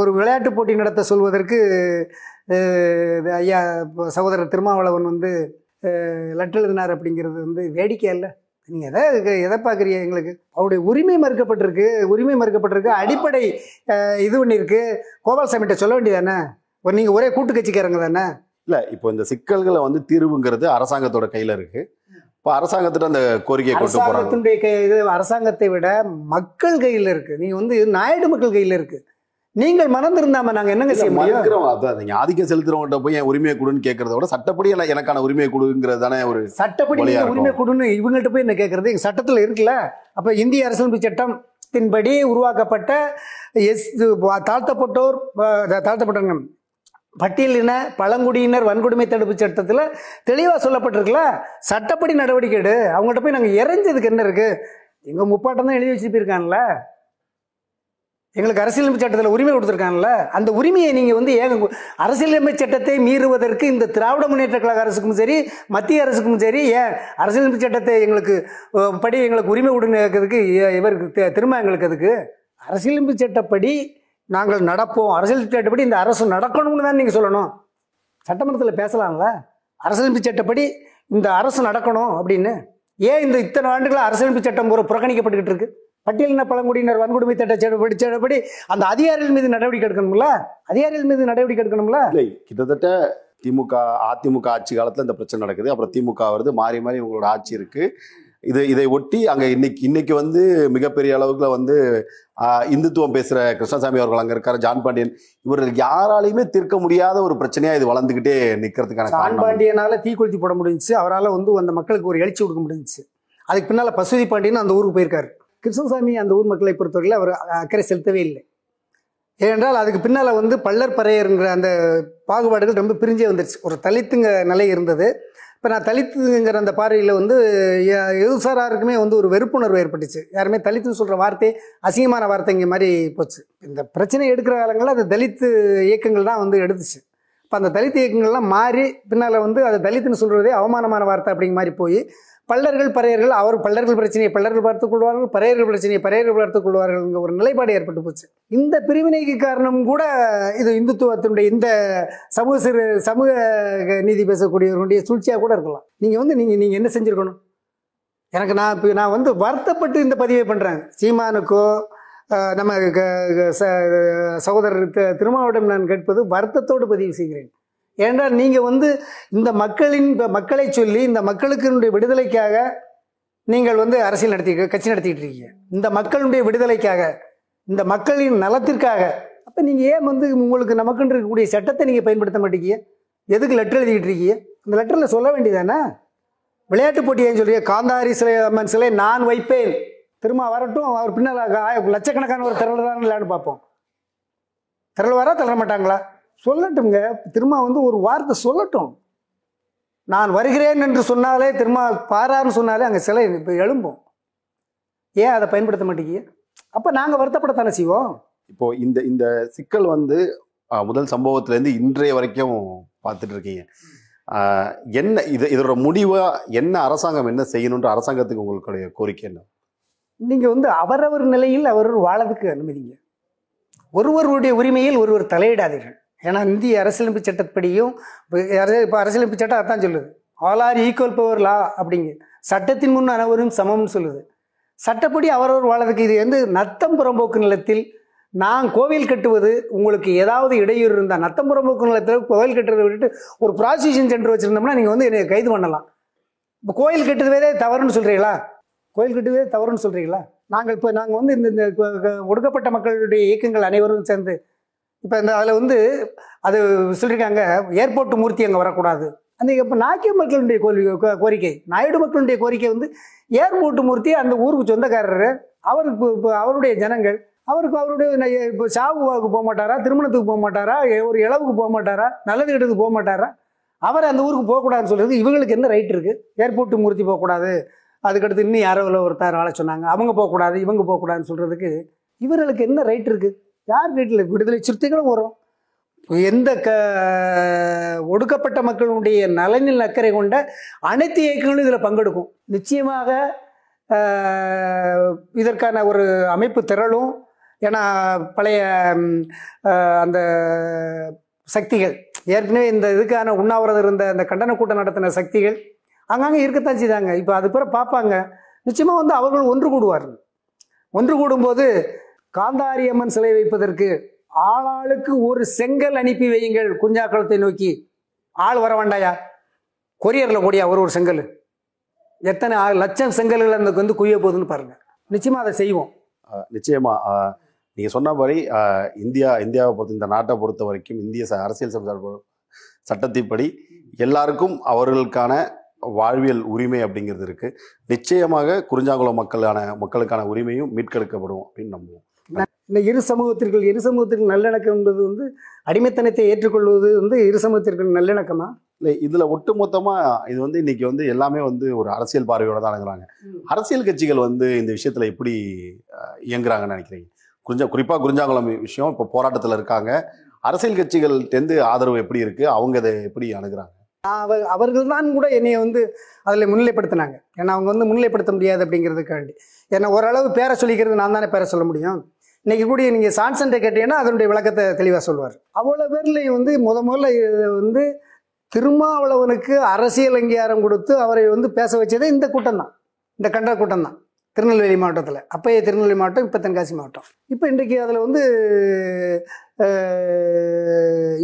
ஒரு விளையாட்டு போட்டி நடத்த சொல்வதற்கு இது ஐயா இப்போ சகோதரர் திருமாவளவன் வந்து லெட்டர் எழுதினார் அப்படிங்கிறது வந்து வேடிக்கை இல்லை நீங்கள் எதை எதை பார்க்குறீங்க எங்களுக்கு? அவருடைய உரிமை மறுக்கப்பட்டிருக்கு உரிமை மறுக்கப்பட்டிருக்கு அடிப்படை இது ஒன்று இருக்கு. கோபால்சாமிகிட்ட சொல்ல வேண்டியதானே ஒரு நீங்கள் ஒரே கூட்டு கட்சிக்காரங்க தானே? இல்ல இப்போ இந்த சிக்கல்களை வந்து தீர்வுங்கிறது அரசாங்கத்தோட கையில இருக்கு. இப்போ அரசாங்கத்திட்ட அந்த கோரிக்கையை கொண்டு கை இது அரசாங்கத்தை விட மக்கள் கையில் இருக்கு. நீங்க வந்து நாயுடு மக்கள் கையில் இருக்கு. நீங்கள் மறந்திருந்தாம நாங்க என்னங்க செய்ய மறுக்கிறவங்க அதான் நீங்க ஆதிக்கம் செலுத்துறவங்கள்ட்ட போய் என் உரிமையை கொடுன்னு கேட்கறத விட சட்டப்படி எனக்கு- எனக்கான உரிமையை கொடுங்கிறது தானே ஒரு சட்டப்படி. உரிமை கொடுன்னு இவங்கள்ட்ட போய் என்ன கேட்கறது எங்க சட்டத்துல இருக்குல்ல? அப்ப இந்திய அரசியலமைப்பு சட்டத்தின்படி உருவாக்கப்பட்ட எஸ் தாழ்த்தப்பட்டோர் தாழ்த்தப்பட்டவங்க பட்டியலின பழங்குடியினர் வன்கொடுமை தடுப்பு சட்டத்தில் தெளிவாக சொல்லப்பட்டிருக்குல்ல? சட்டப்படி நடவடிக்கை எடு. அவங்கள்ட்ட போய் நாங்கள் இறைஞ்சதுக்கு என்ன இருக்கு? எங்கள் முப்பாட்டம் தான் எழுதி வச்சு போயிருக்கான்ல எங்களுக்கு அரசியலமைப்பு சட்டத்தில் உரிமை கொடுத்துருக்காங்கல்ல அந்த உரிமையை நீங்கள் வந்து ஏங்க அரசியலமைப்பு சட்டத்தை மீறுவதற்கு இந்த திராவிட முன்னேற்ற கழக அரசுக்கும் சரி மத்திய அரசுக்கும் சரி ஏன் அரசியலமைப்பு சட்டத்தை எங்களுக்கு படி எங்களுக்கு உரிமை கொடுன்னு கேட்கறதுக்கு இவருக்கு திரும்ப எங்களுக்கு அதுக்கு அரசியலமைப்பு சட்டப்படி நாங்கள் நடப்போம். அரசியல் சட்டப்படி இந்த அரசு நடக்கணும்னு தான் நீங்கள் சொல்லணும். சட்டமன்றத்தில் பேசலாம்ல? அரசியலமைப்பு சட்டப்படி இந்த அரசு நடக்கணும் அப்படின்னு. ஏன் இந்த இத்தனை ஆண்டுகளாக அரசியலமைப்பு சட்டம் ஒரு புறக்கணிக்கப்பட்டுக்கிட்டு இருக்கு? பட்டியலின பழங்குடியினர் வன்கொடுமை சட்ட சட்டப்படி சட்டப்படி அந்த அதிகாரிகள் மீது நடவடிக்கை எடுக்கணும்ல? அதிகாரிகள் மீது நடவடிக்கை எடுக்கணும்ல? இல்லை கிட்டத்தட்ட திமுக அதிமுக ஆட்சி காலத்தில் இந்த பிரச்சனை நடக்குது. அப்புறம் திமுக வருது. மாறி மாறி இவங்களோட ஆட்சி இருக்குது இது இதை ஒட்டி அங்க இன்னைக்கு இன்னைக்கு வந்து மிகப்பெரிய அளவுக்குல வந்து இந்துத்துவம் பேசுற கிருஷ்ணசாமி அவர்கள் அங்க இருக்காரு ஜான் பாண்டியன். இவர்கள் யாராலையுமே தீர்க்க முடியாத ஒரு பிரச்சனையா இது வளர்ந்துகிட்டே நிக்கிறதுக்கான சான் காரணம். பாண்டியனால தீக்குளிச்சு போட முடிஞ்சுச்சு. அவரால் வந்து அந்த மக்களுக்கு ஒரு எழுச்சி கொடுக்க முடிஞ்சுச்சு. அதுக்கு பின்னால பசுதி பாண்டியன் அந்த ஊருக்கு போயிருக்காரு. கிருஷ்ணசாமி அந்த ஊர் மக்களை பொறுத்தவரையில் அவர் அக்கறை செலுத்தவே இல்லை. ஏனென்றால் அதுக்கு பின்னால் வந்து பள்ளர் பறையருங்கிற அந்த பாகுபாடுகள் ரொம்ப பிரிஞ்சே வந்துருச்சு. ஒரு தலித்துங்க நிலை இருந்தது. இப்போ நான் தலித்துங்கிற அந்த பார்வையில் வந்து எ- எதுசாராருக்குமே வந்து ஒரு வெறுப்புணர்வு ஏற்பட்டுச்சு. யாருமே தலித்துன்னு சொல்கிற வார்த்தை அசிங்கமான வார்த்தைங்க மாதிரி போச்சு. இந்த பிரச்சனை எடுக்கிற காலங்களில் அது தலித்து இயக்கங்கள் தான் வந்து எடுத்துச்சு. இப்போ அந்த தலித் இயக்கங்கள்லாம் மாறி பின்னால் வந்து அதை தலித்துன்னு சொல்கிறதே அவமானமான வார்த்தை அப்படிங்கிற மாதிரி போய் பல்லர்கள் பறையர்கள் அவர் பல்லர்கள் பிரச்சனையை பல்லர்கள் பார்த்துக் கொள்வார்கள் பறையர்கள் பிரச்சனையை பறையர்கள் பார்த்துக் கொள்வார்கள் ஒரு நிலைப்பாடு ஏற்பட்டு போச்சு. இந்த பிரிவினைக்கு காரணம் கூட இது இந்துத்துவத்தினுடைய இந்த சமூக சிறு சமூக நீதி பேசக்கூடியவர்களுடைய சூழ்ச்சியாக கூட இருக்கலாம். நீங்கள் வந்து நீங்கள் நீங்கள் என்ன செஞ்சுருக்கணும்? எனக்கு நான் இப்போ நான் வந்து வருத்தப்பட்டு இந்த பதிவை பண்ணுறேன் சீமானுக்கோ நம்ம க- ச- சகோதரர் தி- நான் கேட்பது வருத்தத்தோடு பதிவு செய்கிறேன். ஏனென்றால் நீங்கள் வந்து இந்த மக்களின் இப்போ மக்களை சொல்லி இந்த மக்களுக்கு விடுதலைக்காக நீங்கள் வந்து அரசியல் நடத்தி கட்சி நடத்திட்டு இருக்கீங்க. இந்த மக்களுடைய விடுதலைக்காக இந்த மக்களின் நலத்திற்காக. அப்போ நீங்கள் ஏன் வந்து உங்களுக்கு நமக்குன்னு இருக்கக்கூடிய சட்டத்தை நீங்கள் பயன்படுத்த மாட்டேங்கிய எதுக்கு லெட்டர் எழுதிக்கிட்டு இருக்கீங்க? அந்த லெட்டரில் சொல்ல வேண்டியதானே விளையாட்டு போட்டி ஏன் சொல்றீங்க காந்தாரி சிலை அம்மன் சிலை நான் வைப்பேன். திரும்ப வரட்டும் அவர் பின்னால் ஆய- லட்சக்கணக்கான ஒரு திரள் தான் இல்லைன்னு பார்ப்போம். திரள் வரா தள்ள மாட்டாங்களா? சொல்லட்டுங்க திரும்ப வந்து ஒரு வார்த்தை சொல்லட்டும். நான் வருகிறேன் என்று சொன்னாலே திரும்ப பாரான்னு சொன்னாலே அங்கே சிலை இப்போ எழும்பும். ஏன் அதை பயன்படுத்த மாட்டேங்கிய அப்போ நாங்கள் வருத்தப்படத்தானே செய்வோம்? இப்போ இந்த இந்த சிக்கல் வந்து முதல் சம்பவத்துல இருந்து இன்றைய வரைக்கும் பார்த்துட்டு இருக்கீங்க என்ன இது இதோட முடிவா என்ன அரசாங்கம் என்ன செய்யணுன்ற அரசாங்கத்துக்கு உங்களுடைய கோரிக்கை என்ன? நீங்கள் வந்து அவரவர் நிலையில் அவர் வாழறதுக்கு அனுமதிங்க. ஒருவருடைய உரிமையில் ஒருவர் தலையிடாதீர்கள். ஏன்னா இந்திய அரசியலமைப்பு சட்டப்படியும் இப்போ அரசியலமைப்பு சட்டம் அதான் சொல்லுது. All are equal before law அப்படிங்க. சட்டத்தின் முன் அனைவரும் சமம்னு சொல்லுது. சட்டப்படி அவரவர் வாழறதுக்கு இது வந்து நத்தம் புறம்போக்கு நிலத்தில் நான் கோவில் கட்டுவது உங்களுக்கு ஏதாவது இடையூறு இருந்தால் நத்தம் புறம்போக்கு நிலத்தில் கோவில் கட்டுறதை விட்டுட்டு ஒரு ப்ராசிக்யூஷன் சென்டர் வச்சுருந்தோம்னா நீங்கள் வந்து என்னை கைது பண்ணலாம். இப்போ கோயில் கட்டுறதே தவறுன்னு சொல்கிறீங்களா கோயில் கட்டுவதே தவறுன்னு சொல்கிறீங்களா நாங்கள் இப்போ நாங்கள் வந்து இந்த இந்த க- ஒடுக்கப்பட்ட மக்களுடைய இயக்கங்கள் அனைவரும் சேர்ந்து இப்போ இந்த அதில் வந்து அது சொல்லியிருக்காங்க ஏர்போர்ட் மூர்த்தி அங்கே வரக்கூடாது. அந்த இப்போ நாக்கிய மக்களுடைய கோ- கோரிக்கை நாயுடு மக்களுடைய கோரிக்கை வந்து ஏர்போர்ட் மூர்த்தி அந்த ஊருக்கு சொந்தக்காரர் அவருக்கு இப்போ- இப்போ அவருடைய ஜனங்கள் அவருக்கு அவருடைய இப்போ சாவுவாவுக்கு போக மாட்டாரா திருமணத்துக்கு போக மாட்டாரா எ- ஒரு இளவுக்கு போக மாட்டாரா நல்லது கெட்டதுக்கு போக மாட்டாரா அவர் அந்த ஊருக்கு போகக்கூடாதுன்னு சொல்கிறது இவங்களுக்கு என்ன ரைட் இருக்குது ஏர்போர்ட்டு மூர்த்தி போகக்கூடாது. அதுக்கடுத்து இன்னும் யாரோ இல்லை ஒருத்தர் ஆள சொன்னாங்க. அவங்க போகக்கூடாது இவங்க போகக்கூடாதுன்னு சொல்கிறதுக்கு இவர்களுக்கு என்ன ரைட் இருக்குது யார் வீட்டில் விடுதலை சிறுத்தைகளும் வரும்? எந்த க ஒடுக்கப்பட்ட மக்களுடைய நலனில் அக்கறை கொண்ட அனைத்து இயக்கங்களும் இதில் பங்கெடுக்கும். நிச்சயமாக இதற்கான ஒரு அமைப்பு திரளும். ஏன்னா பழைய அந்த சக்திகள் ஏற்கனவே இந்த இதுக்கான உண்ணாவிரதம் இருந்த அந்த கண்டன கூட்டம் நடத்தின சக்திகள் அங்கங்கே இருக்கத்தான் செய்தாங்க. இப்போ அது பிற பார்ப்பாங்க நிச்சயமாக வந்து அவர்கள் ஒன்று கூடுவார்கள். ஒன்று கூடும்போது காந்தாரி அம்மன் சிலை வைப்பதற்கு ஆளாளுக்கு ஒரு செங்கல் அனுப்பி வையுங்கள். குஞ்சாக்குளத்தை நோக்கி. ஆள் வர வேண்டாயா? கொரியரில் கூடியா ஒரு ஒரு செங்கல்? எத்தனை ஆள் லட்சம் செங்கல்கள் அந்த வந்து குவிய போகுதுன்னு பாருங்கள் நிச்சயமாக அதை செய்வோம். நிச்சயமாக நீங்கள் சொன்ன மாதிரி இந்தியா இந்தியாவை பொறுத்த இந்த நாட்டை பொறுத்த வரைக்கும் இந்திய ச- அரசியல் சட்ட சட்டத்தின்படி எல்லாருக்கும் அவர்களுக்கான வாழ்வியல் உரிமை அப்படிங்கிறது இருக்குது நிச்சயமாக குறிஞ்சாங்குளம் மக்களான மக்களுக்கான உரிமையும் மீட்கெடுக்கப்படும் அப்படின்னு நம்புவோம். இந்த இரு சமூகத்திற்கு இரு சமூகத்திற்கு நல்லிணக்கம் என்பது வந்து அடிமைத்தனத்தை ஏற்றுக்கொள்வது வந்து இரு சமூகத்திற்கு நல்லிணக்கமா? இல்லை இதுல ஒட்டுமொத்தமா இது வந்து இன்னைக்கு வந்து எல்லாமே வந்து ஒரு அரசியல் பார்வையோட தான் அணுகுறாங்க அரசியல் கட்சிகள் வந்து இந்த விஷயத்துல எப்படி இயங்குறாங்கன்னு நினைக்கிறீங்க? குறிஞ்சா குறிப்பா குறிஞ்சாங்குளம் விஷயம் இப்போ போராட்டத்துல இருக்காங்க. அரசியல் கட்சிகள்கிட்டேருந்து ஆதரவு எப்படி இருக்கு? அவங்க இதை எப்படி அணுகுறாங்க? அவர் அவர்கள் தான் கூட என்னைய வந்து அதில் முன்னிலைப்படுத்தினாங்க. ஏன்னா அவங்க வந்து முன்னிலைப்படுத்த முடியாது அப்படிங்கிறதுக்காண்டி. ஏன்னா ஓரளவு பேரை சொல்லிக்கிறது நான் தானே பேரை சொல்ல முடியும்? இன்னைக்கு கூடிய நீங்கள் சான்சன்ட்டை கேட்டீங்கன்னா அதனுடைய விளக்கத்தை தெளிவாக சொல்லுவார் அவ்வளோ பேர்லையும் வந்து முத முதல்ல இது வந்து திருமாவளவனுக்கு அரசியல் அங்கீகாரம் கொடுத்து அவரை வந்து பேச வச்சதே இந்த கூட்டம் தான் இந்த கண்ட கூட்டம் தான் திருநெல்வேலி மாவட்டத்தில். அப்பயே திருநெல்வேலி மாவட்டம் இப்போ தென்காசி மாவட்டம். இப்போ இன்றைக்கு அதில் வந்து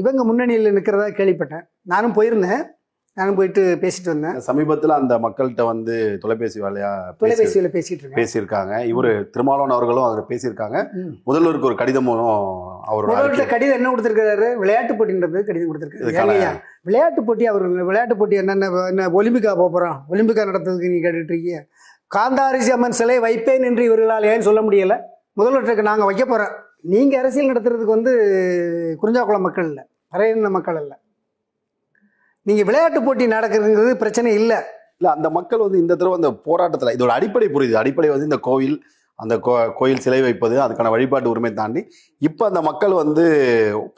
இவங்க முன்னணியில் நிற்கிறதா கேள்விப்பட்டேன். நானும் போயிருந்தேன். நானும் போயிட்டு பேசிட்டு வந்தேன். சமீபத்துல அந்த மக்கள்கிட்ட வந்து தொலைபேசி வேலையா பேசி தொலைபேசியில் பேசிட்டு இருக்கேன். பேசியிருக்காங்க. இவரு திருமாவளவன் அவர்களும் அதில் பேசியிருக்காங்க. முதல்வருக்கு ஒரு கடிதமும் அவரோட முதல்வர்கிட்ட அறிக்கை- கடிதம் என்ன கொடுத்துருக்காரு விளையாட்டு போட்டின்றது கடிதம் கொடுத்துருக்காரு. விளையாட்டு போட்டி அவர் விளையாட்டு போட்டி என்னென்ன என்ன ஒலிம்பிக்கா போக போகிறோம் ஒலிம்பிக்கா நடத்துறதுக்கு நீ கேட்டுட்டு இருக்கீங்க. காந்தாரிசி அம்மன் சிலை வைப்பேன் என்று இவர்களால் ஏன் சொல்ல முடியல? முதல்வருக்கு நாங்கள் வைக்க போகிறோம் நீங்கள் அரசியல் நடத்துறதுக்கு வந்து குறிஞ்சாக்குளம் மக்கள் இல்லை. பறையின மக்கள் இல்லை நீங்கள் விளையாட்டு போட்டி நடக்கிறதுங்கிறது பிரச்சனை இல்லை. இல்ல அந்த மக்கள் வந்து இந்த தடவை அந்த போராட்டத்துல இதோட அடிப்படை புரியுது. அடிப்படை வந்து இந்த கோவில் அந்த கோ கோயில் சிலை வைப்பது அதுக்கான வழிபாட்டு உரிமை தாண்டி இப்போ அந்த மக்கள் வந்து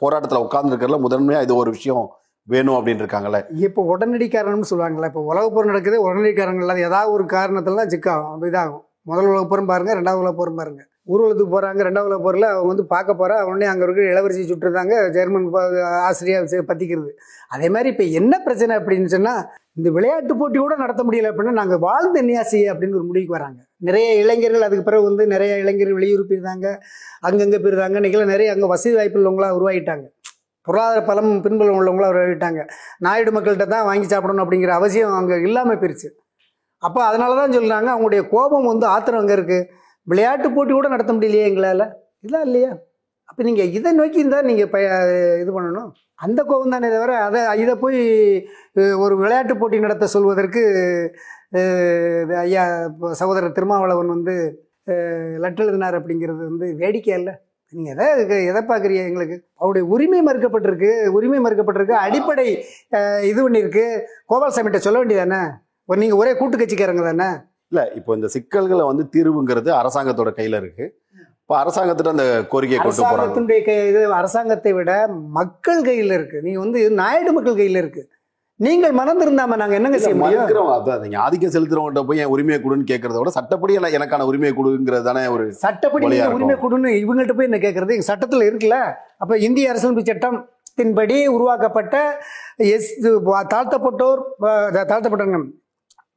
போராட்டத்தில் உட்கார்ந்துருக்கிறதுல முதன்மையா இது ஒரு விஷயம் வேணும் அப்படின்னு இருக்காங்கல்ல. இப்போ உடனடி காரணம்னு சொல்லுவாங்கல்ல இப்போ உலகப் போர் நடக்குது உடனடி காரணங்கள் இல்லாத ஏதாவது ஒரு காரணத்துல தான் சிக்காகும் இதாகும். முதல் உலகப் போரும் பாருங்க ரெண்டாவது உலகப் போரும் பாருங்க. ஊர்வலத்துக்கு போகிறாங்க ரெண்டாவது உலகப் போரில் அவங்க வந்து பார்க்க போகிற உடனே அங்கே இருக்கிற இளவரசி சுட்டுருந்தாங்க ஜெர்மன் ப- ஆசிரியர் பற்றிக்கிறது அதே மாதிரி இப்போ என்ன பிரச்சனை அப்படின்னு சொன்னால் இந்த விளையாட்டு போட்டி கூட நடத்த முடியல அப்படின்னா நாங்கள் வாழ்ந்த நியாசி அப்படின்னு ஒரு முடிவுக்கு வராங்க. நிறைய இளைஞர்கள் அதுக்கு பிறகு வந்து நிறைய இளைஞர்கள் வெளியூர் போயிருந்தாங்க அங்கங்கே போயிருந்தாங்க இன்னைக்கெல்லாம் நிறைய அங்கே வசதி வாய்ப்பு உள்ளவங்களாக உருவாகிட்டாங்க. பொருளாதார பலம் பின்புலம் உள்ளவங்களாக உருவாகிட்டாங்க. நாயுடு மக்கள்கிட்ட தான் வாங்கி சாப்பிடணும் அப்படிங்கிற அவசியம் அங்கே இல்லாமல் போயிருச்சு. அப்போ அதனால தான் சொல்கிறாங்க அவங்களுடைய கோபம் வந்து ஆத்திரம் அங்கே இருக்குது விளையாட்டு போட்டி கூட நடத்த முடியலையே எங்களால்? இதெல்லாம் இல்லையா? அப்போ நீங்கள் இதை நோக்கி இருந்தால் நீங்கள் ப இது பண்ணணும். அந்த கோபம் தானே தவிர அதை இதை போய் ஒரு விளையாட்டு போட்டி நடத்த சொல்வதற்கு ஐயா இப்போ சகோதரர் திருமாவளவன் வந்து லெட்டர் எழுதினார் அப்படிங்கிறது வந்து வேடிக்கை இல்லை நீங்கள் எதை எதை பார்க்குறீங்க எங்களுக்கு? அவருடைய உரிமை மறுக்கப்பட்டிருக்கு உரிமை மறுக்கப்பட்டிருக்கு அடிப்படை இது பண்ணியிருக்கு கோபால்சாமிகிட்ட சொல்ல வேண்டியதானே ஒரு நீங்கள் ஒரே கூட்டு கட்சிக்காரங்க தானே? இல்ல இப்போ இந்த சிக்கல்களை வந்து தீர்வுங்கிறது அரசாங்கத்தோட கையில இருக்கு. இப்போ அரசாங்கத்திட்ட அந்த கோரிக்கையை கொண்டு அரசாங்கத்தினுடைய கை- இது அரசாங்கத்தை விட மக்கள் கையில் இருக்கு. நீங்க வந்து நாயுடு மக்கள் கையில் இருக்கு. நீங்கள் மறந்திருந்தாம நாங்க என்னங்க செய்ய முடியும்? அதான் நீங்க ஆதிக்கம் செலுத்துறவங்ககிட்ட போய் என் உரிமையை கொடுன்னு கேட்கறத விட சட்டப்படி எனக்கு- எனக்கான உரிமையை கொடுங்கிறது தானே ஒரு சட்டப்படி. உரிமை கொடுன்னு இவங்கள்ட்ட போய் என்ன கேட்கறது எங்க சட்டத்துல இருக்குல்ல? அப்ப இந்திய அரசியலமைப்பு சட்டத்தின்படி உருவாக்கப்பட்ட எஸ் தாழ்த்தப்பட்டோர் அஹ், தாழ்த்தப்பட்டவங்க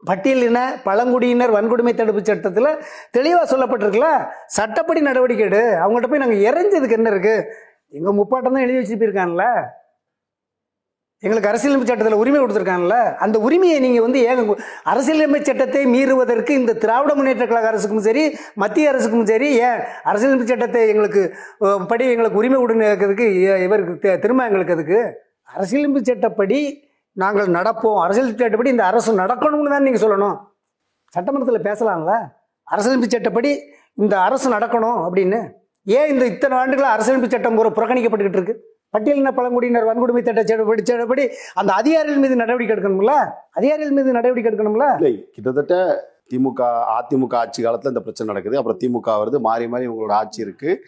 பட்டியலின பழங்குடியினர் வன்கொடுமை தடுப்பு சட்டத்தில் தெளிவாக சொல்லப்பட்டிருக்குல்ல சட்டப்படி நடவடிக்கை எடு. அவங்கள்ட்ட போய் நாங்கள் இறைஞ்சதுக்கு என்ன இருக்குது எங்கள் முப்பாட்டம் தான் எழுதி வச்சுருப்பிருக்காங்கல்ல போயிருக்கான்ல எங்களுக்கு அரசியலமைப்பு சட்டத்தில் உரிமை கொடுத்துருக்காங்கல்ல அந்த உரிமையை நீங்கள் வந்து ஏங்க அரசியலமைப்பு சட்டத்தை மீறுவதற்கு இந்த திராவிட முன்னேற்ற கழக அரசுக்கும் சரி மத்திய அரசுக்கும் சரி ஏன் அரசியலமைப்பு சட்டத்தை எங்களுக்கு படி எங்களுக்கு உரிமை கொடுன்னு இவருக்கு திரும்ப எங்களுக்கு அதுக்கு அரசியலமைப்பு சட்டப்படி நாங்கள் நடப்போம். அரசியல் சட்டப்படி இந்த அரசு நடக்கணும்னு தான் நீங்கள் சொல்லணும். சட்டமன்றத்தில் பேசலாம்ல? அரசியலமைப்பு சட்டப்படி இந்த அரசு நடக்கணும் அப்படின்னு. ஏன் இந்த இத்தனை ஆண்டுகளாக அரசியலமைப்பு சட்டம் ஒரு புறக்கணிக்கப்பட்டுக்கிட்டு இருக்கு? பட்டியலின பழங்குடியினர் வன்கொடுமை சட்ட சட்டப்படி சட்டப்படி அந்த அதிகாரிகள் மீது நடவடிக்கை எடுக்கணும்ல? அதிகாரிகள் மீது நடவடிக்கை எடுக்கணும்ல? இல்லை கிட்டத்தட்ட திமுக அதிமுக ஆட்சி காலத்தில் இந்த பிரச்சனை நடக்குது. அப்புறம் திமுக வருது. மாறி மாறி உங்களோட ஆட்சி இருக்குது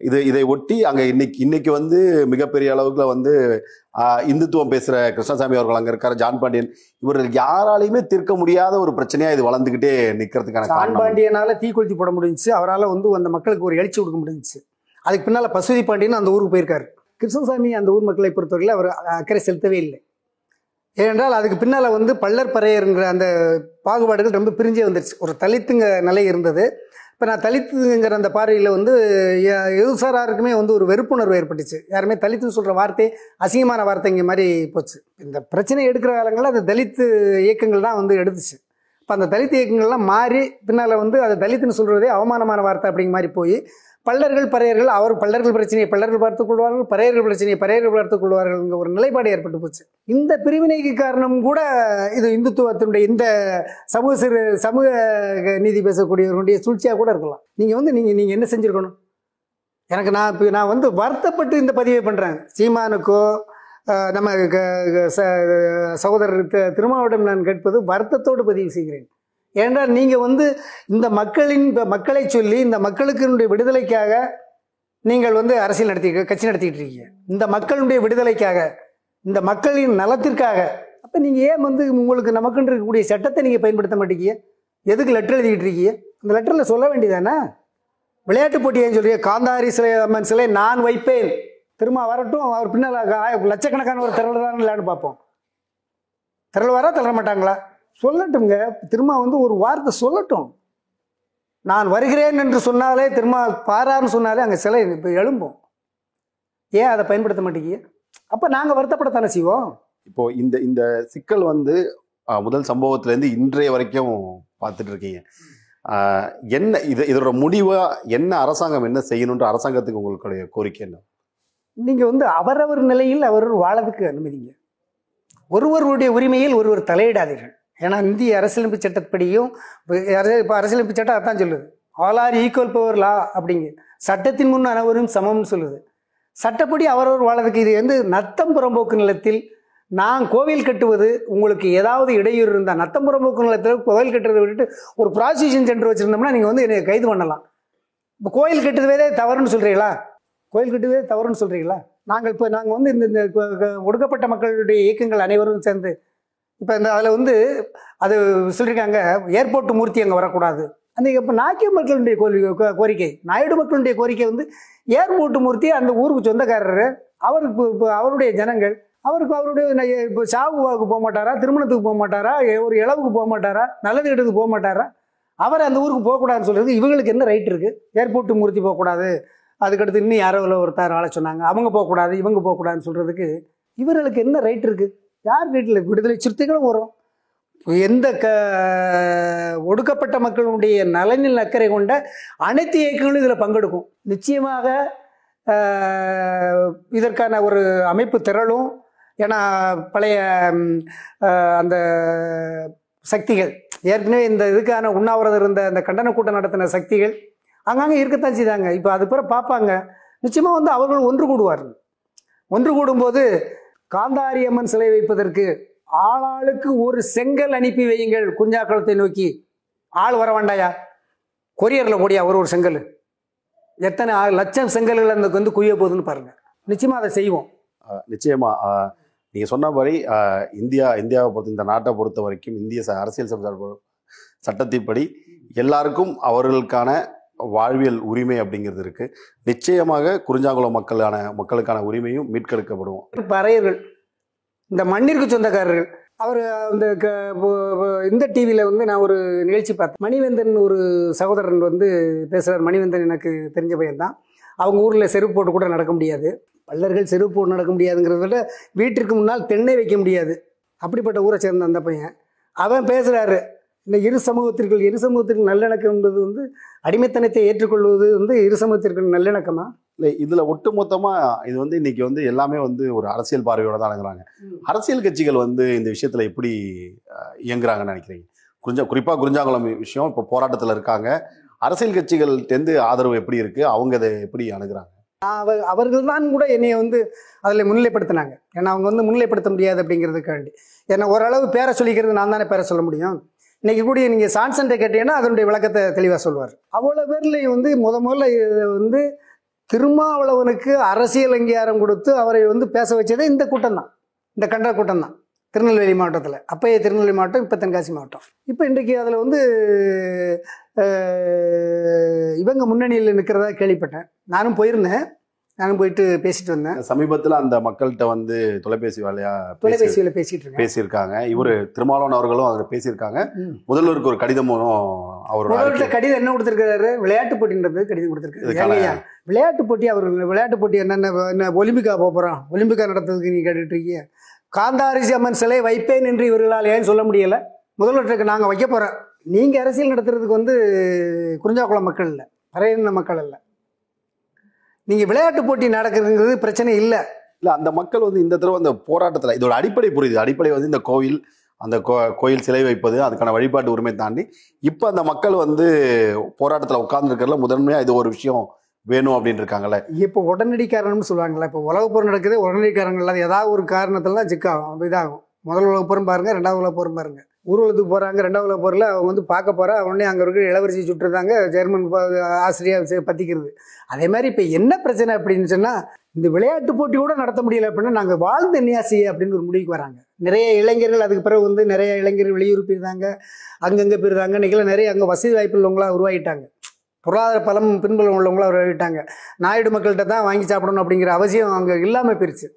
இது இதை ஒட்டி அங்க இன்னைக்கு இன்னைக்கு வந்து மிகப்பெரிய அளவுக்குல வந்து இந்துத்துவம் பேசுற கிருஷ்ணசாமி அவர்கள் அங்க இருக்காரு ஜான் பாண்டியன். இவர்கள் யாராலையுமே தீர்க்க முடியாத ஒரு பிரச்சனையா இது வளர்ந்துகிட்டே நிக்கிறதுக்கான சான் காரணம். பாண்டியனால தீக்குளித்து போட முடிஞ்சுச்சு. அவரால் வந்து அந்த மக்களுக்கு ஒரு எழுச்சி கொடுக்க முடிஞ்சுச்சு. அதுக்கு பின்னால பசுதி பாண்டியன் அந்த ஊருக்கு போயிருக்காரு. கிருஷ்ணசாமி அந்த ஊர் மக்களை பொறுத்தவரையில் அவர் அக்கறை செலுத்தவே இல்லை. ஏனென்றால் அதுக்கு பின்னால் வந்து பள்ளர் பறையருங்கிற அந்த பாகுபாடுகள் ரொம்ப பிரிஞ்சே வந்துருச்சு. ஒரு தலித்துங்க நிலை இருந்தது. இப்போ நான் தலித்துங்கிற அந்த பார்வையில் வந்து எ- எதுசாராருக்குமே வந்து ஒரு வெறுப்புணர்வு ஏற்பட்டுச்சு. யாருமே தலித்துன்னு சொல்கிற வார்த்தை அசிங்கமான வார்த்தைங்க மாதிரி போச்சு. இந்த பிரச்சனை எடுக்கிற காலங்களில் அந்த தலித்து இயக்கங்கள் தான் வந்து எடுத்துச்சு. இப்போ அந்த தலித் இயக்கங்கள்லாம் மாறி பின்னால் வந்து அதை தலித்துன்னு சொல்கிறதே அவமானமான வார்த்தை அப்படிங்கிற மாதிரி போய் பல்லர்கள் பறையர்கள் அவர் பல்லர்கள் பிரச்சனையை பல்லர்கள் பார்த்துக் கொள்வார்கள் பறையர்கள் பிரச்சனையை பறையர்கள் பார்த்துக் கொள்வார்கள் ஒரு நிலைப்பாடு ஏற்பட்டு போச்சு. இந்த பிரிவினைக்கு காரணம் கூட இது இந்துத்துவத்தினுடைய இந்த சமூக சிறு சமூக நீதி பேசக்கூடியவர்களுடைய சூழ்ச்சியாக கூட இருக்கலாம். நீங்கள் வந்து நீங்கள் நீங்கள் என்ன செஞ்சுருக்கணும்? எனக்கு நான் இப்போ நான் வந்து வருத்தப்பட்டு இந்த பதிவை பண்ணுறேன் சீமானுக்கோ நம்ம க- ச- சகோதரர் தி- திருமாவட்டம் நான் கேட்பது வருத்தத்தோடு பதிவு செய்கிறேன். ஏனென்றால் நீங்கள் வந்து இந்த மக்களின் இப்போ மக்களை சொல்லி இந்த மக்களுக்கு விடுதலைக்காக நீங்கள் வந்து அரசியல் நடத்தி கட்சி நடத்திக்கிட்டு இருக்கீங்க. இந்த மக்களுடைய விடுதலைக்காக இந்த மக்களின் நலத்திற்காக. அப்போ நீங்கள் ஏன் வந்து உங்களுக்கு நமக்குன்னு இருக்கக்கூடிய சட்டத்தை நீங்கள் பயன்படுத்த மாட்டேங்கிய எதுக்கு லெட்டர் எழுதிக்கிட்டு இருக்கீங்க? அந்த லெட்டரில் சொல்ல வேண்டியதானே? விளையாட்டு போட்டி ஏன் சொல்றீங்க? காந்தாரி சிலை அம்மன் சிலை நான் வைப்பேன். திரும்ப வரட்டும் அவர் பின்னால் லட்சக்கணக்கான ஒரு திரள் தான் இல்லைன்னு பார்ப்போம். திரள் வரா தர மாட்டாங்களா? சொல்லட்டுங்க திரும்ப வந்து ஒரு வார்த்தை சொல்லட்டும். நான் வருகிறேன் என்று சொன்னாலே திரும்ப பாரான்னு சொன்னாலே அங்கே சிலை இப்போ எழும்பும். ஏன் அதை பயன்படுத்த மாட்டேங்கிய அப்போ நாங்கள் வருத்தப்படத்தானே செய்வோம்? இப்போ இந்த இந்த சிக்கல் வந்து முதல் சம்பவத்துல இருந்து இன்றைய வரைக்கும் பார்த்துட்டு இருக்கீங்க. என்ன இது இதோட முடிவா என்ன அரசாங்கம் என்ன செய்யணுன்ற அரசாங்கத்துக்கு உங்களுடைய கோரிக்கை என்ன? நீங்கள் வந்து அவரவர் நிலையில் அவர் வாழறதுக்கு அனுமதிங்க. ஒருவருடைய உரிமையில் ஒருவர் தலையிடாதீர்கள். ஏன்னா இந்திய அரசியலமைப்பு சட்டப்படியும் இப்போ அரசியலமைப்பு சட்டம் அதான் சொல்லுது. All are equal before law அப்படிங்க. சட்டத்தின் முன் அனைவரும் சமம்னு சொல்லுது. சட்டப்படி அவரவர் வாழறதுக்கு இது வந்து நத்தம் புறம்போக்கு நிலத்தில் நான் கோவில் கட்டுவது உங்களுக்கு ஏதாவது இடையூறு இருந்தால் நத்தம் புறம்போக்கு நிலத்தில் கோவில் கட்டுறதை விட்டுட்டு ஒரு ப்ராசிக்யூஷன் சென்டர் வச்சுருந்தோம்னா நீங்கள் வந்து என்னை கைது பண்ணலாம். இப்போ கோயில் கட்டுறதே தவறுன்னு சொல்கிறீங்களா கோயில் கட்டுவதே தவறுன்னு சொல்கிறீங்களா நாங்கள் இப்போ நாங்கள் வந்து இந்த இந்த ஒடுக்கப்பட்ட மக்களுடைய இயக்கங்கள் அனைவரும் சேர்ந்து இப்போ இந்த அதில் வந்து அது சொல்லியிருக்காங்க ஏர்போர்ட் மூர்த்தி அங்கே வரக்கூடாது. அந்த இப்போ நாக்கிய மக்களுடைய கோரிக்கை கோரிக்கை நாயுடு மக்களுடைய கோரிக்கை வந்து ஏர்போர்ட் மூர்த்தி அந்த ஊருக்கு சொந்தக்காரர் அவருக்கு இப்போ- இப்போ அவருடைய ஜனங்கள் அவருக்கு அவருடைய இப்போ சாவுவாவுக்கு போக மாட்டாரா திருமணத்துக்கு போக மாட்டாரா ஒரு இளவுக்கு போக மாட்டாரா நல்லது கெட்டதுக்கு போக மாட்டாரா அவர் அந்த ஊருக்கு போகக்கூடாதுன்னு சொல்கிறது இவங்களுக்கு என்ன ரைட் இருக்குது ஏர்போர்ட் மூர்த்தி போகக்கூடாது அதுக்கடுத்து இன்னும் யாரோ ஒருத்தர் ஆள சொன்னாங்க அவங்க போகக்கூடாது இவங்க போகக்கூடாதுன்னு சொல்கிறதுக்கு இவர்களுக்கு என்ன ரைட் இருக்குது யார் வீட்டில் விடுதலை சிறுத்தைகளும் வரும்? எந்த க ஒடுக்கப்பட்ட மக்களுடைய நலனில் அக்கறை கொண்ட அனைத்து இயக்கங்களும் இதில் பங்கெடுக்கும். நிச்சயமாக இதற்கான ஒரு அமைப்பு திரளும். ஏன்னா பழைய அந்த சக்திகள் ஏற்கனவே இந்த இதுக்கான உண்ணாவிரதம் இருந்த அந்த கண்டன கூட்டம் நடத்தின சக்திகள் அங்கங்கே இருக்கத்தான் செய்தாங்க. இப்போ அது பிற பார்ப்பாங்க. நிச்சயமாக வந்து அவர்கள் ஒன்று கூடுவார்கள். ஒன்று கூடும்போது காந்தாரி அம்மன் சிலை வைப்பதற்கு ஆளாளுக்கு ஒரு செங்கல் அனுப்பி வையுங்கள். குஞ்சாக்குளத்தை நோக்கி. ஆள் வர வேண்டாயா? கொரியரில் கூடிய ஒரு ஒரு செங்கல்? எத்தனை லட்சம் செங்கல்கள் அந்த வந்து குவிய போகுதுன்னு பாருங்க. நிச்சயமா அதை செய்வோம். நிச்சயமாக நிச்சயமா சொன்ன மாதிரி இந்தியா இந்தியாவை பொறுத்த இந்த நாட்டை பொறுத்த வரைக்கும் இந்திய அரசியல் சட்டத்தின்படி எல்லாருக்கும் அவர்களுக்கான வாழ்வியல் உரிமை அப்படிங்கிறது இருக்கு. நிச்சயமாக குறிஞ்சாங்குளம் மக்களான மக்களுக்கான உரிமையும் மீட்கெடுக்கப்படும். பறையர்கள் இந்த மண்ணிற்கு சொந்தக்காரர்கள். அவர் அந்த க- இந்த டிவியில் வந்து நான் ஒரு நிகழ்ச்சி பார்த்தேன். மணிவேந்தன் ஒரு சகோதரன் வந்து பேசுகிறார் மணிவேந்தன் எனக்கு தெரிஞ்ச பையன் தான். அவங்க ஊரில் செருப்பு போட்டு கூட நடக்க முடியாது. பல்லர்கள் செருப்பு போட்டு நடக்க முடியாதுங்கிறத விட வீட்டிற்கு முன்னால் தென்னை வைக்க முடியாது. அப்படிப்பட்ட ஊரை சேர்ந்த அந்த பையன். அவன் பேசுகிறாரு இந்த இரு சமூகத்திற்குள் இரு சமூகத்திற்கு நல்லிணக்கம் என்பது வந்து அடிமைத்தனத்தை ஏற்றுக்கொள்வது வந்து இரு சமூகத்திற்கு நல்லிணக்கமா? இல்லை இதுல ஒட்டுமொத்தமா இது வந்து இன்னைக்கு வந்து எல்லாமே வந்து ஒரு அரசியல் பார்வையோட தான் அணுகுறாங்க அரசியல் கட்சிகள் வந்து இந்த விஷயத்துல எப்படி இயங்குறாங்கன்னு நினைக்கிறீங்க? குறிஞ்சா குறிப்பா குறிஞ்சாங்குளம் விஷயம் இப்போ போராட்டத்துல இருக்காங்க. அரசியல் கட்சிகள்கிட்டேருந்து ஆதரவு எப்படி இருக்கு? அவங்க அதை எப்படி அணுகுறாங்க? அவ அவர்கள் தான் கூட என்னைய வந்து அதில் முன்னிலைப்படுத்தினாங்க. ஏன்னா அவங்க வந்து முன்னிலைப்படுத்த முடியாது அப்படிங்கிறதுக்காண்டி. ஏன்னா ஓரளவு பேரை சொல்லிக்கிறது நான் தானே பேரை சொல்ல முடியும்? இன்னைக்கு கூடிய நீங்கள் சான்சன்ட்டை கேட்டீங்கன்னா அதனுடைய விளக்கத்தை தெளிவாக சொல்லுவார் அவ்வளோ பேர்லையும் வந்து முத முதல்ல இதை வந்து திருமாவளவனுக்கு அரசியல் அங்கீகாரம் கொடுத்து அவரை வந்து பேச வச்சதே இந்த கூட்டம் தான் இந்த கண்ட கூட்டம் தான் திருநெல்வேலி மாவட்டத்தில். அப்பயே திருநெல்வேலி மாவட்டம் இப்போ தென்காசி மாவட்டம். இப்போ இன்றைக்கு அதில் வந்து இவங்க முன்னணியில் நிற்கிறதா கேள்விப்பட்டேன். நானும் போயிருந்தேன். நானும் போயிட்டு பேசிட்டு வந்தேன். சமீபத்துல அந்த மக்கள்கிட்ட வந்து தொலைபேசி வேலையா பேசி தொலைபேசியில் பேசிட்டு பேசியிருக்காங்க. இவரு திருமாவளவன் அவர்களும் அதில் பேசியிருக்காங்க. முதல்வருக்கு ஒரு கடிதமும் அவரோட முதல்வர்கிட்ட கடிதம் என்ன கொடுத்துருக்காரு விளையாட்டு போட்டின்றது கடிதம் கொடுத்துருக்காரு. விளையாட்டு போட்டி அவர் விளையாட்டு போட்டி என்னென்ன என்ன ஒலிம்பிக்கா போக போகிறோம் ஒலிம்பிக்கா நடத்துறதுக்கு நீ கேட்டுட்டு இருக்கீங்க காந்தாரிசி அம்மன் சிலை வைப்பேன் என்று இவர்களால் ஏன் சொல்ல முடியல? முதல்வருக்கு நாங்கள் வைக்க போகிறோம் நீங்கள் அரசியல் நடத்துறதுக்கு வந்து குறிஞ்சாக்குளம் மக்கள் இல்லை பறையின மக்கள் இல்லை. நீங்கள் விளையாட்டு போட்டி நடக்கிறதுங்கிறது பிரச்சனை இல்லை. இல்ல அந்த மக்கள் வந்து இந்த தடவை அந்த போராட்டத்துல இதோட அடிப்படை புரியுது. அடிப்படை வந்து இந்த கோவில் அந்த கோ- கோயில் சிலை வைப்பது அதுக்கான வழிபாட்டு உரிமை தாண்டி இப்ப அந்த மக்கள் வந்து போராட்டத்துல உட்கார்ந்து முதன்மையா இது ஒரு விஷயம் வேணும் அப்படின்னு இருக்காங்கல்ல. இப்போ உடனடி காரணம்னு சொல்லுவாங்கல்ல இப்போ உலகப் போர் நடக்குது உடனடி காரணங்கள் அது ஏதாவது ஒரு காரணத்தில் தான் அப்படி இதாகும். முதல் உலகப் போரும் பாருங்க ரெண்டாவது உலகப் போரும் பாருங்க. ஊர்வலத்துக்கு போகிறாங்க ரெண்டாவது உலகப் போரில் அவங்க வந்து பார்க்க போகிறா உடனே அங்கே இருக்கிற இளவரசி சுட்டுருந்தாங்க ஜெர்மன் ப- பற்றிக்கிறது அதே மாதிரி இப்போ என்ன பிரச்சனை அப்படின்னு சொன்னால் இந்த விளையாட்டு போட்டி கூட நடத்த முடியல அப்படின்னா நாங்கள் வாழ்ந்த என்னையா அப்படின்னு ஒரு முடிவுக்கு வராங்க. நிறைய இளைஞர்கள் அதுக்கு பிறகு வந்து நிறைய இளைஞர்கள் வெளியூர் போயிருந்தாங்க அங்கங்கே போயிருந்தாங்க இன்றைக்கெல்லாம் நிறைய அங்கே வசதி வாய்ப்பு உள்ளவங்களாக உருவாகிட்டாங்க. பொருளாதார பலம் பின்புலம் உள்ளவங்களாக உருவாகிட்டாங்க. நாயுடு மக்கள்கிட்ட தான் வாங்கி சாப்பிடணும் அப்படிங்கிற அவசியம் அங்கே இல்லாமல் போயிருச்சு.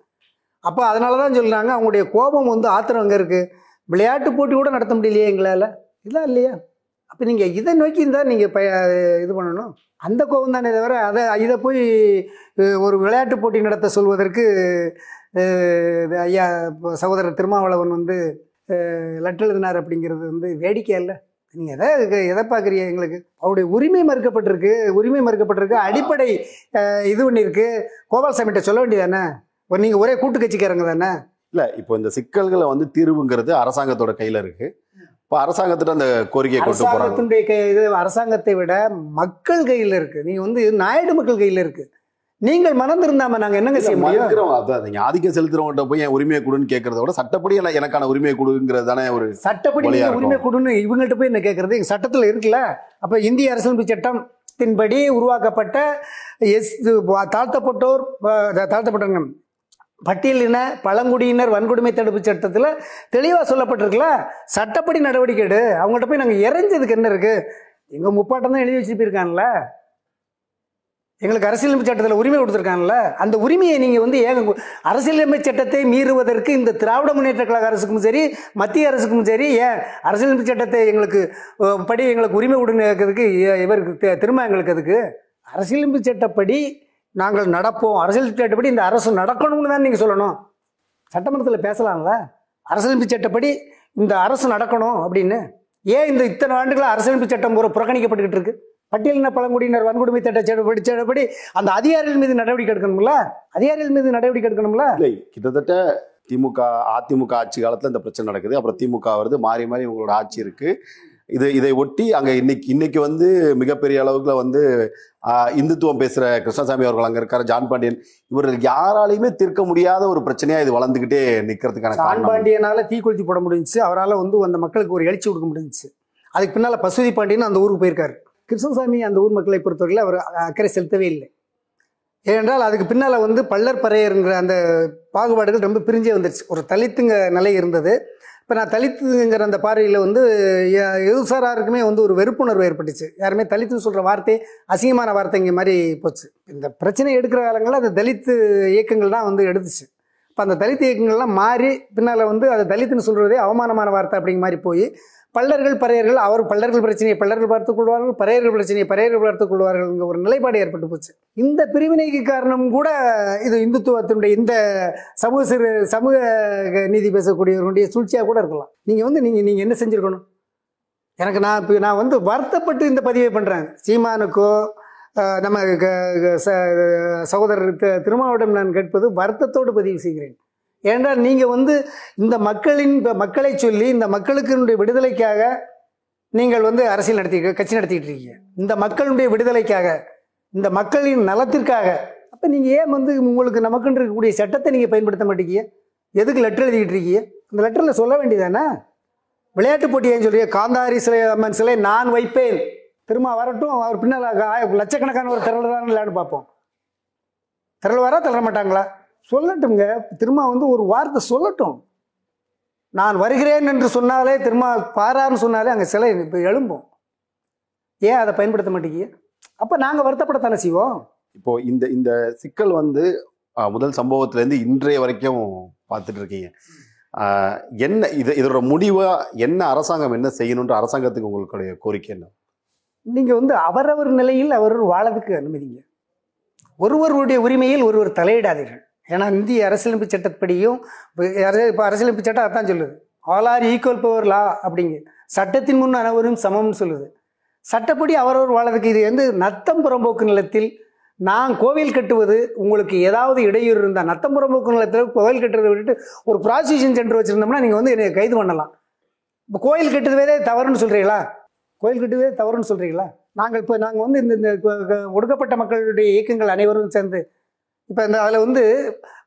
அப்போ அதனால தான் சொல்கிறாங்க அவங்களுடைய கோபம் வந்து ஆத்திரம் அங்கே இருக்குது விளையாட்டு போட்டி கூட நடத்த முடியலையே எங்களால்? இதெல்லாம் இல்லையா? அப்போ நீங்கள் இதை நோக்கி இருந்தால் நீங்கள் ப இது பண்ணணும். அந்த கோபம் தானே தவிர அதை இதை போய் ஒரு விளையாட்டு போட்டி நடத்த சொல்வதற்கு இது ஐயா இப்போ சகோதரர் திருமாவளவன் வந்து லெட்டர் எழுதினார் அப்படிங்கிறது வந்து வேடிக்கை இல்லை நீங்கள் எதை எதை பார்க்குறீங்க எங்களுக்கு? அவருடைய உரிமை மறுக்கப்பட்டிருக்கு உரிமை மறுக்கப்பட்டிருக்கு அடிப்படை இது பண்ணியிருக்கு கோபால்சாமிகிட்ட சொல்ல வேண்டியதானே ஒரு நீங்கள் ஒரே கூட்டு கட்சிக்காரங்க தானே? இல்ல இப்போ இந்த சிக்கல்களை வந்து தீர்வுங்கிறது அரசாங்கத்தோட கையில இருக்கு. இப்போ அரசாங்கத்திட்ட அந்த கோரிக்கையை கொண்டு போறாங்க. அரசாங்கத்தினுடைய கை இது அரசாங்கத்தை விட மக்கள் கையில் இருக்கு. நீங்க வந்து நாயுடு மக்கள் கையில் இருக்கு. நீங்கள் மனம் திருந்தாம நாங்க என்னங்க செய்ய முடியும்? அதான் ஆதிக்கம் செலுத்துறவங்கள்ட்ட போய் என் உரிமையை கொடுன்னு கேட்கறத விட சட்டப்படி எனக்கு- எனக்கான உரிமையை கொடுங்கிறது தானே ஒரு சட்டப்படி. உரிமை கொடுன்னு இவங்கள்ட்ட போய் என்ன கேட்கறது சட்டத்துல இருக்குல்ல? அப்ப இந்திய அரசியலமைப்பு சட்டம் சட்டத்தின்படி உருவாக்கப்பட்ட எஸ் தாழ்த்தப்பட்டோர் அஹ், தாழ்த்தப்பட்டவங்க பட்டியலின பழங்குடியினர் வன்கொடுமை தடுப்பு சட்டத்தில் தெளிவாக சொல்லப்பட்டிருக்குல்ல? சட்டப்படி நடவடிக்கை எடு. அவங்கள்ட்ட போய் நாங்கள் இறைஞ்சதுக்கு என்ன இருக்கு? எங்கள் முப்பாட்டம் தான் எழுதி வச்சு எங்களுக்கு அரசியலமைப்பு சட்டத்தில் உரிமை கொடுத்துருக்காங்கல்ல அந்த உரிமையை நீங்கள் வந்து ஏங்க அரசியலமைப்பு சட்டத்தை மீறுவதற்கு இந்த திராவிட முன்னேற்ற கழக அரசுக்கும் சரி மத்திய அரசுக்கும் சரி ஏன் அரசியலமைப்பு சட்டத்தை எங்களுக்கு படி எங்களுக்கு உரிமை கொடுங்கிறதுக்கு இவருக்கு திரும்ப எங்களுக்கு அதுக்கு அரசியலமைப்பு சட்டப்படி நாங்கள் நடப்போம். அரசியல் சட்டப்படி இந்த அரசு நடக்கணும்னு தான் நீங்கள் சொல்லணும். சட்டமன்றத்தில் பேசலாம்ல? அரசியலமைப்பு சட்டப்படி இந்த அரசு நடக்கணும் அப்படின்னு. ஏன் இந்த இத்தனை ஆண்டுகளாக அரசியலமைப்பு சட்டம் ஒரு புறக்கணிக்கப்பட்டுக்கிட்டு இருக்கு? பட்டியலின பழங்குடியினர் வன்கொடுமை சட்ட சட்டப்படி சட்டப்படி அந்த அதிகாரிகள் மீது நடவடிக்கை எடுக்கணும்ல? அதிகாரிகள் மீது நடவடிக்கை எடுக்கணும்ல? இல்லை கிட்டத்தட்ட திமுக அதிமுக ஆட்சி காலத்தில் இந்த பிரச்சனை நடக்குது. அப்புறம் திமுக வருது மாறி மாறி இவங்களோட ஆட்சி இருக்குது இது இதை ஒட்டி அங்கே இன்னைக்கு இன்னைக்கு வந்து மிகப்பெரிய அளவுக்குல வந்து இந்துத்துவம் பேசுற கிருஷ்ணசாமி அவர்கள் அங்க இருக்காரு ஜான் பாண்டியன். இவர்கள் யாராலையுமே தீர்க்க முடியாத ஒரு பிரச்சனையா இது வளர்ந்துகிட்டே நிக்கிறதுக்கான சான் காரணம். பாண்டியனால தீக்குளிச்சு போட முடிஞ்சுச்சு. அவரால் வந்து அந்த மக்களுக்கு ஒரு எழுச்சி கொடுக்க முடிஞ்சுச்சு. அதுக்கு பின்னால பசுதி பாண்டியன் அந்த ஊருக்கு போயிருக்காரு. கிருஷ்ணசாமி அந்த ஊர் மக்களை பொறுத்தவரையில் அவர் அக்கறை செலுத்தவே இல்லை. ஏனென்றால் அதுக்கு பின்னால் வந்து பள்ளர் பறையருங்கிற அந்த பாகுபாடுகள் ரொம்ப பிரிஞ்சே வந்துருச்சு. ஒரு தலித்துங்க நிலை இருந்தது. இப்போ நான் தலித்துங்கிற அந்த பார்வையில் வந்து எ- எதுசாராருக்குமே வந்து ஒரு வெறுப்புணர்வு ஏற்பட்டுச்சு. யாருமே தலித்துன்னு சொல்கிற வார்த்தை அசிங்கமான வார்த்தைங்க மாதிரி போச்சு. இந்த பிரச்சனை எடுக்கிற காலங்களில் அந்த தலித்து இயக்கங்கள் தான் வந்து எடுத்துச்சு. இப்போ அந்த தலித் இயக்கங்கள்லாம் மாறி பின்னால் வந்து அதை தலித்துன்னு சொல்கிறதே அவமானமான வார்த்தை அப்படிங்கிற மாதிரி போய் பல்லர்கள் பறையர்கள் அவர் பல்லர்கள் பிரச்சனையை பல்லர்கள் பார்த்துக் கொள்வார்கள் பறையர்கள் பிரச்சனையை பறையர்கள் பார்த்துக் கொள்வார்கள்ங்கிற ஒரு நிலைப்பாடு ஏற்பட்டு போச்சு. இந்த பிரிவினைக்கு காரணம் கூட இது இந்துத்துவத்தினுடைய இந்த சமூக சிறு சமூக நீதி பேசக்கூடியவருடைய சூழ்ச்சியாக கூட இருக்கலாம். நீங்கள் வந்து நீங்கள் நீங்கள் என்ன செஞ்சுருக்கணும்? எனக்கு நான் இப்போ நான் வந்து வருத்தப்பட்டு இந்த பதிவை பண்ணுறேன் சீமானுக்கோ நம்ம க- ச- சகோதரர் தி- நான் கேட்பது வருத்தத்தோடு பதிவு செய்கிறேன். ஏனென்றால் நீங்கள் வந்து இந்த மக்களின் மக்களை சொல்லி இந்த மக்களுக்கு விடுதலைக்காக நீங்கள் வந்து அரசியல் நடத்தி கட்சி நடத்திட்டு இருக்கீங்க. இந்த மக்களுடைய விடுதலைக்காக இந்த மக்களின் நலத்திற்காக. அப்போ நீங்கள் ஏன் வந்து உங்களுக்கு நமக்குன்னு இருக்கக்கூடிய சட்டத்தை நீங்கள் பயன்படுத்த மாட்டேங்க? எதுக்கு லெட்டர் எழுதிக்கிட்டு இருக்கீங்க? அந்த லெட்டரில் சொல்ல வேண்டியதானே? விளையாட்டு போட்டி ஏன் சொல்றீங்க காந்தாரி சிலை அம்மன் சிலை நான் வைப்பேன். திரும்ப வரட்டும் அவர் பின்னால் ஆய- லட்சக்கணக்கான ஒரு திரள் தான் பார்ப்போம். திரள் வரா தளர மாட்டாங்களா? சொல்லட்டுங்க திரும்ப வந்து ஒரு வார்த்தை சொல்லட்டும். நான் வருகிறேன் என்று சொன்னாலே திரும்ப பாரான்னு சொன்னாலே அங்கே சிலை இப்போ எழும்பும். ஏன் அதை பயன்படுத்த மாட்டேங்க? அப்போ நாங்கள் வருத்தப்படத்தானே செய்வோம்? இப்போ இந்த இந்த சிக்கல் வந்து முதல் சம்பவத்துல இருந்து இன்றைய வரைக்கும் பார்த்துட்டு இருக்கீங்க என்ன இது இதோட முடிவா என்ன அரசாங்கம் என்ன செய்யணுன்ற அரசாங்கத்துக்கு உங்களுடைய கோரிக்கை என்ன? நீங்கள் வந்து அவரவர் நிலையில் அவர் வாழறதுக்கு அனுமதிங்க. ஒருவருடைய உரிமையில் ஒருவர் தலையிடாதீர்கள். ஏன்னா இந்திய அரசியலமைப்பு சட்டப்படியும் இப்போ அரசியலமைப்பு சட்டம் அதான் சொல்லுது. All are equal before law அப்படிங்க. சட்டத்தின் முன் அனைவரும் சமம்னு சொல்லுது. சட்டப்படி அவரவர் வாழறதுக்கு இது வந்து நத்தம் புறம்போக்கு நிலத்தில் நான் கோவில் கட்டுவது உங்களுக்கு ஏதாவது இடையூறு இருந்தால் நத்தம் புறம்போக்கு நிலத்தில் கோவில் கட்டுறதை விட்டுட்டு ஒரு ப்ராசிக்யூஷன் சென்டர் வச்சுருந்தோம்னா நீங்கள் வந்து என்னை கைது பண்ணலாம். இப்போ கோயில் கட்டுறதே தவறுன்னு சொல்கிறீங்களா கோயில் கட்டுவதே தவறுன்னு சொல்கிறீங்களா நாங்கள் இப்போ நாங்கள் வந்து இந்த இந்த க- ஒடுக்கப்பட்ட மக்களுடைய இயக்கங்கள் அனைவரும் சேர்ந்து இப்போ இந்த அதில் வந்து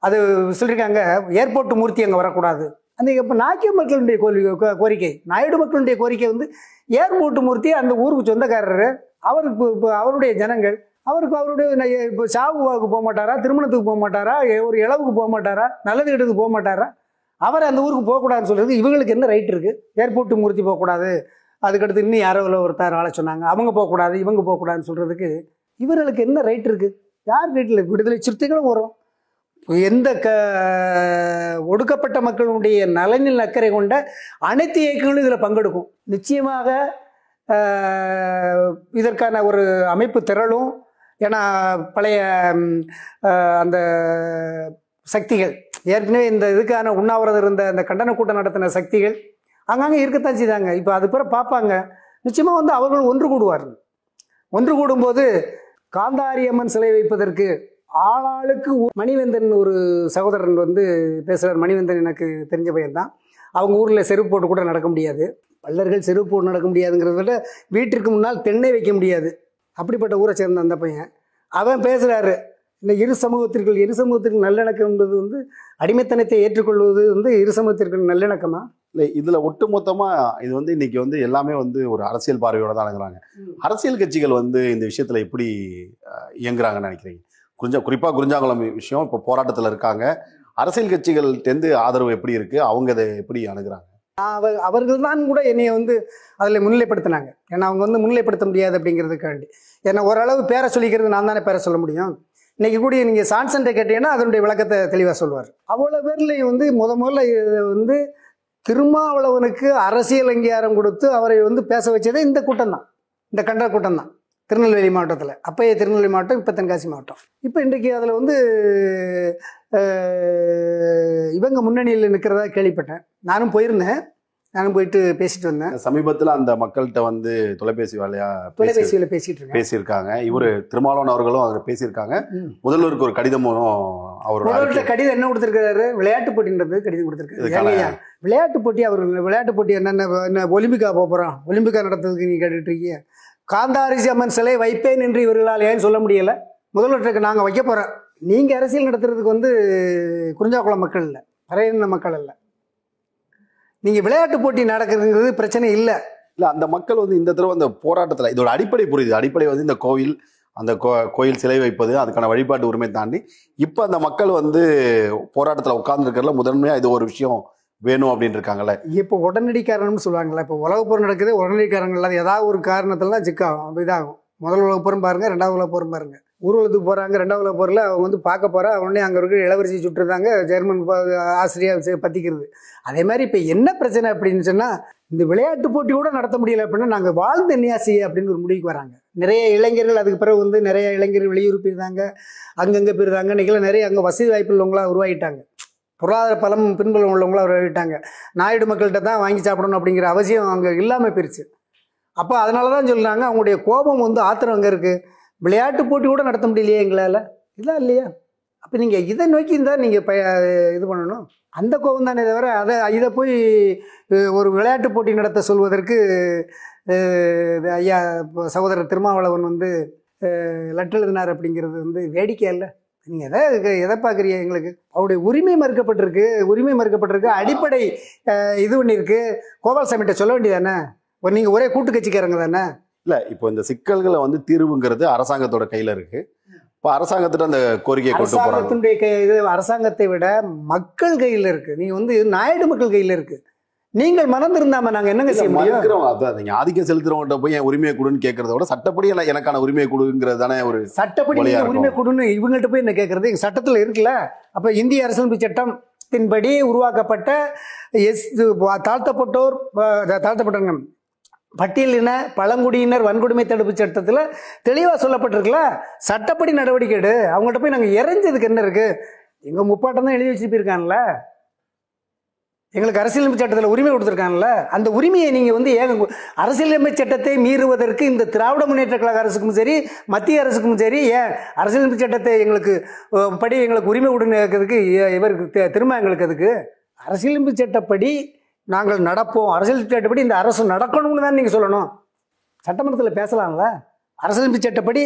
அது சொல்லியிருக்காங்க ஏர்போர்ட் மூர்த்தி அங்கே வரக்கூடாது. அந்த இப்போ நாக்கிய மக்களுடைய கோரிக்கை கோ- கோரிக்கை நாயுடு மக்களுடைய கோரிக்கை வந்து ஏர்போர்ட் மூர்த்தி அந்த ஊருக்கு சொந்தக்காரர் அவருக்கு இப்போ- இப்போ அவருடைய ஜனங்கள் அவருக்கு அவருடைய இப்போ சாவுவாவுக்கு போக மாட்டாரா திருமணத்துக்கு போக மாட்டாரா ஒரு இளவுக்கு போக மாட்டாரா நல்லது கெட்டதுக்கு போக மாட்டாரா அவர் அந்த ஊருக்கு போகக்கூடாதுன்னு சொல்கிறது இவங்களுக்கு என்ன ரைட் இருக்குது ஏர்போர்ட் மூர்த்தி போகக்கூடாது அதுக்கடுத்து இன்னும் யாரோ ஒருத்தர் ஆளை சொன்னாங்க. அவங்க போகக்கூடாது இவங்க போகக்கூடாதுன்னு சொல்கிறதுக்கு இவர்களுக்கு என்ன ரைட் இருக்குது யார் வீட்டில் விடுதலை சிறுத்தைகளும் வரும்? எந்த க ஒடுக்கப்பட்ட மக்களுடைய நலனில் அக்கறை கொண்ட அனைத்து இயக்கங்களும் இதில் பங்கெடுக்கும். நிச்சயமாக இதற்கான ஒரு அமைப்பு திரளும். ஏன்னா பழைய அந்த சக்திகள் ஏற்கனவே இந்த இதுக்கான உண்ணாவிரதம் இருந்த அந்த கண்டன கூட்டம் நடத்தின சக்திகள் அங்கங்கே இருக்கத்தான் செய்தாங்க. இப்போ அது பிற பார்ப்பாங்க. நிச்சயமாக வந்து அவர்கள் ஒன்று கூடுவார்கள். ஒன்று கூடும்போது காந்தாரி அம்மன் சிலை வைப்பதற்கு ஆளாளுக்கு மணிவேந்தன் ஒரு சகோதரன் வந்து பேசுகிறார் மணிவேந்தன் எனக்கு தெரிஞ்ச பையன் தான் அவங்க ஊரில் செருப்பு போட்டு கூட நடக்க முடியாது. பல்லர்கள் செருப்பு போட்டு நடக்க முடியாதுங்கிறத விட வீட்டிற்கு முன்னால் தென்னை வைக்க முடியாது. அப்படிப்பட்ட ஊரை சேர்ந்த அந்த பையன். அவன் பேசுகிறாரு இந்த இரு சமூகத்திற்குள் இரு சமூகத்திற்கு நல்லிணக்கம் என்பது வந்து அடிமைத்தனத்தை ஏற்றுக்கொள்வது வந்து இரு சமூகத்திற்கு நல்லிணக்கமாக இல்லை இதுல ஒட்டுமொத்தமா இது வந்து இன்னைக்கு வந்து எல்லாமே வந்து ஒரு அரசியல் பார்வையோட தான் அணுகுறாங்க அரசியல் கட்சிகள் வந்து இந்த விஷயத்துல எப்படி இயங்குறாங்கன்னு நினைக்கிறீங்க? குறிஞ்சா குறிப்பா குறிஞ்சாங்குளம் விஷயம் இப்போ போராட்டத்துல இருக்காங்க. அரசியல் கட்சிகள்கிட்டேருந்து ஆதரவு எப்படி இருக்கு? அவங்க அதை எப்படி அணுகுறாங்க? அவர் அவர்கள் தான் கூட என்னைய வந்து அதில் முன்னிலைப்படுத்தினாங்க. ஏன்னா அவங்க வந்து முன்னிலைப்படுத்த முடியாது அப்படிங்கிறதுக்காண்டி. ஏன்னா ஓரளவு பேரை சொல்லிக்கிறது நான் தானே பேரை சொல்ல முடியும். இன்னைக்கு கூட நீங்கள் சான்சன்ட்டை கேட்டீங்கன்னா அதனுடைய விளக்கத்தை தெளிவாக சொல்லுவார் அவ்வளோ பேர்லையும் வந்து முத முதல்ல இதை வந்து திருமாவளவனுக்கு அரசியல் அங்கீகாரம் கொடுத்து அவரை வந்து பேச வச்சதே இந்த கூட்டம் தான் இந்த கண்ட கூட்டம் தான் திருநெல்வேலி மாவட்டத்தில். அப்பயே திருநெல்வேலி மாவட்டம் இப்போ தென்காசி மாவட்டம். இப்போ இன்றைக்கு அதில் வந்து இவங்க முன்னணியில் நிற்கிறதா கேள்விப்பட்டேன். நானும் போயிருந்தேன். நானும் போயிட்டு பேசிட்டு வந்தேன். சமீபத்துல அந்த மக்கள்கிட்ட வந்து தொலைபேசி வேலையா பேசி தொலைபேசியில் பேசிட்டு பேசியிருக்காங்க. இவரு திருமாவளவன் அவர்களும் அவர் பேசியிருக்காங்க. முதல்வருக்கு ஒரு கடிதமும் அவரோட முதல்ல அறிக்கை- கடிதம் என்ன கொடுத்துருக்காரு? விளையாட்டு போட்டின்றது கடிதம் கொடுத்துருக்காரு. விளையாட்டு போட்டி அவர் விளையாட்டு போட்டி என்னென்ன என்ன ஒலிம்பிக்கா போக போகிறோம் ஒலிம்பிக்கா நடத்துறதுக்கு நீ கேட்டுட்டு இருக்கீங்க. காந்தாரிசி அம்மன் சிலை வைப்பேன் என்று இவர்களால் ஏன் சொல்ல முடியல? முதல்வருக்கு நாங்கள் வைக்க போகிறோம் நீங்கள் அரசியல் நடத்துறதுக்கு வந்து குறிஞ்சாக்குளம் மக்கள் இல்லை பறையின மக்கள் இல்லை. நீங்கள் விளையாட்டு போட்டி நடக்கிறதுங்கிறது பிரச்சனை இல்லை. இல்ல அந்த மக்கள் வந்து இந்த தடவை அந்த போராட்டத்துல இதோட அடிப்படை புரியுது. அடிப்படை வந்து இந்த கோவில் அந்த கோ- கோயில் சிலை வைப்பது அதுக்கான வழிபாட்டு உரிமை தாண்டி இப்ப அந்த மக்கள் வந்து போராட்டத்துல உட்கார்ந்து முதன்மையா இது ஒரு விஷயம் வேணும் அப்படின்னு இருக்காங்கல்ல. இப்போ உடனடி காரணம்னு சொல்லுவாங்கல்ல இப்போ உலகப் போர் நடக்குது உடனடி காரணங்கள் அது ஏதாவது ஒரு காரணத்துல தான் சிக்காகும் இதாகும். முதல் உலகப் போரும் பாருங்க ரெண்டாவது உலகப் போரும் பாருங்க. ஊர்வலத்துக்கு போகிறாங்க ரெண்டாவது உலகப் போரில் அவங்க வந்து பார்க்க போகிறா உடனே அங்கே இருக்கிற இளவரசி சுட்டுருந்தாங்க ஜெர்மன் ப- ஆசிரியா பத்திக்கிறது. அதே மாதிரி இப்போ என்ன பிரச்சனை அப்படின்னு சொன்னால் இந்த விளையாட்டு போட்டி கூட நடத்த முடியலை அப்படின்னா நாங்கள் வாழ்ந்த நியாசி அப்படின்னு ஒரு முடிவுக்கு வராங்க. நிறைய இளைஞர்கள் அதுக்கு பிறகு வந்து நிறைய இளைஞர்கள் வெளியூர் போயிருந்தாங்க அங்கங்கே போயிருந்தாங்க இன்றைக்கெல்லாம் நிறைய அங்கே வசதி வாய்ப்பு உள்ளவங்களாக உருவாகிட்டாங்க. பொருளாதார பலம் பின்புலம் உள்ளவங்களாக உருவாகிட்டாங்க. நாயுடு மக்கள்கிட்ட தான் வாங்கி சாப்பிடணும் அப்படிங்கிற அவசியம் அங்கே இல்லாமல் போயிருச்சு. அப்போ அதனால தான் சொல்கிறாங்க அவங்களுடைய கோபம் வந்து ஆத்திரம் அங்கே இருக்குது விளையாட்டு போட்டி கூட நடத்த முடியலையே எங்களால்? இதெல்லாம் இல்லையா? அப்போ நீங்கள் இதை நோக்கி இருந்தால் நீங்கள் ப இது பண்ணணும். அந்த கோபம் தானே தவிர அதை இதை போய் ஒரு விளையாட்டு போட்டி நடத்த சொல்வதற்கு ஐயா இப்போ சகோதரர் திருமாவளவன் வந்து லெட்டர் எழுதினார் அப்படிங்கிறது வந்து வேடிக்கை இல்லை நீங்கள் எதை எதை பார்க்குறீங்க எங்களுக்கு? அவருடைய உரிமை மறுக்கப்பட்டிருக்கு உரிமை மறுக்கப்பட்டிருக்கு அடிப்படை இது ஒன்று இருக்கு. கோபால்சாமிகிட்ட சொல்ல வேண்டியதானே ஒரு நீங்கள் ஒரே கூட்டு கட்சிக்காரங்க தானே? இல்ல இப்போ இந்த சிக்கல்களை வந்து தீர்வுங்கிறது அரசாங்கத்தோட கையில இருக்கு. இப்போ அரசாங்கத்திட்ட அந்த கோரிக்கையை கொண்டு அரசாங்கத்தினுடைய இது அரசாங்கத்தை விட மக்கள் கையில் இருக்கு. நீங்க வந்து நாயுடு மக்கள் கையில் இருக்கு. நீங்கள் மறந்திருந்தாம நாங்க என்னங்க இல்ல, செய்ய மறுக்கிறவங்க அதான் நீங்க ஆதிக்கம் செலுத்துறவங்ககிட்ட போய் என் உரிமையை கொடுன்னு கேட்கறத விட சட்டப்படி எனக்கு- எனக்கான உரிமையை கொடுங்கிறது தானே ஒரு சட்டப்படி. உரிமை கொடுன்னு இவங்கள்ட்ட போய் என்ன கேட்கறது சட்டத்துல இருக்குல்ல? அப்ப இந்திய அரசியலமைப்பு சட்டத்தின்படி உருவாக்கப்பட்ட எஸ் தாழ்த்தப்பட்டோர் தாழ்த்தப்பட்டவங்க பட்டியலின பழங்குடியினர் வன்கொடுமை தடுப்பு சட்டத்தில் தெளிவாக சொல்லப்பட்டிருக்குல்ல? சட்டப்படி நடவடிக்கை எடு. அவங்கள்ட்ட போய் நாங்கள் இறைஞ்சதுக்கு என்ன இருக்கு? எங்கள் முப்பாட்டம் தான் எழுதி வச்சு போயிருக்கான்ல எங்களுக்கு அரசியலமைப்பு சட்டத்தில் உரிமை கொடுத்துருக்காங்கல்ல அந்த உரிமையை நீங்கள் வந்து ஏங்க அரசியலமைப்பு சட்டத்தை மீறுவதற்கு இந்த திராவிட முன்னேற்ற கழக அரசுக்கும் சரி மத்திய அரசுக்கும் சரி ஏன் அரசியலமைப்பு சட்டத்தை எங்களுக்கு படி எங்களுக்கு உரிமை உடனே கேட்கறதுக்கு இவருக்கு திரும்ப எங்களுக்கு அதுக்கு அரசியலமைப்பு சட்டப்படி நாங்கள் நடப்போம். அரசியல் சட்டப்படி இந்த அரசு நடக்கணும்னு தான் நீங்கள் சொல்லணும். சட்டமன்றத்தில் பேசலாம்ல? அரசியலமைப்பு சட்டப்படி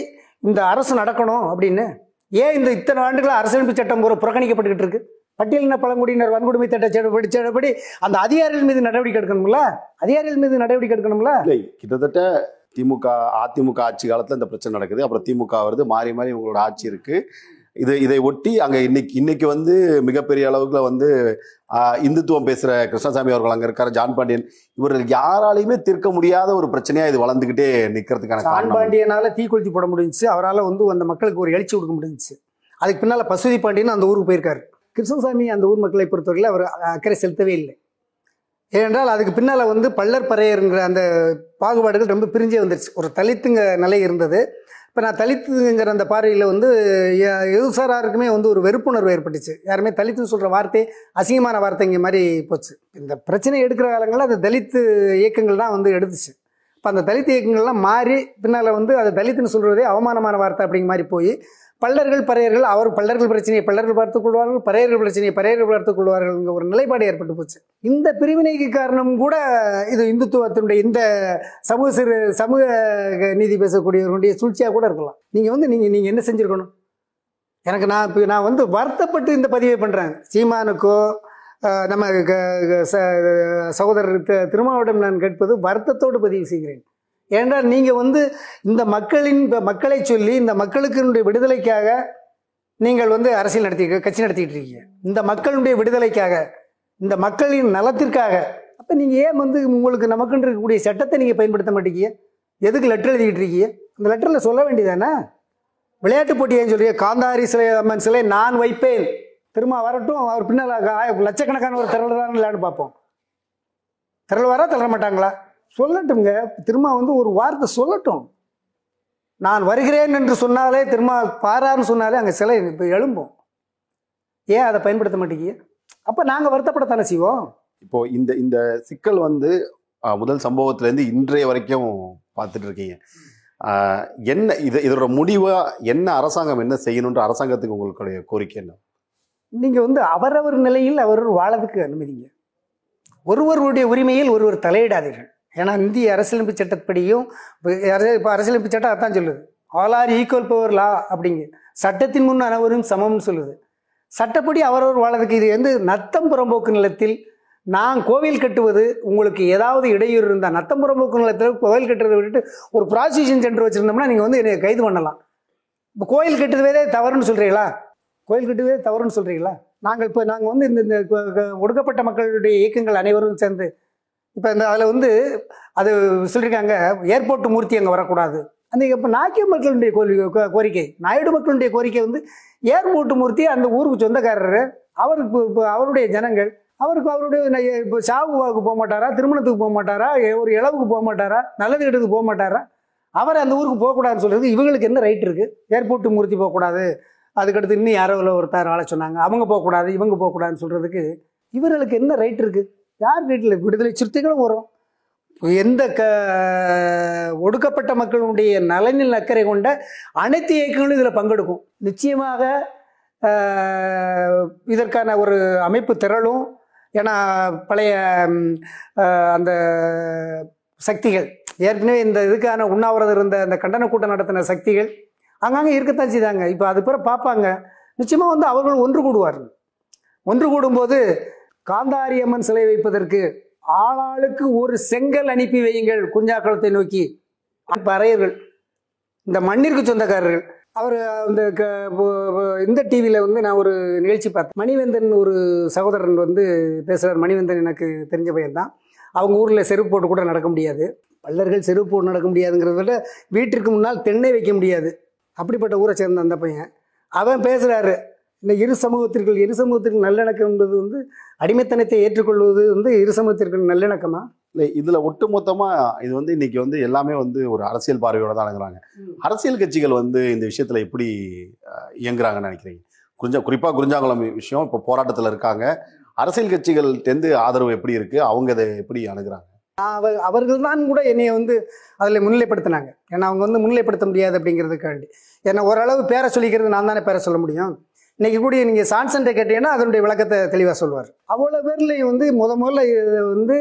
இந்த அரசு நடக்கணும் அப்படின்னு. ஏன் இந்த இத்தனை ஆண்டுகளாக அரசியலமைப்பு சட்டம் ஒரு புறக்கணிக்கப்பட்டுக்கிட்டு இருக்கு? பட்டியலின பழங்குடியினர் வன்கொடுமை சட்ட சட்டப்படி சட்டப்படி அந்த அதிகாரிகள் மீது நடவடிக்கை எடுக்கணும்ல? அதிகாரிகள் மீது நடவடிக்கை எடுக்கணும்ல? இல்லை கிட்டத்தட்ட திமுக அதிமுக ஆட்சி காலத்தில் இந்த பிரச்சனை நடக்குது. அப்புறம் திமுக வருது. மாறி மாறி இவங்களோட ஆட்சி இருக்குது இது இதை ஒட்டி அங்க இன்னைக்கு இன்னைக்கு வந்து மிகப்பெரிய அளவுக்குல வந்து இந்துத்துவம் பேசுற கிருஷ்ணசாமி அவர்கள் அங்க இருக்காரு ஜான் பாண்டியன். இவர்கள் யாராலையுமே தீர்க்க முடியாத ஒரு பிரச்சனையா இது வளர்ந்துகிட்டே நிக்கிறதுக்கான சான் காரணம். பாண்டியனால தீக்குளிச்சு போட முடிஞ்சுச்சு. அவரால் வந்து அந்த மக்களுக்கு ஒரு எழுச்சி கொடுக்க முடிஞ்சுச்சு. அதுக்கு பின்னால பசுதி பாண்டியன் அந்த ஊருக்கு போயிருக்காரு. கிருஷ்ணசாமி அந்த ஊர் மக்களை பொறுத்தவரையில் அவர் அக்கறை செலுத்தவே இல்லை. ஏனென்றால் அதுக்கு பின்னால் வந்து பள்ளர் பறையருங்கிற அந்த பாகுபாடுகள் ரொம்ப பிரிஞ்சே வந்துருச்சு. ஒரு தலித்துங்க நிலை இருந்தது. இப்போ நான் தலித்துங்கிற அந்த பார்வையில் வந்து எ- எதுசாராருக்குமே வந்து ஒரு வெறுப்புணர்வு ஏற்பட்டுச்சு. யாருமே தலித்துன்னு சொல்கிற வார்த்தை அசிங்கமான வார்த்தைங்க மாதிரி போச்சு. இந்த பிரச்சனை எடுக்கிற காலங்களில் அது தலித்து இயக்கங்கள் தான் வந்து எடுத்துச்சு. இப்போ அந்த தலித் இயக்கங்கள்லாம் மாறி பின்னால் வந்து அதை தலித்துன்னு சொல்கிறதே அவமானமான வார்த்தை அப்படிங்கிற மாதிரி போய் பல்லர்கள் பறையர்கள் அவர் பல்லர்கள் பிரச்சனையை பல்லர்கள் பார்த்துக் கொள்வார்கள் பறையர்கள் பிரச்சனையை பறையர்கள் பார்த்துக் கொள்வார்கள்ங்கிற ஒரு நிலைப்பாடு ஏற்பட்டு போச்சு. இந்த பிரிவினைக்கு காரணம் கூட இது இந்துத்துவத்தினுடைய இந்த சமூக சிறு சமூக நீதி பேசக்கூடியவர்களுடைய சூழ்ச்சியாக கூட இருக்கலாம். நீங்கள் வந்து நீங்கள் நீங்கள் என்ன செஞ்சுருக்கணும்? எனக்கு நான் இப்போ நான் வந்து வருத்தப்பட்டு இந்த பதிவை பண்ணுறேன் சீமானுக்கோ நம்ம க- ச- சகோதரர் தி- நான் கேட்பது வருத்தத்தோடு பதிவு செய்கிறேன். ஏனென்றால் நீங்கள் வந்து இந்த மக்களின் மக்களை சொல்லி இந்த மக்களுக்கு விடுதலைக்காக நீங்கள் வந்து அரசியல் நடத்திட்டு கட்சி நடத்திட்டு இருக்கீங்க. இந்த மக்களுடைய விடுதலைக்காக இந்த மக்களின் நலத்திற்காக. அப்போ நீங்கள் ஏன் வந்து உங்களுக்கு நமக்குன்னு இருக்கக்கூடிய சட்டத்தை நீங்கள் பயன்படுத்த மாட்டேங்கிய எதுக்கு லெட்டர் எழுதிக்கிட்டு இருக்கீங்க? அந்த லெட்டரில் சொல்ல வேண்டியதானே? விளையாட்டு போட்டி ஏன் சொல்றீங்க காந்தாரி சிலை அம்மன் சிலை நான் வைப்பேன். திரும்ப வரட்டும் அவர் பின்னால் ஆய- லட்சக்கணக்கான ஒரு திரள் தான் இல்லைன்னு பார்ப்போம். திரள் வரா தளர மாட்டாங்களா? சொல்லட்டுங்க திரும்ப வந்து ஒரு வார்த்தை சொல்லட்டும். நான் வருகிறேன் என்று சொன்னாலே திரும்ப பாரான்னு சொன்னாலே அங்கே சிலை இப்போ எழும்பும். ஏன் அதை பயன்படுத்த மாட்டேங்கிய அப்போ நாங்கள் வருத்தப்படத்தானே செய்வோம்? இப்போ இந்த இந்த சிக்கல் வந்து முதல் சம்பவத்துல இருந்து இன்றைய வரைக்கும் பார்த்துட்டு இருக்கீங்க என்ன இது இதோட முடிவா என்ன அரசாங்கம் என்ன செய்யணுன்ற அரசாங்கத்துக்கு உங்களுடைய கோரிக்கை என்ன? நீங்கள் வந்து அவரவர் நிலையில் அவர் வாழறதுக்கு அனுமதிங்க. ஒருவருடைய உரிமையில் ஒருவர் தலையிடாதீர்கள். ஏன்னா இந்திய அரசியலமைப்பு சட்டப்படியும் இப்போ அரசியலமைப்பு சட்டம் அதான் சொல்லுது. All are equal before law அப்படிங்க. சட்டத்தின் முன் அனைவரும் சமம்னு சொல்லுது. சட்டப்படி அவரவர் வாழறதுக்கு இது வந்து நத்தம் புறம்போக்கு நிலத்தில் நான் கோவில் கட்டுவது உங்களுக்கு ஏதாவது இடையூறு இருந்தால் நத்தம் புறம்போக்கு நிலத்தில் கோவில் கட்டுறதை விட்டுட்டு ஒரு ப்ராசிக்யூஷன் சென்டர் வச்சுருந்தோம்னா நீங்கள் வந்து என்னை கைது பண்ணலாம். இப்போ கோயில் கட்டுறதே தவறுன்னு சொல்கிறீங்களா கோயில் கட்டுவதே தவறுன்னு சொல்கிறீங்களா நாங்கள் இப்போ நாங்கள் வந்து இந்த இந்த க- ஒடுக்கப்பட்ட மக்களுடைய இயக்கங்கள் அனைவரும் சேர்ந்து இப்போ இந்த அதில் வந்து அது சொல்லியிருக்காங்க ஏர்போர்ட் மூர்த்தி அங்கே வரக்கூடாது. அந்த இப்போ நாக்கிய மக்களுடைய கோரிக்கை கோ- கோரிக்கை நாயுடு மக்களுடைய கோரிக்கை வந்து ஏர்போர்ட் மூர்த்தி அந்த ஊருக்கு சொந்தக்காரர் அவருக்கு இப்போ- இப்போ அவருடைய ஜனங்கள் அவருக்கு அவருடைய இப்போ சாவுவாவுக்கு போக மாட்டாரா திருமணத்துக்கு போக மாட்டாரா ஒரு இளவுக்கு போக மாட்டாரா நல்லது கெட்டதுக்கு போக மாட்டாரா அவர் அந்த ஊருக்கு போகக்கூடாதுன்னு சொல்கிறது இவங்களுக்கு என்ன ரைட் இருக்குது ஏர்போர்ட் மூர்த்தி போகக்கூடாது. அதுக்கடுத்து இன்னும் யாரோ ஒருத்தர் ஆளை சொன்னாங்க. அவங்க போகக்கூடாது இவங்க போகக்கூடாதுன்னு சொல்கிறதுக்கு இவர்களுக்கு என்ன ரைட் இருக்குது யார் வீட்டில் விடுதலை சிறுத்தைகளும் வரும்? எந்த க ஒடுக்கப்பட்ட மக்களுடைய நலனில் அக்கறை கொண்ட அனைத்து இயக்கங்களும் இதில் பங்கெடுக்கும். நிச்சயமாக இதற்கான ஒரு அமைப்பு திரளும். ஏன்னா பழைய அந்த சக்திகள் ஏற்கனவே இந்த இதுக்கான உண்ணாவிரதம் இருந்த அந்த கண்டன கூட்டம் நடத்தின சக்திகள் அங்கங்கே இருக்கத்தான் செய்தாங்க. இப்போ அது பிற பார்ப்பாங்க. நிச்சயமாக வந்து அவர்கள் ஒன்று கூடுவார்கள். ஒன்று கூடும்போது காந்தாரி அம்மன் சிலை வைப்பதற்கு ஆளாளுக்கு ஒரு செங்கல் அனுப்பி வையுங்கள். குஞ்சாக்குளத்தை நோக்கி. பறையர்கள் இந்த மண்ணிற்கு சொந்தக்காரர்கள். அவர் அந்த க- இந்த டிவியில் வந்து நான் ஒரு நிகழ்ச்சி பார்த்தேன். மணிவேந்தன் ஒரு சகோதரன் வந்து பேசுகிறார் மணிவேந்தன் எனக்கு தெரிஞ்ச பையன்தான். அவங்க ஊரில் செருப்பு போட்டு கூட நடக்க முடியாது. பல்லர்கள் செருப்பு போட்டு நடக்க முடியாதுங்கிறத விட வீட்டிற்கு முன்னால் தென்னை வைக்க முடியாது. அப்படிப்பட்ட ஊரை சேர்ந்த அந்த பையன். அவன் பேசுகிறாரு இந்த இரு சமூகத்திற்குள் இரு சமூகத்திற்கு நல்லிணக்கம் என்பது வந்து அடிமைத்தனத்தை ஏற்றுக்கொள்வது வந்து இரு சமூகத்திற்கு நல்லிணக்கமா? இல்லை இதுல ஒட்டுமொத்தமா இது வந்து இன்னைக்கு வந்து எல்லாமே வந்து ஒரு அரசியல் பார்வையோட தான் அணுகுறாங்க அரசியல் கட்சிகள் வந்து இந்த விஷயத்துல எப்படி இயங்குறாங்கன்னு நினைக்கிறீங்க? குறிஞ்சா குறிப்பா குறிஞ்சாங்குளம் விஷயம் இப்போ போராட்டத்துல இருக்காங்க. அரசியல் கட்சிகள்கிட்டேருந்து ஆதரவு எப்படி இருக்கு? அவங்க அதை எப்படி அணுகுறாங்க? அவ அவர்கள் தான் கூட என்னைய வந்து அதில் முன்னிலைப்படுத்தினாங்க. ஏன்னா அவங்க வந்து முன்னிலைப்படுத்த முடியாது அப்படிங்கிறதுக்காண்டி. ஏன்னா ஓரளவு பேரை சொல்லிக்கிறது நான் தானே பேரை சொல்ல முடியும்? இன்னைக்கு கூட நீங்கள் சான்சன்ட்டை கேட்டீங்கன்னா அதனுடைய விளக்கத்தை தெளிவாக சொல்வார். அவ்வளோ பேர்லேயும் வந்து முத முதல்ல இது வந்து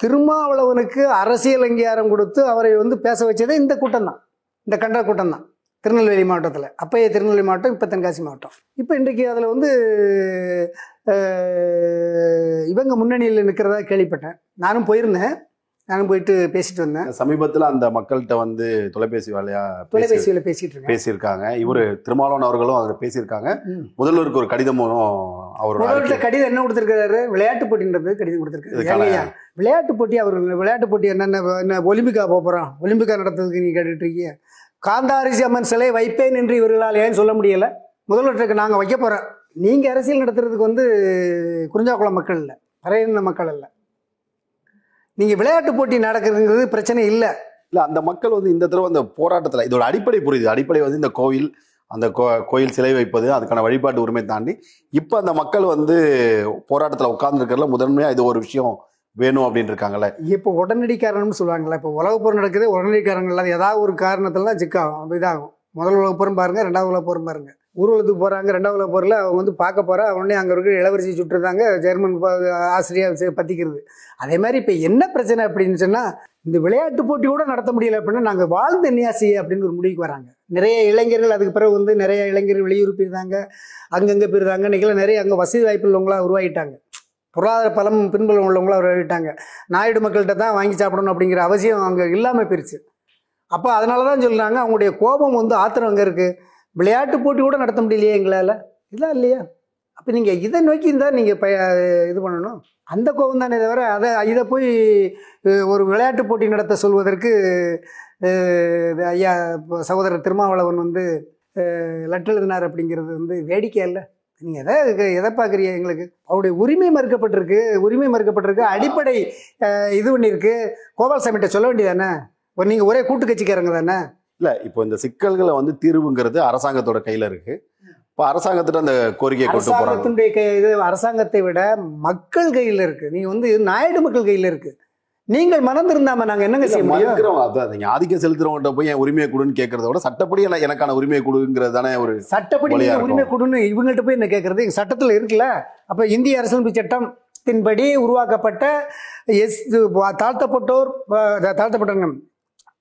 திருமாவளவனுக்கு அரசியல் அங்கீகாரம் கொடுத்து அவரை வந்து பேச வச்சதே இந்த கூட்டம் தான் இந்த கண்ட கூட்டம் தான் திருநெல்வேலி மாவட்டத்தில். அப்பயே திருநெல்வேலி மாவட்டம் இப்போ தென்காசி மாவட்டம். இப்போ இன்றைக்கு அதில் வந்து இவங்க முன்னணியில் நிற்கிறதா கேள்விப்பட்டேன். நானும் போயிருந்தேன். நானும் போயிட்டு பேசிட்டு வந்தேன். சமீபத்துல அந்த மக்கள்கிட்ட வந்து தொலைபேசி வேலையா பேசி தொலைபேசியில் பேசிட்டு பேசியிருக்காங்க. இவரு திருமாவளவன் அவர்களும் அதில் பேசியிருக்காங்க. முதல்வருக்கு ஒரு கடிதமும் அவரோட கடிதம் என்ன கொடுத்துருக்காரு? விளையாட்டு போட்டின்றது கடிதம் கொடுத்துருக்காரு. விளையாட்டு போட்டி அவர் விளையாட்டு போட்டி என்னென்ன என்ன ஒலிம்பிக்கா போக போகிறோம் ஒலிம்பிக்கா நடத்துறதுக்கு நீ கேட்டுட்டு இருக்கீங்க காந்தாரிசி அம்மன் சிலை வைப்பேன் என்று இவர்களால் ஏன் சொல்ல முடியல? முதல்வருக்கு நாங்கள் வைக்க போகிறோம் நீங்கள் அரசியல் நடத்துறதுக்கு வந்து குறிஞ்சாக்குளம் மக்கள் இல்லை. பறையின மக்கள் இல்லை நீங்கள் விளையாட்டு போட்டி நடக்கிறதுங்கிறது பிரச்சனை இல்லை. இல்ல அந்த மக்கள் வந்து இந்த தடவை அந்த போராட்டத்துல இதோட அடிப்படை புரியுது. அடிப்படை வந்து இந்த கோவில் அந்த கோ- கோயில் சிலை வைப்பது அதுக்கான வழிபாட்டு உரிமை தாண்டி இப்ப அந்த மக்கள் வந்து போராட்டத்துல உட்கார்ந்துருக்கிறதுல முதன்மையா இது ஒரு விஷயம் வேணும் அப்படின்னு இருக்காங்கல்ல. இப்போ உடனடி காரணம்னு சொல்லுவாங்கல்ல இப்போ உலகப் போர் நடக்குது உடனடி காரணங்கள் இல்லாத ஏதாவது ஒரு காரணத்துல தான் சிக்காகும் இதாகும். முதல் உலகப் போரும் பாருங்க ரெண்டாவது உலகப் போரும் பாருங்க. ஊர்வலத்துக்கு போகிறாங்க ரெண்டாவது போகிறல அவங்க வந்து பார்க்க போகிறா உடனே அங்கே இருக்கிற இளவரசி சுட்டுருந்தாங்க ஜெர்மன் ஆசிரியர் பற்றிக்கிறது பத்திக்கிறது. அதே மாதிரி இப்போ என்ன பிரச்சனை அப்படின்னு சொன்னால் இந்த விளையாட்டு போட்டி கூட நடத்த முடியல அப்படின்னா நாங்கள் வாழ்ந்த நியாசி அப்படின்னு ஒரு முடிவுக்கு வராங்க. நிறைய இளைஞர்கள் அதுக்கு பிறகு வந்து நிறைய இளைஞர்கள் வெளியூர் போயிருந்தாங்க அங்கங்கே போயிருந்தாங்க இன்றைக்கெல்லாம் நிறைய அங்கே வசதி வாய்ப்பு உள்ளவங்களாக உருவாகிட்டாங்க. பொருளாதார பலம் பின்புலம் உள்ளவங்களாக உருவாகிட்டாங்க. நாயுடு மக்கள்கிட்ட தான் வாங்கி சாப்பிடணும் அப்படிங்கிற அவசியம் அங்கே இல்லாமல் போயிருச்சு. அப்போ அதனால தான் சொல்கிறாங்க அவங்களுடைய கோபம் வந்து ஆத்திரம் அங்கே இருக்குது விளையாட்டு போட்டி கூட நடத்த முடியலையே எங்களால்? இதெல்லாம் இல்லையா? அப்போ நீங்கள் இதை நோக்கி இருந்தால் நீங்கள் ப இது பண்ணணும். அந்த கோபம் தானே தவிர அதை இதை போய் ஒரு விளையாட்டு போட்டி நடத்த சொல்வதற்கு இது ஐயா இப்போ சகோதரர் திருமாவளவன் வந்து லெட்டர் எழுதினார் அப்படிங்கிறது வந்து வேடிக்கை இல்லை நீங்கள் எதை எதை பார்க்குறீங்க எங்களுக்கு? அவருடைய உரிமை மறுக்கப்பட்டிருக்கு உரிமை மறுக்கப்பட்டிருக்கு அடிப்படை இது பண்ணியிருக்கு. கோபால்சாமிகிட்ட சொல்ல வேண்டியதானே ஒரு நீங்கள் ஒரே கூட்டு கட்சிக்காரங்க தானே? இல்ல இப்போ இந்த சிக்கல்களை வந்து தீர்வுங்கிறது அரசாங்கத்தோட கையில இருக்கு. இப்போ அரசாங்கத்திட்ட அந்த கோரிக்கையை கொண்டு போறாங்க. அரசாங்கத்தினுடைய கை இது அரசாங்கத்தை விட மக்கள் கையில் இருக்கு. நீங்க வந்து நாயுடு மக்கள் கையில் இருக்கு. நீங்கள் மனம் திருந்தாம நாங்க என்னங்க செய்ய முடியும்? அதான் நீங்க ஆதிக்கம் செலுத்துறவங்ககிட்ட போய் என் உரிமையை கொடுன்னு கேட்கறத விட சட்டப்படி எனக்கு- எனக்கான உரிமையை கொடுங்கிறது தானே ஒரு சட்டப்படி. உரிமை கொடுன்னு இவங்கள்ட்ட போய் என்ன கேட்கறது சட்டத்துல இருக்குல்ல? அப்ப இந்திய அரசியலமைப்பு சட்டத்தின்படி உருவாக்கப்பட்ட எஸ் தாழ்த்தப்பட்டோர் தாழ்த்தப்பட்டவங்க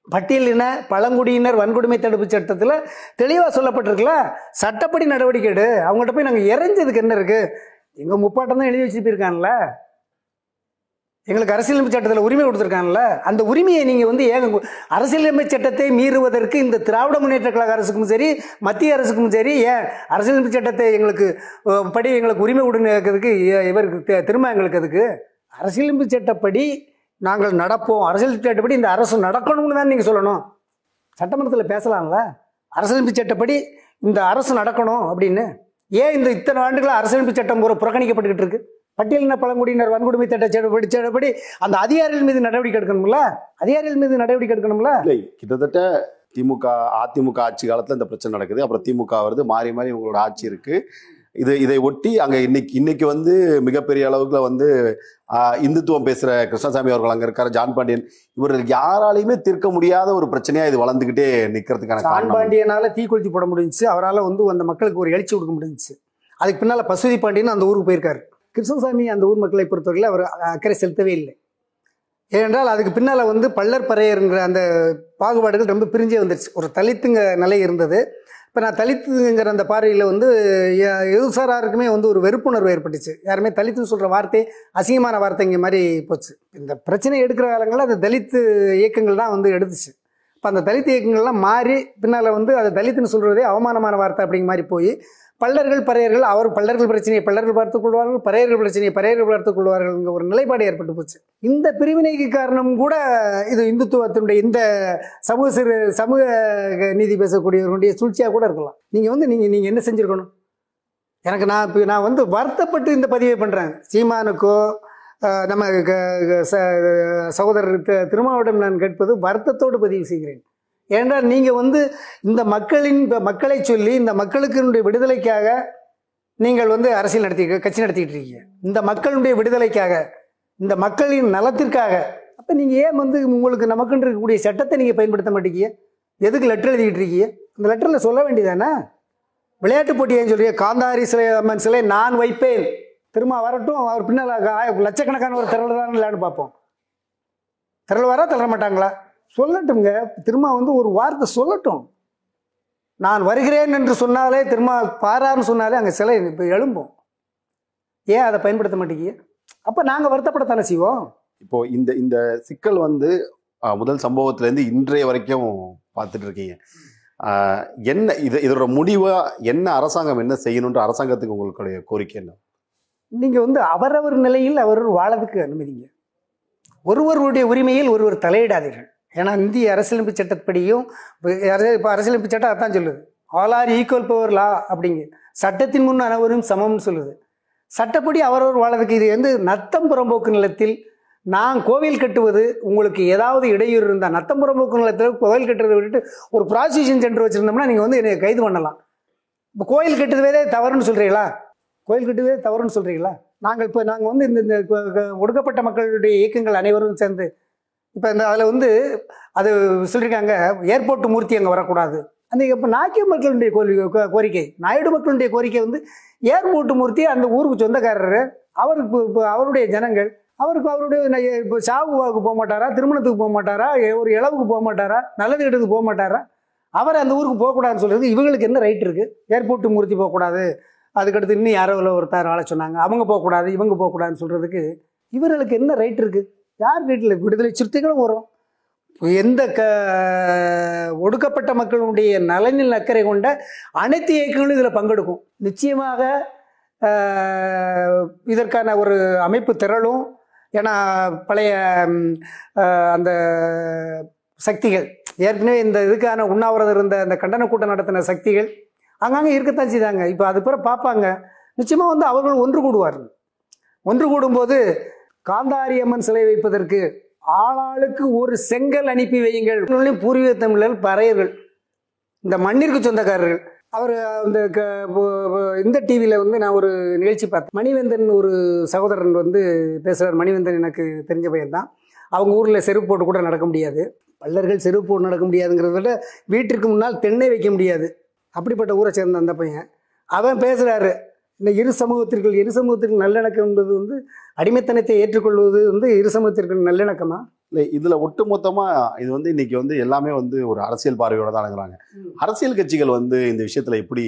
பட்டியலின பழங்குடியினர் வன்கொடுமை தடுப்பு சட்டத்தில் தெளிவாக சொல்லப்பட்டிருக்குல்ல? சட்டப்படி நடவடிக்கை எடு. அவங்கள்ட்ட போய் நாங்கள் இறைஞ்சதுக்கு என்ன இருக்குது எங்கள் முப்பாட்டம் தான் எழுதி வச்சு போயிருக்கான்ல எங்களுக்கு அரசியலமைப்பு சட்டத்தில் உரிமை கொடுத்துருக்காங்கல்ல அந்த உரிமையை நீங்கள் வந்து ஏங்க அரசியலமைப்பு சட்டத்தை மீறுவதற்கு இந்த திராவிட முன்னேற்ற கழக அரசுக்கும் சரி மத்திய அரசுக்கும் சரி ஏன் அரசியலமைப்பு சட்டத்தை எங்களுக்கு படி எங்களுக்கு உரிமை கொடுன்னு இவருக்கு திரும்ப எங்களுக்கு அதுக்கு அரசியலமைப்பு சட்டப்படி நாங்கள் நடப்போம். அரசியல் சட்டப்படி இந்த அரசு நடக்கணும்னு தான் நீங்கள் சொல்லணும். சட்டமன்றத்தில் பேசலாம்ல? அரசியலமைப்பு சட்டப்படி இந்த அரசு நடக்கணும் அப்படின்னு. ஏன் இந்த இத்தனை ஆண்டுகளாக அரசியலமைப்பு சட்டம் ஒரு புறக்கணிக்கப்பட்டுக்கிட்டு இருக்கு? பட்டியலின பழங்குடியினர் வன்கொடுமை சட்ட சட்டப்படி சட்டப்படி அந்த அதிகாரிகள் மீது நடவடிக்கை எடுக்கணும்ல? அதிகாரிகள் மீது நடவடிக்கை எடுக்கணும்ல? இல்லை கிட்டத்தட்ட திமுக அதிமுக ஆட்சி காலத்தில் இந்த பிரச்சனை நடக்குது. அப்புறம் திமுக வருது. மாறி மாறி உங்களோட ஆட்சி இருக்குது இது இதை ஒட்டி அங்க இன்னைக்கு இன்னைக்கு வந்து மிகப்பெரிய அளவுக்குல வந்து இந்துத்துவம் பேசுற கிருஷ்ணசாமி அவர்கள் அங்க இருக்காரு ஜான் பாண்டியன். இவர்கள் யாராலையுமே தீர்க்க முடியாத ஒரு பிரச்சனையா இது வளர்ந்துகிட்டே நிக்கிறதுக்கான ஜான் பாண்டியனால தீக்குளிச்சு போட முடிஞ்சுச்சு. அவரால் வந்து அந்த மக்களுக்கு ஒரு எழுச்சி கொடுக்க முடிஞ்சுச்சு. அதுக்கு பின்னால பசுதி பாண்டியன் அந்த ஊருக்கு போயிருக்காரு. கிருஷ்ணசாமி அந்த ஊர் மக்களை பொறுத்தவரையில் அவர் அக்கறை செலுத்தவே இல்லை. ஏனென்றால் அதுக்கு பின்னால வந்து பள்ளர் பறையருங்கிற அந்த பாகுபாடுகள் ரொம்ப பிரிஞ்சே வந்துருச்சு. ஒரு தலித்துங்க நிலை இருந்தது. இப்போ நான் தலித்துங்கிற அந்த பார்வையில் வந்து எ- எதுசாராருக்குமே வந்து ஒரு வெறுப்புணர்வு ஏற்பட்டுச்சு. யாருமே தலித்துன்னு சொல்கிற வார்த்தை அசிங்கமான வார்த்தைங்க மாதிரி போச்சு. இந்த பிரச்சனை எடுக்கிற காலங்களில் அந்த தலித்து இயக்கங்கள் தான் வந்து எடுத்துச்சு. இப்போ அந்த தலித் இயக்கங்கள்லாம் மாறி பின்னால் வந்து அதை தலித்துன்னு சொல்கிறதே அவமானமான வார்த்தை அப்படிங்கிற மாதிரி போய் பல்லர்கள் பறையர்கள் அவர் பல்லர்கள் பிரச்சனையை பல்லர்கள் பார்த்துக் கொள்வார்கள் பறையர்கள் பிரச்சனையை பறையர்கள் பார்த்துக் கொள்வார்கள்ங்கிற ஒரு நிலைப்பாடு ஏற்பட்டு போச்சு. இந்த பிரிவினைக்கு காரணம் கூட இது இந்துத்துவத்தினுடைய இந்த சமூக சிறு சமூக நீதி பேசக்கூடியவர்களுடைய சூழ்ச்சியாக கூட இருக்கலாம். நீங்கள் வந்து நீங்கள் நீங்கள் என்ன செஞ்சுருக்கணும்? எனக்கு நான் இப்போ நான் வந்து வருத்தப்பட்டு இந்த பதிவை பண்ணுறேன் சீமானுக்கோ நம்ம க- ச- சகோதரர் தி- நான் கேட்பது வருத்தத்தோடு பதிவு செய்கிறேன். ஏனென்றால் நீங்கள் வந்து இந்த மக்களின் இப்போ மக்களை சொல்லி இந்த மக்களுக்கு விடுதலைக்காக நீங்கள் வந்து அரசியல் நடத்தி கட்சி நடத்திக்கிட்டு இருக்கீங்க. இந்த மக்களுடைய விடுதலைக்காக இந்த மக்களின் நலத்திற்காக. அப்போ நீங்கள் ஏன் வந்து உங்களுக்கு நமக்குன்னு இருக்கக்கூடிய சட்டத்தை நீங்கள் பயன்படுத்த மாட்டீங்க? எதுக்கு லெட்டர் எழுதிக்கிட்டு இருக்கீங்க? அந்த லெட்டரில் சொல்ல வேண்டியதானே? விளையாட்டு போட்டி ஏன் காந்தாரி சிலை அம்மன் சிலை நான் வைப்பேன். திரும்ப வரட்டும் அவர் பின்னால் லட்சக்கணக்கான ஒரு திரளுதான்னு பார்ப்போம். கருவலாராக தள்ள மாட்டாங்களா? சொல்லட்டுங்க திரும்ப வந்து ஒரு வார்த்தை சொல்லட்டும். நான் வருகிறேன் என்று சொன்னாலே திரும்ப பாரான்னு சொன்னாலே அங்கே சிலை இப்போ எழும்பும். ஏன் அதை பயன்படுத்த மாட்டேங்கிய அப்போ நாங்கள் வருத்தப்படத்தானே செய்வோம்? இப்போ இந்த இந்த சிக்கல் வந்து முதல் சம்பவத்துல இருந்து இன்றைய வரைக்கும் பார்த்துட்டு இருக்கீங்க என்ன இது இதோட முடிவா என்ன அரசாங்கம் என்ன செய்யணுன்ற அரசாங்கத்துக்கு உங்களுடைய கோரிக்கை என்ன? நீங்கள் வந்து அவரவர் நிலையில் அவரவர் வாழறதுக்கு அனுமதிங்க. ஒருவருடைய உரிமையில் ஒருவர் தலையிடாதீர்கள். ஏன்னா இந்திய அரசியலமைப்பு சட்டப்படியும் இப்போ அரசியலமைப்பு சட்டம் அதான் சொல்லுது. All are equal before law அப்படிங்க. சட்டத்தின் முன் அனைவரும் சமம்னு சொல்லுது. சட்டப்படி அவரவர் வாழ்றதுக்கு இது வந்து நத்தம் புறம்போக்கு நிலத்தில் நான் கோவில் கட்டுவது உங்களுக்கு ஏதாவது இடையூறு இருந்தால் நத்தம் புறம்போக்கு நிலத்தில் கோவில் கட்டுறதை விட்டுட்டு ஒரு ப்ராசிக்யூஷன் சென்டர் வச்சுருந்தோம்னா நீங்கள் வந்து என்னை கைது பண்ணலாம். இப்போ கோயில் கட்டுறதே தவறுன்னு சொல்கிறீங்களா கோயில் கட்டுவதே தவறுன்னு சொல்கிறீங்களா நாங்கள் இப்போ நாங்கள் வந்து இந்த இந்த ஒடுக்கப்பட்ட மக்களுடைய இயக்கங்கள் அனைவரும் சேர்ந்து இப்போ இந்த அதில் வந்து அது சொல்லியிருக்காங்க ஏர்போர்ட் மூர்த்தி அங்கே வரக்கூடாது. அந்த இப்போ நாக்கிய மக்களுடைய கோரிக்கை கோ- கோரிக்கை நாயுடு மக்களுடைய கோரிக்கை வந்து ஏர்போர்ட் மூர்த்தி அந்த ஊருக்கு சொந்தக்காரர். அவருக்கு இப்போ- இப்போ அவருடைய ஜனங்கள். அவருக்கு அவருடைய இப்போ சாவுவாவுக்கு போக மாட்டாரா திருமணத்துக்கு போக மாட்டாரா ஒரு இளவுக்கு போக மாட்டாரா நல்லது இடத்துக்கு போக மாட்டாரா? அவர் அந்த ஊருக்கு போகக்கூடாதுன்னு சொல்கிறது இவங்களுக்கு என்ன ரைட் இருக்குது ஏர்போர்ட்டு மூர்த்தி போகக்கூடாது. அதுக்கடுத்து இன்னும் யாரோ ஒருத்தர் ஆள சொன்னாங்க. அவங்க போகக்கூடாது இவங்க போகக்கூடாதுன்னு சொல்கிறதுக்கு இவர்களுக்கு என்ன ரைட் இருக்குது யார் வீட்டில் விடுதலை சிறுத்தைகளும் வரும்? எந்த க ஒடுக்கப்பட்ட மக்களுடைய நலனில் அக்கறை கொண்ட அனைத்து இயக்கங்களும் இதில் பங்கெடுக்கும். நிச்சயமாக இதற்கான ஒரு அமைப்பு திரளும். ஏன்னா பழைய அந்த சக்திகள் ஏற்கனவே இந்த இதுக்கான உண்ணாவிரதம் இருந்த அந்த கண்டன கூட்டம் நடத்தின சக்திகள் அங்கங்கே இருக்கத்தான் செய்தாங்க. இப்போ அது பிற பார்ப்பாங்க நிச்சயமாக வந்து அவர்கள் ஒன்று கூடுவார்கள். ஒன்று கூடும்போது காந்தாரி அம்மன் சிலை வைப்பதற்கு ஆளாளுக்கு ஒரு செங்கல் அனுப்பி வையுங்கள். பூர்வீக தமிழர்கள் பறையர்கள் இந்த மண்ணிற்கு சொந்தக்காரர்கள். அவர் அந்த க- இந்த டிவியில் வந்து நான் ஒரு நிகழ்ச்சி பார்த்தேன். மணிவேந்தன் ஒரு சகோதரன் வந்து பேசுகிறார் மணிவேந்தன் எனக்கு தெரிஞ்ச பையன் தான். அவங்க ஊரில் செருப்பு போட்டு கூட நடக்க முடியாது. பல்லர்கள் செருப்பு போட்டு நடக்க முடியாதுங்கிறத விட வீட்டிற்கு முன்னால் தென்னை வைக்க முடியாது. அப்படிப்பட்ட ஊரை சேர்ந்த அந்த பையன். அவன் பேசுகிறாரு இந்த இரு சமூகத்திற்குள் இரு சமூகத்திற்கு நல்லிணக்கம் என்பது வந்து அடிமைத்தனத்தை ஏற்றுக்கொள்வது வந்து இரு சமூகத்திற்கு நல்லிணக்கமா? இல்லை இதுல ஒட்டுமொத்தமா இது வந்து இன்னைக்கு வந்து எல்லாமே வந்து ஒரு அரசியல் பார்வையோட தான் அணுகுறாங்க அரசியல் கட்சிகள் வந்து இந்த விஷயத்துல எப்படி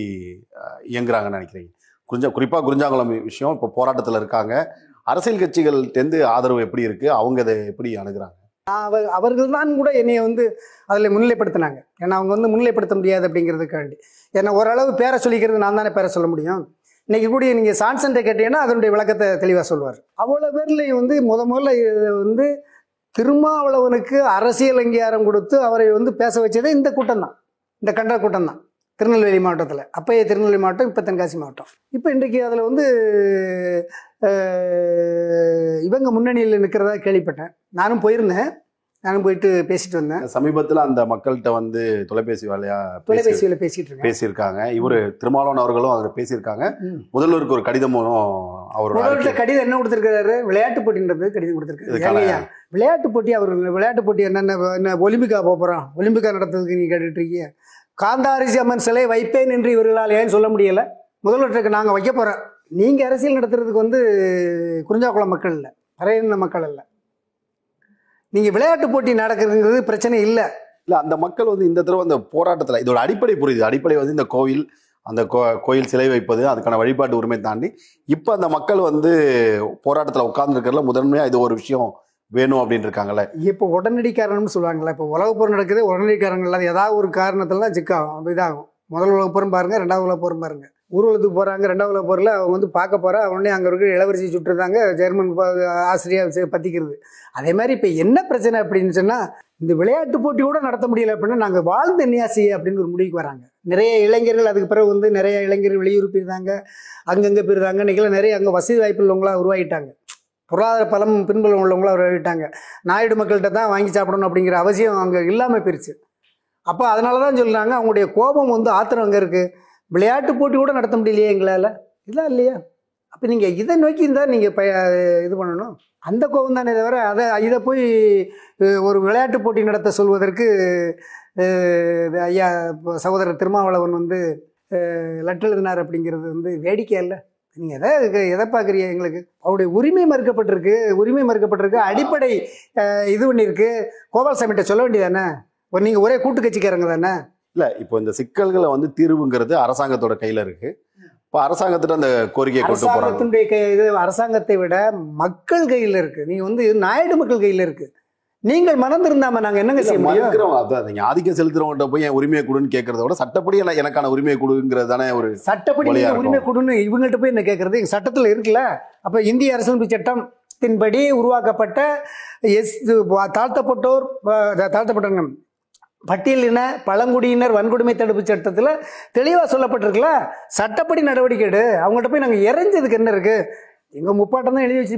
இயங்குறாங்கன்னு நினைக்கிறீங்க? குறிஞ்சா குறிப்பா குறிஞ்சாங்குளம் விஷயம் இப்போ போராட்டத்துல இருக்காங்க. அரசியல் கட்சிகள்டேருந்து ஆதரவு எப்படி இருக்கு? அவங்க அதை எப்படி அணுகுறாங்க? அவ அவர்கள் தான் கூட என்னைய வந்து அதில் முன்னிலைப்படுத்தினாங்க. ஏன்னா அவங்க வந்து முன்னிலைப்படுத்த முடியாது அப்படிங்கிறதுக்காண்டி. ஏன்னா ஓரளவு பேரை சொல்லிக்கிறது நான் தானே பேரை சொல்ல முடியும்? இன்னைக்கு கூடிய நீங்கள் சான்சன்ட்டை கேட்டீங்கன்னா அதனுடைய விளக்கத்தை தெளிவாக சொல்லுவார் அவ்வளோ பேர்லையும் வந்து முத முதல்ல இது வந்து திருமாவளவனுக்கு அரசியல் அங்கீகாரம் கொடுத்து அவரை வந்து பேச வச்சதே இந்த கூட்டம் தான் இந்த கண்ட கூட்டம் தான் திருநெல்வேலி மாவட்டத்தில். அப்பயே திருநெல்வேலி மாவட்டம் இப்போ தென்காசி மாவட்டம். இப்போ இன்றைக்கு அதில் வந்து இவங்க முன்னணியில் நிற்கிறதா கேள்விப்பட்டேன். நானும் போயிருந்தேன். நானும் போயிட்டு பேசிட்டு வந்தேன். சமீபத்துல அந்த மக்கள்கிட்ட வந்து தொலைபேசி வேலையா பேசி தொலைபேசியில் பேசிட்டு பேசியிருக்காங்க. இவரு திருமாவளவன் அவர்களும் அதில் பேசியிருக்காங்க. முதல்வருக்கு ஒரு கடிதமும் அவரோட முதல்வர்கிட்ட கடிதம் என்ன கொடுத்துருக்காரு விளையாட்டு போட்டின்றது கடிதம் கொடுத்துருக்காரு. விளையாட்டு போட்டி அவர் விளையாட்டு போட்டி என்னென்ன என்ன ஒலிம்பிக்கா போக போகிறோம் ஒலிம்பிக்கா நடத்துறதுக்கு நீ கேட்டுட்டு இருக்கீங்க. காந்தாரிசி அம்மன் சிலை வைப்பேன் என்று இவர்களால் ஏன் சொல்ல முடியல? முதல்வருக்கு நாங்கள் வைக்க போகிறோம் நீங்கள் அரசியல் நடத்துறதுக்கு வந்து குறிஞ்சாக்குளம் மக்கள் இல்லை பறையின மக்கள் இல்லை. நீங்கள் விளையாட்டு போட்டி நடக்கிறதுங்கிறது பிரச்சனை இல்லை. இல்ல அந்த மக்கள் வந்து இந்த தடவை அந்த போராட்டத்துல இதோட அடிப்படை புரியுது. அடிப்படை வந்து இந்த கோவில் அந்த கோ- கோயில் சிலை வைப்பது அதுக்கான வழிபாட்டு உரிமை தாண்டி இப்ப அந்த மக்கள் வந்து போராட்டத்துல உட்கார்ந்துருக்கிறதுல முதன்மையா இது ஒரு விஷயம் வேணும் அப்படின்னு இருக்காங்கல்ல. இப்போ உடனடி காரணம்னு சொல்லுவாங்கல்ல இப்போ உலகப் போர் நடக்குது உடனடி காரணங்கள் அது ஏதாவது ஒரு காரணத்துல தான் சிக்காகும் அப்ப இதாகும். முதல் உலகப் போரும் பாருங்க ரெண்டாவது உலகப் போரும் பாருங்க. ஊர்வலத்துக்கு போகிறாங்க ரெண்டாவது உலகப் போரில் அவங்க வந்து பார்க்க போகிறா உடனே அங்கே இருக்கிற இளவரசி சுட்டுருந்தாங்க ஜெர்மன் ஆசிரியா பற்றிக்கிறது அதே மாதிரி இப்போ என்ன பிரச்சனை அப்படின்னு சொன்னால் இந்த விளையாட்டு போட்டி கூட நடத்த முடியல அப்படின்னா நாங்கள் வாழ்ந்த என்ன செய்ய அப்படின்னு ஒரு முடிவுக்கு வராங்க. நிறைய இளைஞர்கள் அதுக்கு பிறகு வந்து நிறைய இளைஞர்கள் வெளியூர் போயிருந்தாங்க அங்கங்கே போயிருந்தாங்க இன்றைக்கெல்லாம் நிறைய அங்கே வசதி வாய்ப்பு உள்ளவங்களாக உருவாகிட்டாங்க. பொருளாதார பலம் பின்புலம் உள்ளவங்களாக உருவாகிட்டாங்க. நாயுடு மக்கள்கிட்ட தான் வாங்கி சாப்பிடணும் அப்படிங்கிற அவசியம் அங்கே இல்லாமல் போயிருச்சு. அப்போ அதனால தான் சொல்கிறாங்க அவங்களுடைய கோபம் வந்து ஆத்திரம் அங்கே இருக்குது விளையாட்டு போட்டி கூட நடத்த முடியலையே எங்களால்? இதெல்லாம் இல்லையா? அப்போ நீங்கள் இதை நோக்கி இருந்தால் நீங்கள் ப இது பண்ணணும். அந்த கோபம் தானே தவிர அதை இதை போய் ஒரு விளையாட்டு போட்டி நடத்த சொல்வதற்கு ஐயா இப்போ சகோதரர் திருமாவளவன் வந்து லெட்டர் எழுதினார் அப்படிங்கிறது வந்து வேடிக்கை இல்லை நீங்கள் எதை எதை பார்க்குறீங்க எங்களுக்கு? அவருடைய உரிமை மறுக்கப்பட்டிருக்கு உரிமை மறுக்கப்பட்டிருக்கு அடிப்படை இது பண்ணியிருக்கு கோபால்சாமிகிட்ட சொல்ல வேண்டியதானே ஒரு நீங்கள் ஒரே கூட்டு கட்சிக்காரங்க தானே? இல்ல இப்போ இந்த சிக்கல்களை வந்து தீர்வுங்கிறது அரசாங்கத்தோட கையில இருக்கு. இப்போ அரசாங்கத்திட்ட அந்த கோரிக்கையை கொண்டு கை இது அரசாங்கத்தை விட மக்கள் கையில் இருக்கு. நீங்க வந்து நாயுடு மக்கள் கையில் இருக்கு. நீங்கள் மறந்திருந்தாம நாங்க என்னங்க செய்ய மறுக்கிறவங்க அதான் நீங்க ஆதிக்கம் செலுத்துறவங்கள்ட்ட போய் என் உரிமையை கொடுன்னு கேட்கறத விட சட்டப்படி எனக்கு- எனக்கான உரிமையை கொடுங்கிறது தானே ஒரு சட்டப்படி. உரிமை கொடுன்னு இவங்கள்ட்ட போய் என்ன கேட்கறது சட்டத்துல இருக்குல்ல? அப்ப இந்திய அரசியலமைப்பு சட்டத்தின்படி உருவாக்கப்பட்ட எஸ் தாழ்த்தப்பட்டோர் அஹ், தாழ்த்தப்பட்டவங்க பட்டியலின பழங்குடியினர் வன்கொடுமை தடுப்பு சட்டத்தில் தெளிவாக சொல்லப்பட்டிருக்குல்ல? சட்டப்படி நடவடிக்கை எடு. அவங்கள்ட்ட போய் நாங்கள் இறைஞ்சதுக்கு என்ன இருக்கு? எங்கள் முப்பாட்டம் தான் எழுதி வச்சு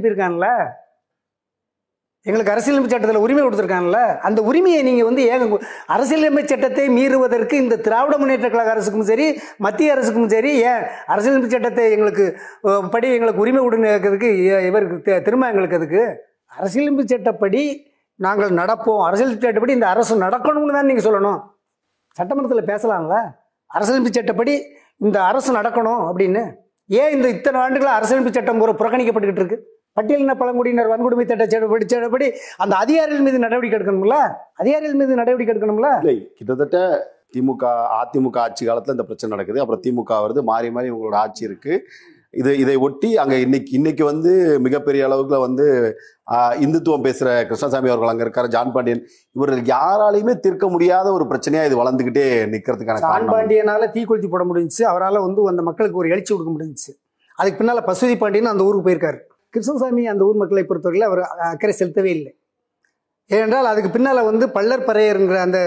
எங்களுக்கு அரசியலமைப்பு சட்டத்தில் உரிமை கொடுத்துருக்காங்கல்ல அந்த உரிமையை நீங்கள் வந்து ஏங்க அரசியலமைப்பு சட்டத்தை மீறுவதற்கு இந்த திராவிட முன்னேற்ற கழக அரசுக்கும் சரி மத்திய அரசுக்கும் சரி ஏன் அரசியலமைப்பு சட்டத்தை எங்களுக்கு படி எங்களுக்கு உரிமை கொடுன்னு கேட்கறதுக்கு இவருக்கு திரும்ப எங்களுக்கு அதுக்கு அரசியலமைப்பு சட்டப்படி நாங்கள் நடப்போம். அரசியல் சட்டப்படி இந்த அரசு நடக்கணும்னு தான் நீங்கள் சொல்லணும். சட்டமன்றத்தில் பேசலாம்ல? அரசியலமைப்பு சட்டப்படி இந்த அரசு நடக்கணும் அப்படின்னு. ஏன் இந்த இத்தனை ஆண்டுகளாக அரசியலமைப்பு சட்டம் ஒரு புறக்கணிக்கப்பட்டுக்கிட்டு இருக்கு? பட்டியலின பழங்குடியினர் வன்கொடுமை சட்ட சட்டப்படி சட்டப்படி அந்த அதிகாரிகள் மீது நடவடிக்கை எடுக்கணும்ல? அதிகாரிகள் மீது நடவடிக்கை எடுக்கணும்ல? இல்லை கிட்டத்தட்ட திமுக அதிமுக ஆட்சி காலத்தில் இந்த பிரச்சனை நடக்குது. அப்புறம் திமுக வருது. மாறி மாறி இவங்களோட ஆட்சி இருக்குது இது இதை ஒட்டி அங்க இன்னைக்கு இன்னைக்கு வந்து மிகப்பெரிய அளவுக்குல வந்து இந்துத்துவம் பேசுற கிருஷ்ணசாமி அவர்கள் அங்க இருக்காரு ஜான் பாண்டியன். இவர்கள் யாராலையுமே தீர்க்க முடியாத ஒரு பிரச்சனையா இது வளர்ந்துகிட்டே நிக்கிறதுக்கான சான் காரணம். பாண்டியனால தீக்குளித்தி போட முடிஞ்சுச்சு. அவரால் வந்து அந்த மக்களுக்கு ஒரு எழுச்சி கொடுக்க முடிஞ்சுச்சு. அதுக்கு பின்னால பசுதி பாண்டியன் அந்த ஊருக்கு போயிருக்காரு. கிருஷ்ணசாமி அந்த ஊர் மக்களை பொறுத்தவரையில் அவர் அக்கறை செலுத்தவே இல்லை. ஏனென்றால் அதுக்கு பின்னால் வந்து பள்ளர் பறையருங்கிற அந்த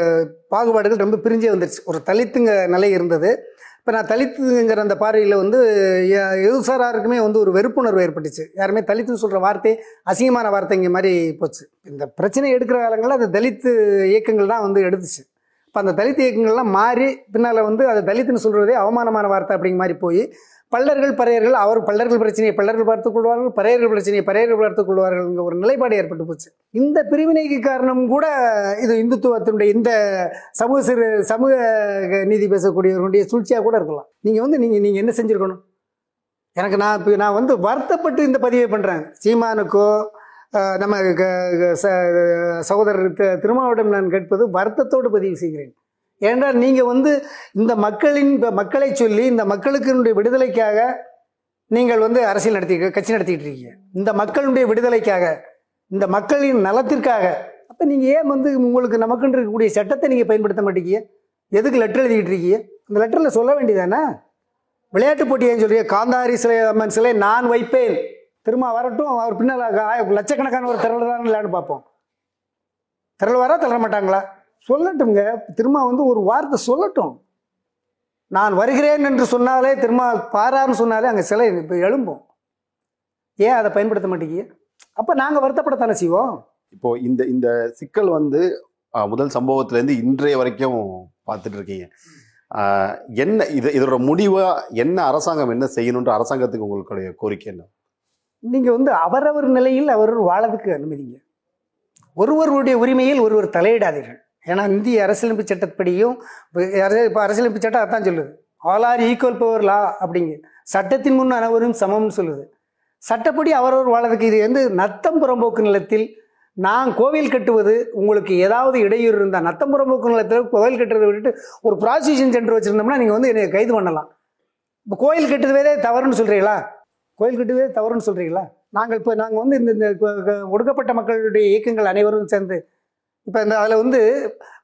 பாகுபாடுகள் ரொம்ப பிரிஞ்சே வந்துருச்சு. ஒரு தலித்துங்க நிலை இருந்தது. இப்போ நான் தலித்துங்கிற அந்த பார்வையில் வந்து எ- எதுசாராருக்குமே வந்து ஒரு வெறுப்புணர்வு ஏற்பட்டுச்சு. யாருமே தலித்துன்னு சொல்கிற வார்த்தை அசிங்கமான வார்த்தைங்க மாதிரி போச்சு. இந்த பிரச்சனை எடுக்கிற காலங்களில் அந்த தலித்து இயக்கங்கள் தான் வந்து எடுத்துச்சு. இப்போ அந்த தலித் இயக்கங்கள்லாம் மாறி பின்னால் வந்து அதை தலித்துன்னு சொல்கிறதே அவமானமான வார்த்தை அப்படிங்கிற மாதிரி போய் பல்லர்கள் பறையர்கள் அவர் பல்லர்கள் பிரச்சனையை பல்லர்கள் பார்த்துக் கொள்வார்கள் பறையர்கள் பிரச்சனையை பறையர்கள் பார்த்துக் கொள்வார்கள்ங்கிற ஒரு நிலைப்பாடு ஏற்பட்டு போச்சு. இந்த பிரிவினைக்கு காரணம் கூட இது இந்துத்துவத்தினுடைய இந்த சமூக சிறு சமூக நீதி பேசக்கூடியவர்களுடைய சூழ்ச்சியாக கூட இருக்கலாம். நீங்கள் வந்து நீங்கள் நீங்கள் என்ன செஞ்சுருக்கணும்? எனக்கு நான் இப்போ நான் வந்து வருத்தப்பட்டு இந்த பதிவை பண்ணுறேன் சீமானுக்கோ நம்ம க- ச- சகோதரர் தி- நான் கேட்பது வருத்தத்தோடு பதிவு செய்கிறேன். ஏனென்றால் நீங்கள் வந்து இந்த மக்களின் மக்களை சொல்லி இந்த மக்களுக்கு விடுதலைக்காக நீங்கள் வந்து அரசியல் நடத்தி கட்சி நடத்திட்டு இருக்கீங்க. இந்த மக்களுடைய விடுதலைக்காக இந்த மக்களின் நலத்திற்காக. அப்போ நீங்கள் ஏன் வந்து உங்களுக்கு நமக்குன்னு இருக்கக்கூடிய சட்டத்தை நீங்கள் பயன்படுத்த மாட்டேங்கிய எதுக்கு லெட்டர் எழுதிக்கிட்டு இருக்கீங்க? அந்த லெட்டரில் சொல்ல வேண்டியதானே? விளையாட்டு போட்டி ஏன் சொல்றீங்க காந்தாரி சிலை அம்மன் சிலை நான் வைப்பேன். திரும்ப வரட்டும் அவர் பின்னால் ஆய- லட்சக்கணக்கான ஒரு திரள் தான் இல்லைன்னு பார்ப்போம். திரள் வரா தளர மாட்டாங்களா? சொல்லட்டுங்க திரும்ப வந்து ஒரு வார்த்தை சொல்லட்டும். நான் வருகிறேன் என்று சொன்னாலே திரும்ப பாரான்னு சொன்னாலே அங்கே சிலை இப்போ எழும்பும். ஏன் அதை பயன்படுத்த மாட்டேங்கிய அப்போ நாங்கள் வருத்தப்படத்தானே செய்வோம்? இப்போ இந்த இந்த சிக்கல் வந்து முதல் சம்பவத்துல இருந்து இன்றைய வரைக்கும் பார்த்துட்டு இருக்கீங்க என்ன இது இதோட முடிவா என்ன அரசாங்கம் என்ன செய்யணுன்ற அரசாங்கத்துக்கு உங்களுடைய கோரிக்கை என்ன? நீங்கள் வந்து அவரவர் நிலையில் அவர் வாழறதுக்கு அனுமதிங்க. ஒருவருடைய உரிமையில் ஒருவர் தலையிடாதீர்கள். ஏன்னா இந்திய அரசியலமைப்பு சட்டப்படியும் இப்போ அரசியலமைப்பு சட்டம் அதான் சொல்லுது. All are equal before law அப்படிங்க. சட்டத்தின் முன் அனைவரும் சமம்னு சொல்லுது. சட்டப்படி அவரவர் வாழறதுக்கு இது வந்து நத்தம் புறம்போக்கு நிலத்தில் நான் கோவில் கட்டுவது உங்களுக்கு ஏதாவது இடையூறு இருந்தால் நத்தம் புறம்போக்கு நிலத்தில் கோவில் கட்டுறதை விட்டுட்டு ஒரு ப்ராசிக்யூஷன் சென்டர் வச்சுருந்தோம்னா நீங்கள் வந்து என்னை கைது பண்ணலாம். இப்போ கோயில் கட்டுறதே தவறுன்னு சொல்கிறீங்களா கோயில் கட்டுவதே தவறுன்னு சொல்கிறீங்களா நாங்கள் இப்போ நாங்கள் வந்து இந்த இந்த க- ஒடுக்கப்பட்ட மக்களுடைய இயக்கங்கள் அனைவரும் சேர்ந்து இப்போ இந்த அதில் வந்து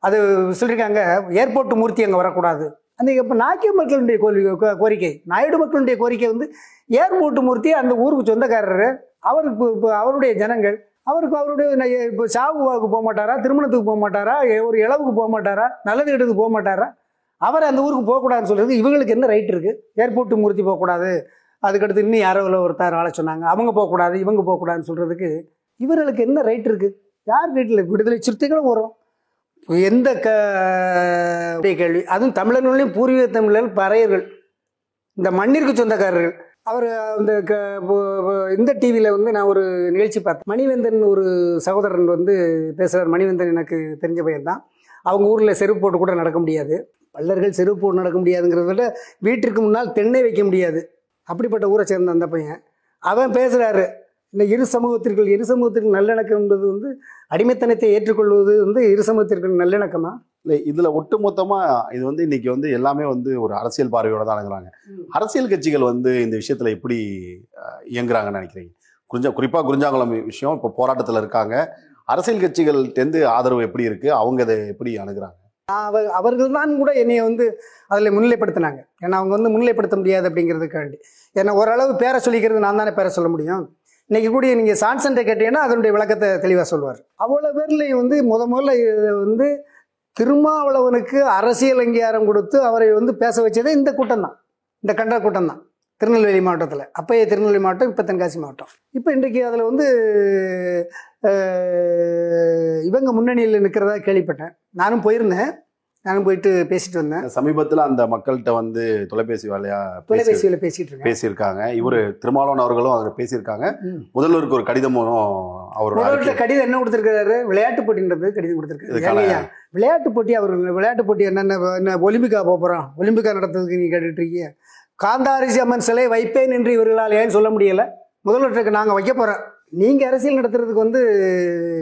அது சொல்லியிருக்காங்க ஏர்போர்ட் மூர்த்தி அங்கே வரக்கூடாது. அந்த இப்போ நாக்கிய மக்களுடைய கோரிக்கை கோ- கோரிக்கை நாயுடு மக்களுடைய கோரிக்கை வந்து ஏர்போர்ட் மூர்த்தி அந்த ஊருக்கு சொந்தக்காரர் அவருக்கு இப்போ- இப்போ அவருடைய ஜனங்கள் அவருக்கு அவருடைய இப்போ சாவுவாவுக்கு போக மாட்டாரா திருமணத்துக்கு போக மாட்டாரா ஒரு இளவுக்கு போக மாட்டாரா நல்லது கெட்டதுக்கு போக மாட்டாரா அவர் அந்த ஊருக்கு போகக்கூடாதுன்னு சொல்கிறது இவங்களுக்கு என்ன ரைட் இருக்குது ஏர்போர்ட் மூர்த்தி போகக்கூடாது அதுக்கடுத்து இன்னும் யாரோ ஒருத்தர் ஆளை சொன்னாங்க. அவங்க போகக்கூடாது இவங்க போகக்கூடாதுன்னு சொல்கிறதுக்கு இவர்களுக்கு என்ன ரைட் இருக்குது யார் வீட்டில் விடுதலை சிறுத்தைகளும் வரும்? எந்த க உடைய கேள்வி. அதுவும் தமிழர்களையும் பூர்வீக தமிழர்கள் பறையர்கள். இந்த மண்ணிற்கு சொந்தக்காரர்கள். அவர் அந்த க இந்த டிவியில் வந்து நான் ஒரு நிகழ்ச்சி பார்த்தேன். மணிவேந்தன் ஒரு சகோதரன் வந்து பேசுகிறார் மணிவேந்தன் எனக்கு தெரிஞ்ச பையன்தான் அவங்க ஊரில் செருப்பு போட்டு கூட நடக்க முடியாது. பல்லர்கள் செருப்பு போட்டு நடக்க முடியாதுங்கிறத விட வீட்டிற்கு முன்னால் தென்னை வைக்க முடியாது. அப்படிப்பட்ட ஊரை சேர்ந்த அந்த பையன். அவன் பேசுகிறாரு இந்த இரு சமூகத்திற்குள் இரு சமூகத்திற்கு நல்லிணக்கம் என்பது வந்து அடிமைத்தனத்தை ஏற்றுக்கொள்வது வந்து இரு சமூகத்திற்கு நல்லிணக்கமா? இல்லை இதுல ஒட்டுமொத்தமா இது வந்து இன்னைக்கு வந்து எல்லாமே வந்து ஒரு அரசியல் பார்வையோட தான் அணுகுறாங்க அரசியல் கட்சிகள் வந்து இந்த விஷயத்துல எப்படி இயங்குறாங்கன்னு நினைக்கிறீங்க? குறிஞ்சா குறிப்பா குறிஞ்சாங்குளம் விஷயம் இப்போ போராட்டத்துல இருக்காங்க. அரசியல் கட்சிகள்கிட்டேருந்து ஆதரவு எப்படி இருக்கு? அவங்க அதை எப்படி அணுகுறாங்க? அவ அவர்கள் தான் கூட என்னைய வந்து அதில் முன்னிலைப்படுத்தினாங்க. ஏன்னா அவங்க வந்து முன்னிலைப்படுத்த முடியாது அப்படிங்கிறதுக்காண்டி. ஏன்னா ஓரளவு பேரை சொல்லிக்கிறது நான் தானே பேரை சொல்ல முடியும்? இன்னைக்கு கூடிய நீங்கள் சான்சன்ட்டை கேட்டீங்கன்னா அதனுடைய விளக்கத்தை தெளிவாக சொல்லுவார் அவ்வளோ பேர்லையும் வந்து முத முதல்ல இதை வந்து திருமாவளவனுக்கு அரசியல் அங்கீகாரம் கொடுத்து அவரை வந்து பேச வச்சதே இந்த கூட்டம் தான் இந்த கண்ட கூட்டம் தான் திருநெல்வேலி மாவட்டத்தில். அப்பயே திருநெல்வேலி மாவட்டம் இப்போ தென்காசி மாவட்டம். இப்போ இன்றைக்கு அதில் வந்து இவங்க முன்னணியில் நிற்கிறதா கேள்விப்பட்டேன். நானும் போயிருந்தேன். நானும் போயிட்டு பேசிட்டு வந்தேன். சமீபத்துல அந்த மக்கள்கிட்ட வந்து தொலைபேசி வேலையா பேசி தொலைபேசியில் பேசிட்டு பேசியிருக்காங்க. இவரு திருமாவளவன் அவர்களும் அதில் பேசியிருக்காங்க. முதல்வருக்கு ஒரு கடிதமும் அவரோட முதல்ல அறிக்கை- கடிதம் என்ன கொடுத்துருக்காரு விளையாட்டு போட்டின்றது கடிதம் கொடுத்துருக்காரு. விளையாட்டு போட்டி அவர் விளையாட்டு போட்டி என்னென்ன என்ன ஒலிம்பிக்கா போக போகிறோம் ஒலிம்பிக்கா நடத்துறதுக்கு நீ கேட்டுட்டு இருக்கீங்க. காந்தாரிசி அம்மன் சிலை வைப்பேன் என்று இவர்களால் ஏன் சொல்ல முடியல? முதல்வருக்கு நாங்கள் வைக்க போகிறோம் நீங்கள் அரசியல் நடத்துறதுக்கு வந்து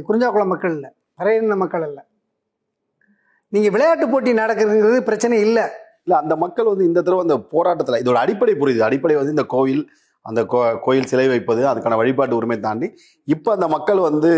குறிஞ்சாக்குளம் மக்கள் இல்லை பறையின மக்கள் இல்லை. நீங்கள் விளையாட்டு போட்டி நடக்கிறதுங்கிறது பிரச்சனை இல்லை. இல்ல அந்த மக்கள் வந்து இந்த தடவை அந்த போராட்டத்துல இதோட அடிப்படை புரியுது. அடிப்படை வந்து இந்த கோவில் அந்த கோ- கோயில் சிலை வைப்பது அதுக்கான வழிபாட்டு உரிமை தாண்டி இப்ப அந்த மக்கள் வந்து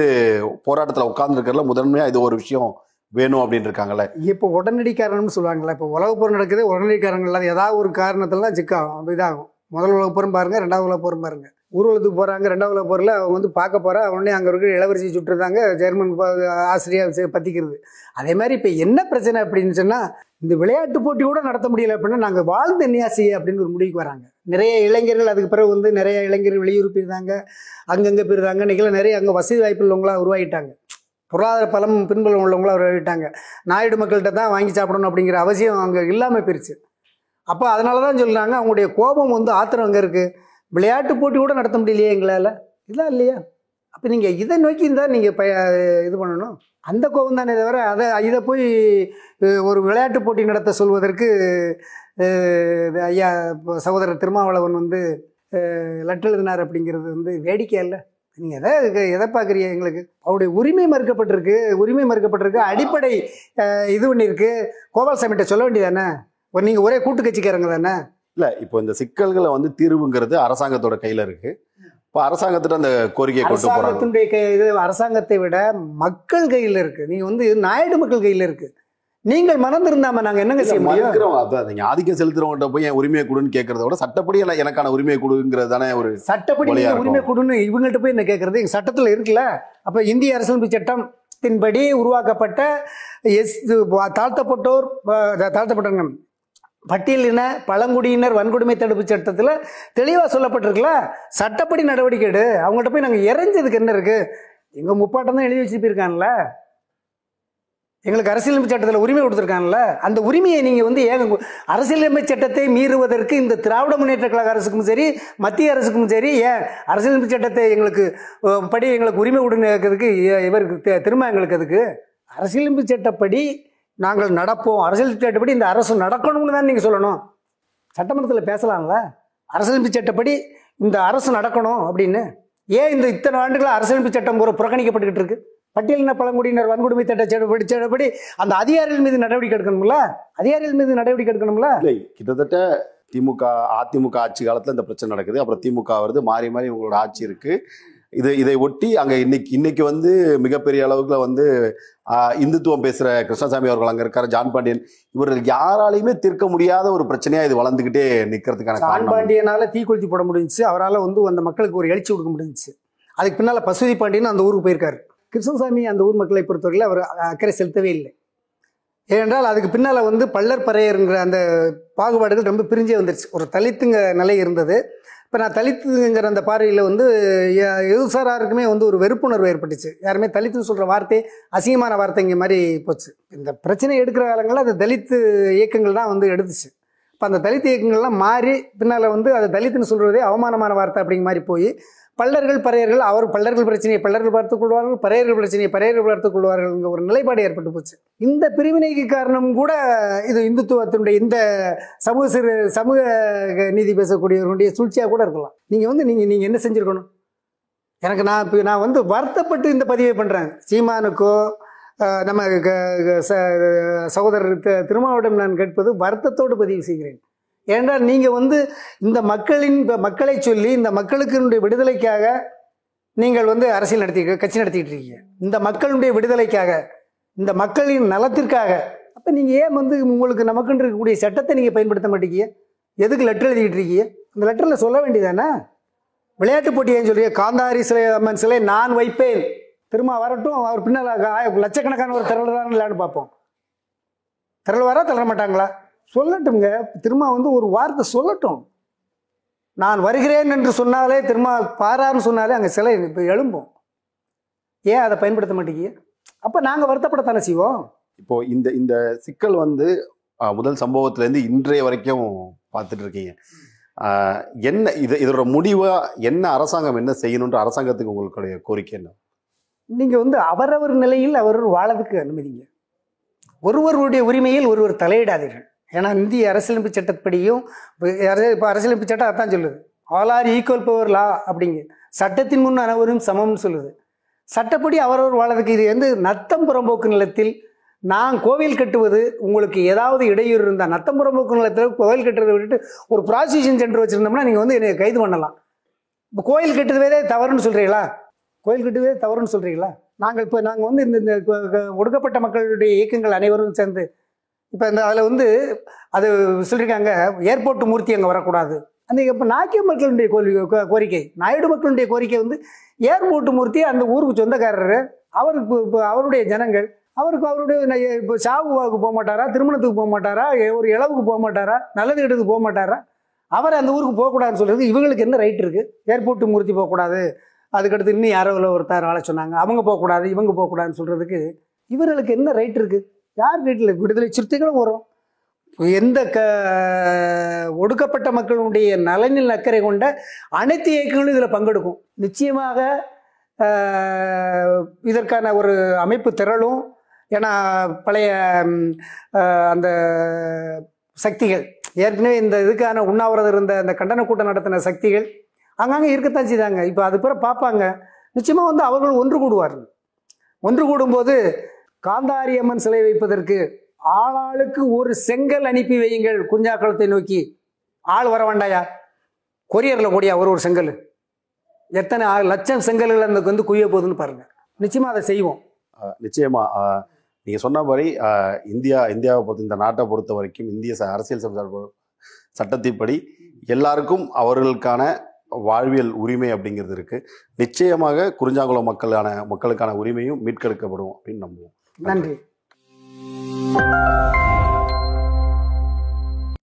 போராட்டத்துல உட்கார்ந்துருக்கிறதுல முதன்மையா இது ஒரு விஷயம் வேணும் அப்படின்னு இருக்காங்கல்ல. இப்போ உடனடி காரணம்னு சொல்லுவாங்கல்ல இப்போ உலகப் போர் நடக்குது உடனடி காரணங்கள் அது ஏதாவது ஒரு காரணத்துல தான் சிக்காகும் அப்ப இதாகும். முதல் உலகப் போரும் பாருங்க ரெண்டாவது உலகப் போரும் பாருங்க. ஊர்வலத்துக்கு போகிறாங்க ரெண்டாவது உலகப் போரில் அவங்க வந்து பார்க்க போகிறா உடனே அங்கே இருக்கிற இளவரசி சுட்டுருந்தாங்க ஜெர்மன் ப- ஆசிரியர் அதே மாதிரி இப்போ என்ன பிரச்சனை அப்படின்னு சொன்னால் இந்த விளையாட்டு போட்டி கூட நடத்த முடியல அப்படின்னா நாங்கள் வாழ்ந்த என்ன செய்ய அப்படின்னு ஒரு முடிவுக்கு வராங்க. நிறைய இளைஞர்கள் அதுக்கு பிறகு வந்து நிறைய இளைஞர்கள் வெளியூர் போயிருந்தாங்க அங்கங்கே போயிருந்தாங்க இன்னைக்கெல்லாம் நிறைய அங்கே வசதி வாய்ப்பு உள்ளவங்களா உருவாகிட்டாங்க. பொருளாதார பலம் பின்புலம் உள்ளவங்களா உருவாகிட்டாங்க. நாயுடு மக்கள்கிட்ட தான் வாங்கி சாப்பிடணும் அப்படிங்கிற அவசியம் அங்கே இல்லாமல் போயிருச்சு. அப்போ அதனால தான் சொல்கிறாங்க அவங்களுடைய கோபம் வந்து ஆத்திரம் அங்கே இருக்குது விளையாட்டு போட்டி கூட நடத்த முடியலையே எங்களால்? இதெல்லாம் இல்லையா? அப்போ நீங்கள் இதை நோக்கி இருந்தால் நீங்கள் ப இது பண்ணணும். அந்த கோபம் தானே தவிர அதை இதை போய் ஒரு விளையாட்டு போட்டி நடத்த சொல்வதற்கு ஐயா இப்போ சகோதரர் திருமாவளவன் வந்து லெட்டர் எழுதினார் அப்படிங்கிறது வந்து வேடிக்கை இல்லை நீங்கள் எதை எதை- பார்க்குறீங்க எங்களுக்கு? அவருடைய உரிமை மறுக்கப்பட்டிருக்கு உரிமை மறுக்கப்பட்டிருக்கு அடிப்படை இது இது பண்ணியிருக்கு கோபால்சாமிகிட்ட சொல்ல வேண்டியதானே ஒரு நீங்கள் ஒரே கூட்டு கட்சிக்காரங்க தானே? இல்ல இப்போ இந்த சிக்கல்களை வந்து தீர்வுங்கிறது அரசாங்கத்தோட கையில இருக்கு. இப்போ அரசாங்கத்திட்ட அந்த கோரிக்கையை கொண்டு போறாங்க. அரசாங்கத்தினுடைய கை இது அரசாங்கத்தை விட மக்கள் கையில் இருக்கு. நீங்க வந்து நாயுடு மக்கள் கையில் இருக்கு. நீங்கள் மறந்திருந்தாம நாங்க என்னங்க செய்ய முடியும்? அதான் ஆதிக்கம் செலுத்துறவங்ககிட்ட போய் என் உரிமையை கொடுன்னு கேட்கறத விட சட்டப்படி எனக்கு- எனக்கான உரிமையை கொடுங்கிறது தானே ஒரு சட்டப்படி உரிமை. கொடுன்னு இவங்கள்ட்ட போய் என்ன கேட்கறது எங்க சட்டத்துல இருக்குல்ல? அப்ப இந்திய அரசியலமைப்பு சட்டத்தின்படி உருவாக்கப்பட்ட எஸ் தாழ்த்தப்பட்டோர் தாழ்த்தப்பட்டவங்க பட்டியலின பழங்குடியினர் வன்கொடுமை தடுப்பு சட்டத்தில் தெளிவாக சொல்லப்பட்டிருக்குல்ல? சட்டப்படி நடவடிக்கை எடு. அவங்கள்ட்ட போய் நாங்கள் இறைஞ்சதுக்கு என்ன இருக்கு? எங்கள் முப்பாட்டம் தான் எழுதி வச்சு போயிருக்கான்ல எங்களுக்கு அரசியலமைப்பு சட்டத்தில் உரிமை கொடுத்துருக்காங்கல்ல அந்த உரிமையை நீங்கள் வந்து ஏங்க அரசியலமைப்பு சட்டத்தை மீறுவதற்கு இந்த திராவிட முன்னேற்ற கழக அரசுக்கும் சரி மத்திய அரசுக்கும் சரி ஏன் அரசியலமைப்பு சட்டத்தை எங்களுக்கு படி எங்களுக்கு உரிமை உடனே இருக்கிறதுக்கு இவருக்கு திரும்ப எங்களுக்கு அதுக்கு அரசியலமைப்பு சட்டப்படி நாங்கள் நடப்போம். அரசியல் சட்டப்படி இந்த அரசு நடக்கணும்னு தான் நீங்கள் சொல்லணும். சட்டமன்றத்தில் பேசலாம்ல? அரசியலமைப்பு சட்டப்படி இந்த அரசு நடக்கணும் அப்படின்னு. ஏன் இந்த இத்தனை ஆண்டுகளாக அரசியலமைப்பு சட்டம் ஒரு புறக்கணிக்கப்பட்டுக்கிட்டு இருக்கு? பட்டியலின பழங்குடியினர் வன்கொடுமை சட்ட சட்டப்படி சட்டப்படி அந்த அதிகாரிகள் மீது நடவடிக்கை எடுக்கணும்ல? அதிகாரிகள் மீது நடவடிக்கை எடுக்கணும்ல? இல்லை கிட்டத்தட்ட திமுக அதிமுக ஆட்சி காலத்தில் இந்த பிரச்சனை நடக்குது. அப்புறம் திமுக வருது மாறி மாறி இவங்களோட ஆட்சி இருக்கு. இது இதை ஒட்டி அங்கே இன்னைக்கு இன்னைக்கு வந்து மிகப்பெரிய அளவுக்குல வந்து இந்துத்துவம் பேசுற கிருஷ்ணசாமி அவர்கள் அங்க இருக்காரு ஜான் பாண்டியன். இவர்கள் யாராலையுமே தீர்க்க முடியாத ஒரு பிரச்சனையா இது வளர்ந்துகிட்டே நிக்கிறதுக்கான சான் காரணம். பாண்டியனால தீக்குளித்தி போட முடிஞ்சுச்சு. அவரால் வந்து அந்த மக்களுக்கு ஒரு எழுச்சி கொடுக்க முடிஞ்சுச்சு. அதுக்கு பின்னால பசுதி பாண்டியன் அந்த ஊருக்கு போயிருக்காரு. கிருஷ்ணசாமி அந்த ஊர் மக்களை பொறுத்தவரையில் அவர் அக்கறை செலுத்தவே இல்லை. ஏனென்றால் அதுக்கு பின்னால் வந்து பள்ளர் பறையருங்கிற அந்த பாகுபாடுகள் ரொம்ப பிரிஞ்சே வந்துருச்சு. ஒரு தலித்துங்க நிலை இருந்தது. இப்போ நான் தலித்துங்கிற அந்த பார்வையில் வந்து எ- எதுசாராருக்குமே வந்து ஒரு வெறுப்புணர்வு ஏற்பட்டுச்சு. யாருமே தலித்துன்னு சொல்கிற வார்த்தை அசிங்கமான வார்த்தைங்க மாதிரி போச்சு. இந்த பிரச்சனை எடுக்கிற காலங்களில் அது தலித்து இயக்கங்கள் தான் வந்து எடுத்துச்சு. இப்போ அந்த தலித் இயக்கங்கள்லாம் மாறி பின்னால் வந்து அது தலித்துன்னு சொல்கிறதே அவமானமான வார்த்தை அப்படிங்கிற மாதிரி போய் பல்லர்கள் பறையர்கள் அவர் பல்லர்கள் பிரச்சனையை பல்லர்கள் பார்த்துக் கொள்வார்கள் பறையர்கள் பிரச்சனையை பறையர்கள் பார்த்துக் கொள்வார்கள்ங்கிற ஒரு நிலைப்பாடு ஏற்பட்டு போச்சு. இந்த பிரிவினைக்கு காரணம் கூட இது இந்துத்துவத்தினுடைய இந்த சமூக சிறு சமூக நீதி பேசக்கூடியவர்களுடைய சூழ்ச்சியாக கூட இருக்கலாம். நீங்கள் வந்து நீங்கள் நீங்கள் என்ன செஞ்சுருக்கணும்? எனக்கு நான் இப்போ நான் வந்து வருத்தப்பட்டு இந்த பதிவை பண்ணுறேன் சீமானுக்கோ நம்ம க- ச- சகோதரர் தி- நான் கேட்பது வருத்தத்தோடு பதிவு செய்கிறேன். ஏனென்றால் நீங்கள் வந்து இந்த மக்களின் மக்களை சொல்லி இந்த மக்களுக்கு விடுதலைக்காக நீங்கள் வந்து அரசியல் நடத்திட்டு கட்சி நடத்திட்டு இருக்கீங்க. இந்த மக்களுடைய விடுதலைக்காக இந்த மக்களின் நலத்திற்காக. அப்போ நீங்கள் ஏன் வந்து உங்களுக்கு நமக்குன்னு இருக்கக்கூடிய சட்டத்தை நீங்கள் பயன்படுத்த மாட்டேங்க? எதுக்கு லெட்டர் எழுதிக்கிட்டு இருக்கீங்க? அந்த லெட்டரில் சொல்ல வேண்டியதானே? விளையாட்டு போட்டி ஏன் சொல்றீங்க. காந்தாரி சிலை அம்மன் சிலை நான் வைப்பேன். திரும்ப வரட்டும். அவர் பின்னால் லட்சக்கணக்கான ஒரு திரளுதான் இல்லைன்னு பார்ப்போம். திரளுவாரா திரள மாட்டாங்களா? சொல்லட்டுங்க திரும்ப வந்து ஒரு வார்த்தை சொல்லட்டும். நான் வருகிறேன் என்று சொன்னாலே திரும்ப பாரான்னு சொன்னாலே அங்கே சிலை இப்போ எழும்பும். ஏன் அதை பயன்படுத்த மாட்டேங்க? அப்போ நாங்கள் வருத்தப்படத்தானே செய்வோம்? இப்போ இந்த இந்த சிக்கல் வந்து முதல் சம்பவத்துல இருந்து இன்றைய வரைக்கும் பார்த்துட்டு இருக்கீங்க என்ன இது இதோட முடிவா என்ன அரசாங்கம் என்ன செய்யணுன்ற அரசாங்கத்துக்கு உங்களுடைய கோரிக்கை என்ன? நீங்கள் வந்து அவரவர் நிலையில் அவர் வாழறதுக்கு அனுமதிங்க. ஒருவருடைய உரிமையில் ஒருவர் தலையிடாதீர்கள். ஏன்னா இந்திய அரசியலமைப்பு சட்டப்படியும் இப்போ அரசியலமைப்பு சட்டம் அதான் சொல்லுது. All are equal before law அப்படிங்க. சட்டத்தின் முன் அனைவரும் சமம்னு சொல்லுது. சட்டப்படி அவரவர் வாழறதுக்கு இது வந்து நத்தம் புறம்போக்கு நிலத்தில் நான் கோவில் கட்டுவது உங்களுக்கு ஏதாவது இடையூறு இருந்தால் நத்தம் புறம்போக்கு நிலத்தில் கோவில் கட்டுறதை விட்டுட்டு ஒரு ப்ராசிக்யூஷன் சென்டர் வச்சுருந்தோம்னா நீங்கள் வந்து என்னை கைது பண்ணலாம். இப்போ கோயில் கட்டுறதே தவறுன்னு சொல்கிறீங்களா கோயில் கட்டுவதே தவறுன்னு சொல்கிறீங்களா நாங்கள் இப்போ நாங்கள் வந்து இந்த இந்த ஒடுக்கப்பட்ட மக்களுடைய இயக்கங்கள் அனைவரும் சேர்ந்து இப்போ இந்த அதில் வந்து அது சொல்லியிருக்காங்க ஏர்போர்ட் மூர்த்தி அங்கே வரக்கூடாது. அந்த இப்போ நாக்கிய மக்களுடைய கோரி கோ- கோரிக்கை நாயுடு மக்களுடைய கோரிக்கை வந்து ஏர்போர்ட் மூர்த்தி அந்த ஊருக்கு சொந்தக்காரர் அவருக்கு இப்போ- இப்போ அவருடைய ஜனங்கள் அவருக்கு அவருடைய இப்போ சாவுவாவுக்கு போக மாட்டாரா திருமணத்துக்கு போக மாட்டாரா ஒரு இளவுக்கு போக மாட்டாரா நல்லது கெட்டதுக்கு போக மாட்டாரா அவர் அந்த ஊருக்கு போகக்கூடாதுன்னு சொல்கிறது இவங்களுக்கு என்ன ரைட் இருக்குது ஏர்போர்ட் மூர்த்தி போகக்கூடாது. அதுக்கடுத்து இன்னும் யாரோ ஒருத்தர் ஆள சொன்னாங்க. அவங்க போகக்கூடாது இவங்க போகக்கூடாதுன்னு சொல்கிறதுக்கு இவர்களுக்கு என்ன ரைட் இருக்குது யார் வீட்டில் விடுதலை சிறுத்தைகளும் வரும்? எந்த க ஒடுக்கப்பட்ட மக்களுடைய நலனில் அக்கறை கொண்ட அனைத்து இயக்கங்களும் இதில் பங்கெடுக்கும். நிச்சயமாக இதற்கான ஒரு அமைப்பு திரளும். ஏன்னா பழைய அந்த சக்திகள் ஏற்கனவே இந்த இதுக்கான உண்ணாவிரதம் இருந்த அந்த கண்டன கூட்டம் நடத்தின சக்திகள் அங்கங்கே இருக்கத்தான் செய்தாங்க. இப்போ அது பிற பார்ப்பாங்க. நிச்சயமாக வந்து அவர்கள் ஒன்று கூடுவார்கள். ஒன்று கூடும்போது காந்தாரி அம்மன் சிலை வைப்பதற்கு ஆளாளுக்கு ஒரு செங்கல் அனுப்பி வையுங்கள். குஞ்சாக்குளத்தை நோக்கி. ஆள் வர வேண்டாயா? கொரியரில் கூடியா ஒரு ஒரு செங்கல்? எத்தனை ஆள் லட்சம் செங்கல்கள் அந்த வந்து குவிய போகுதுன்னு பாருங்க. நிச்சயமா அதை செய்வோம். நிச்சயமா நீங்கள் நீங்க சொன்ன மாதிரி இந்தியா இந்தியாவை பொறுத்த இந்த நாட்டை பொறுத்த வரைக்கும் இந்திய ச- அரசியல் சட்டத்தின்படி எல்லாருக்கும் அவர்களுக்கான வாழ்வியல் உரிமை அப்படிங்கிறது இருக்குது நிச்சயமாக குறிஞ்சாங்குளம் மக்களான மக்களுக்கான உரிமையும் மீட்கெடுக்கப்படும் அப்படின்னு நம்புவோம். நன்றி.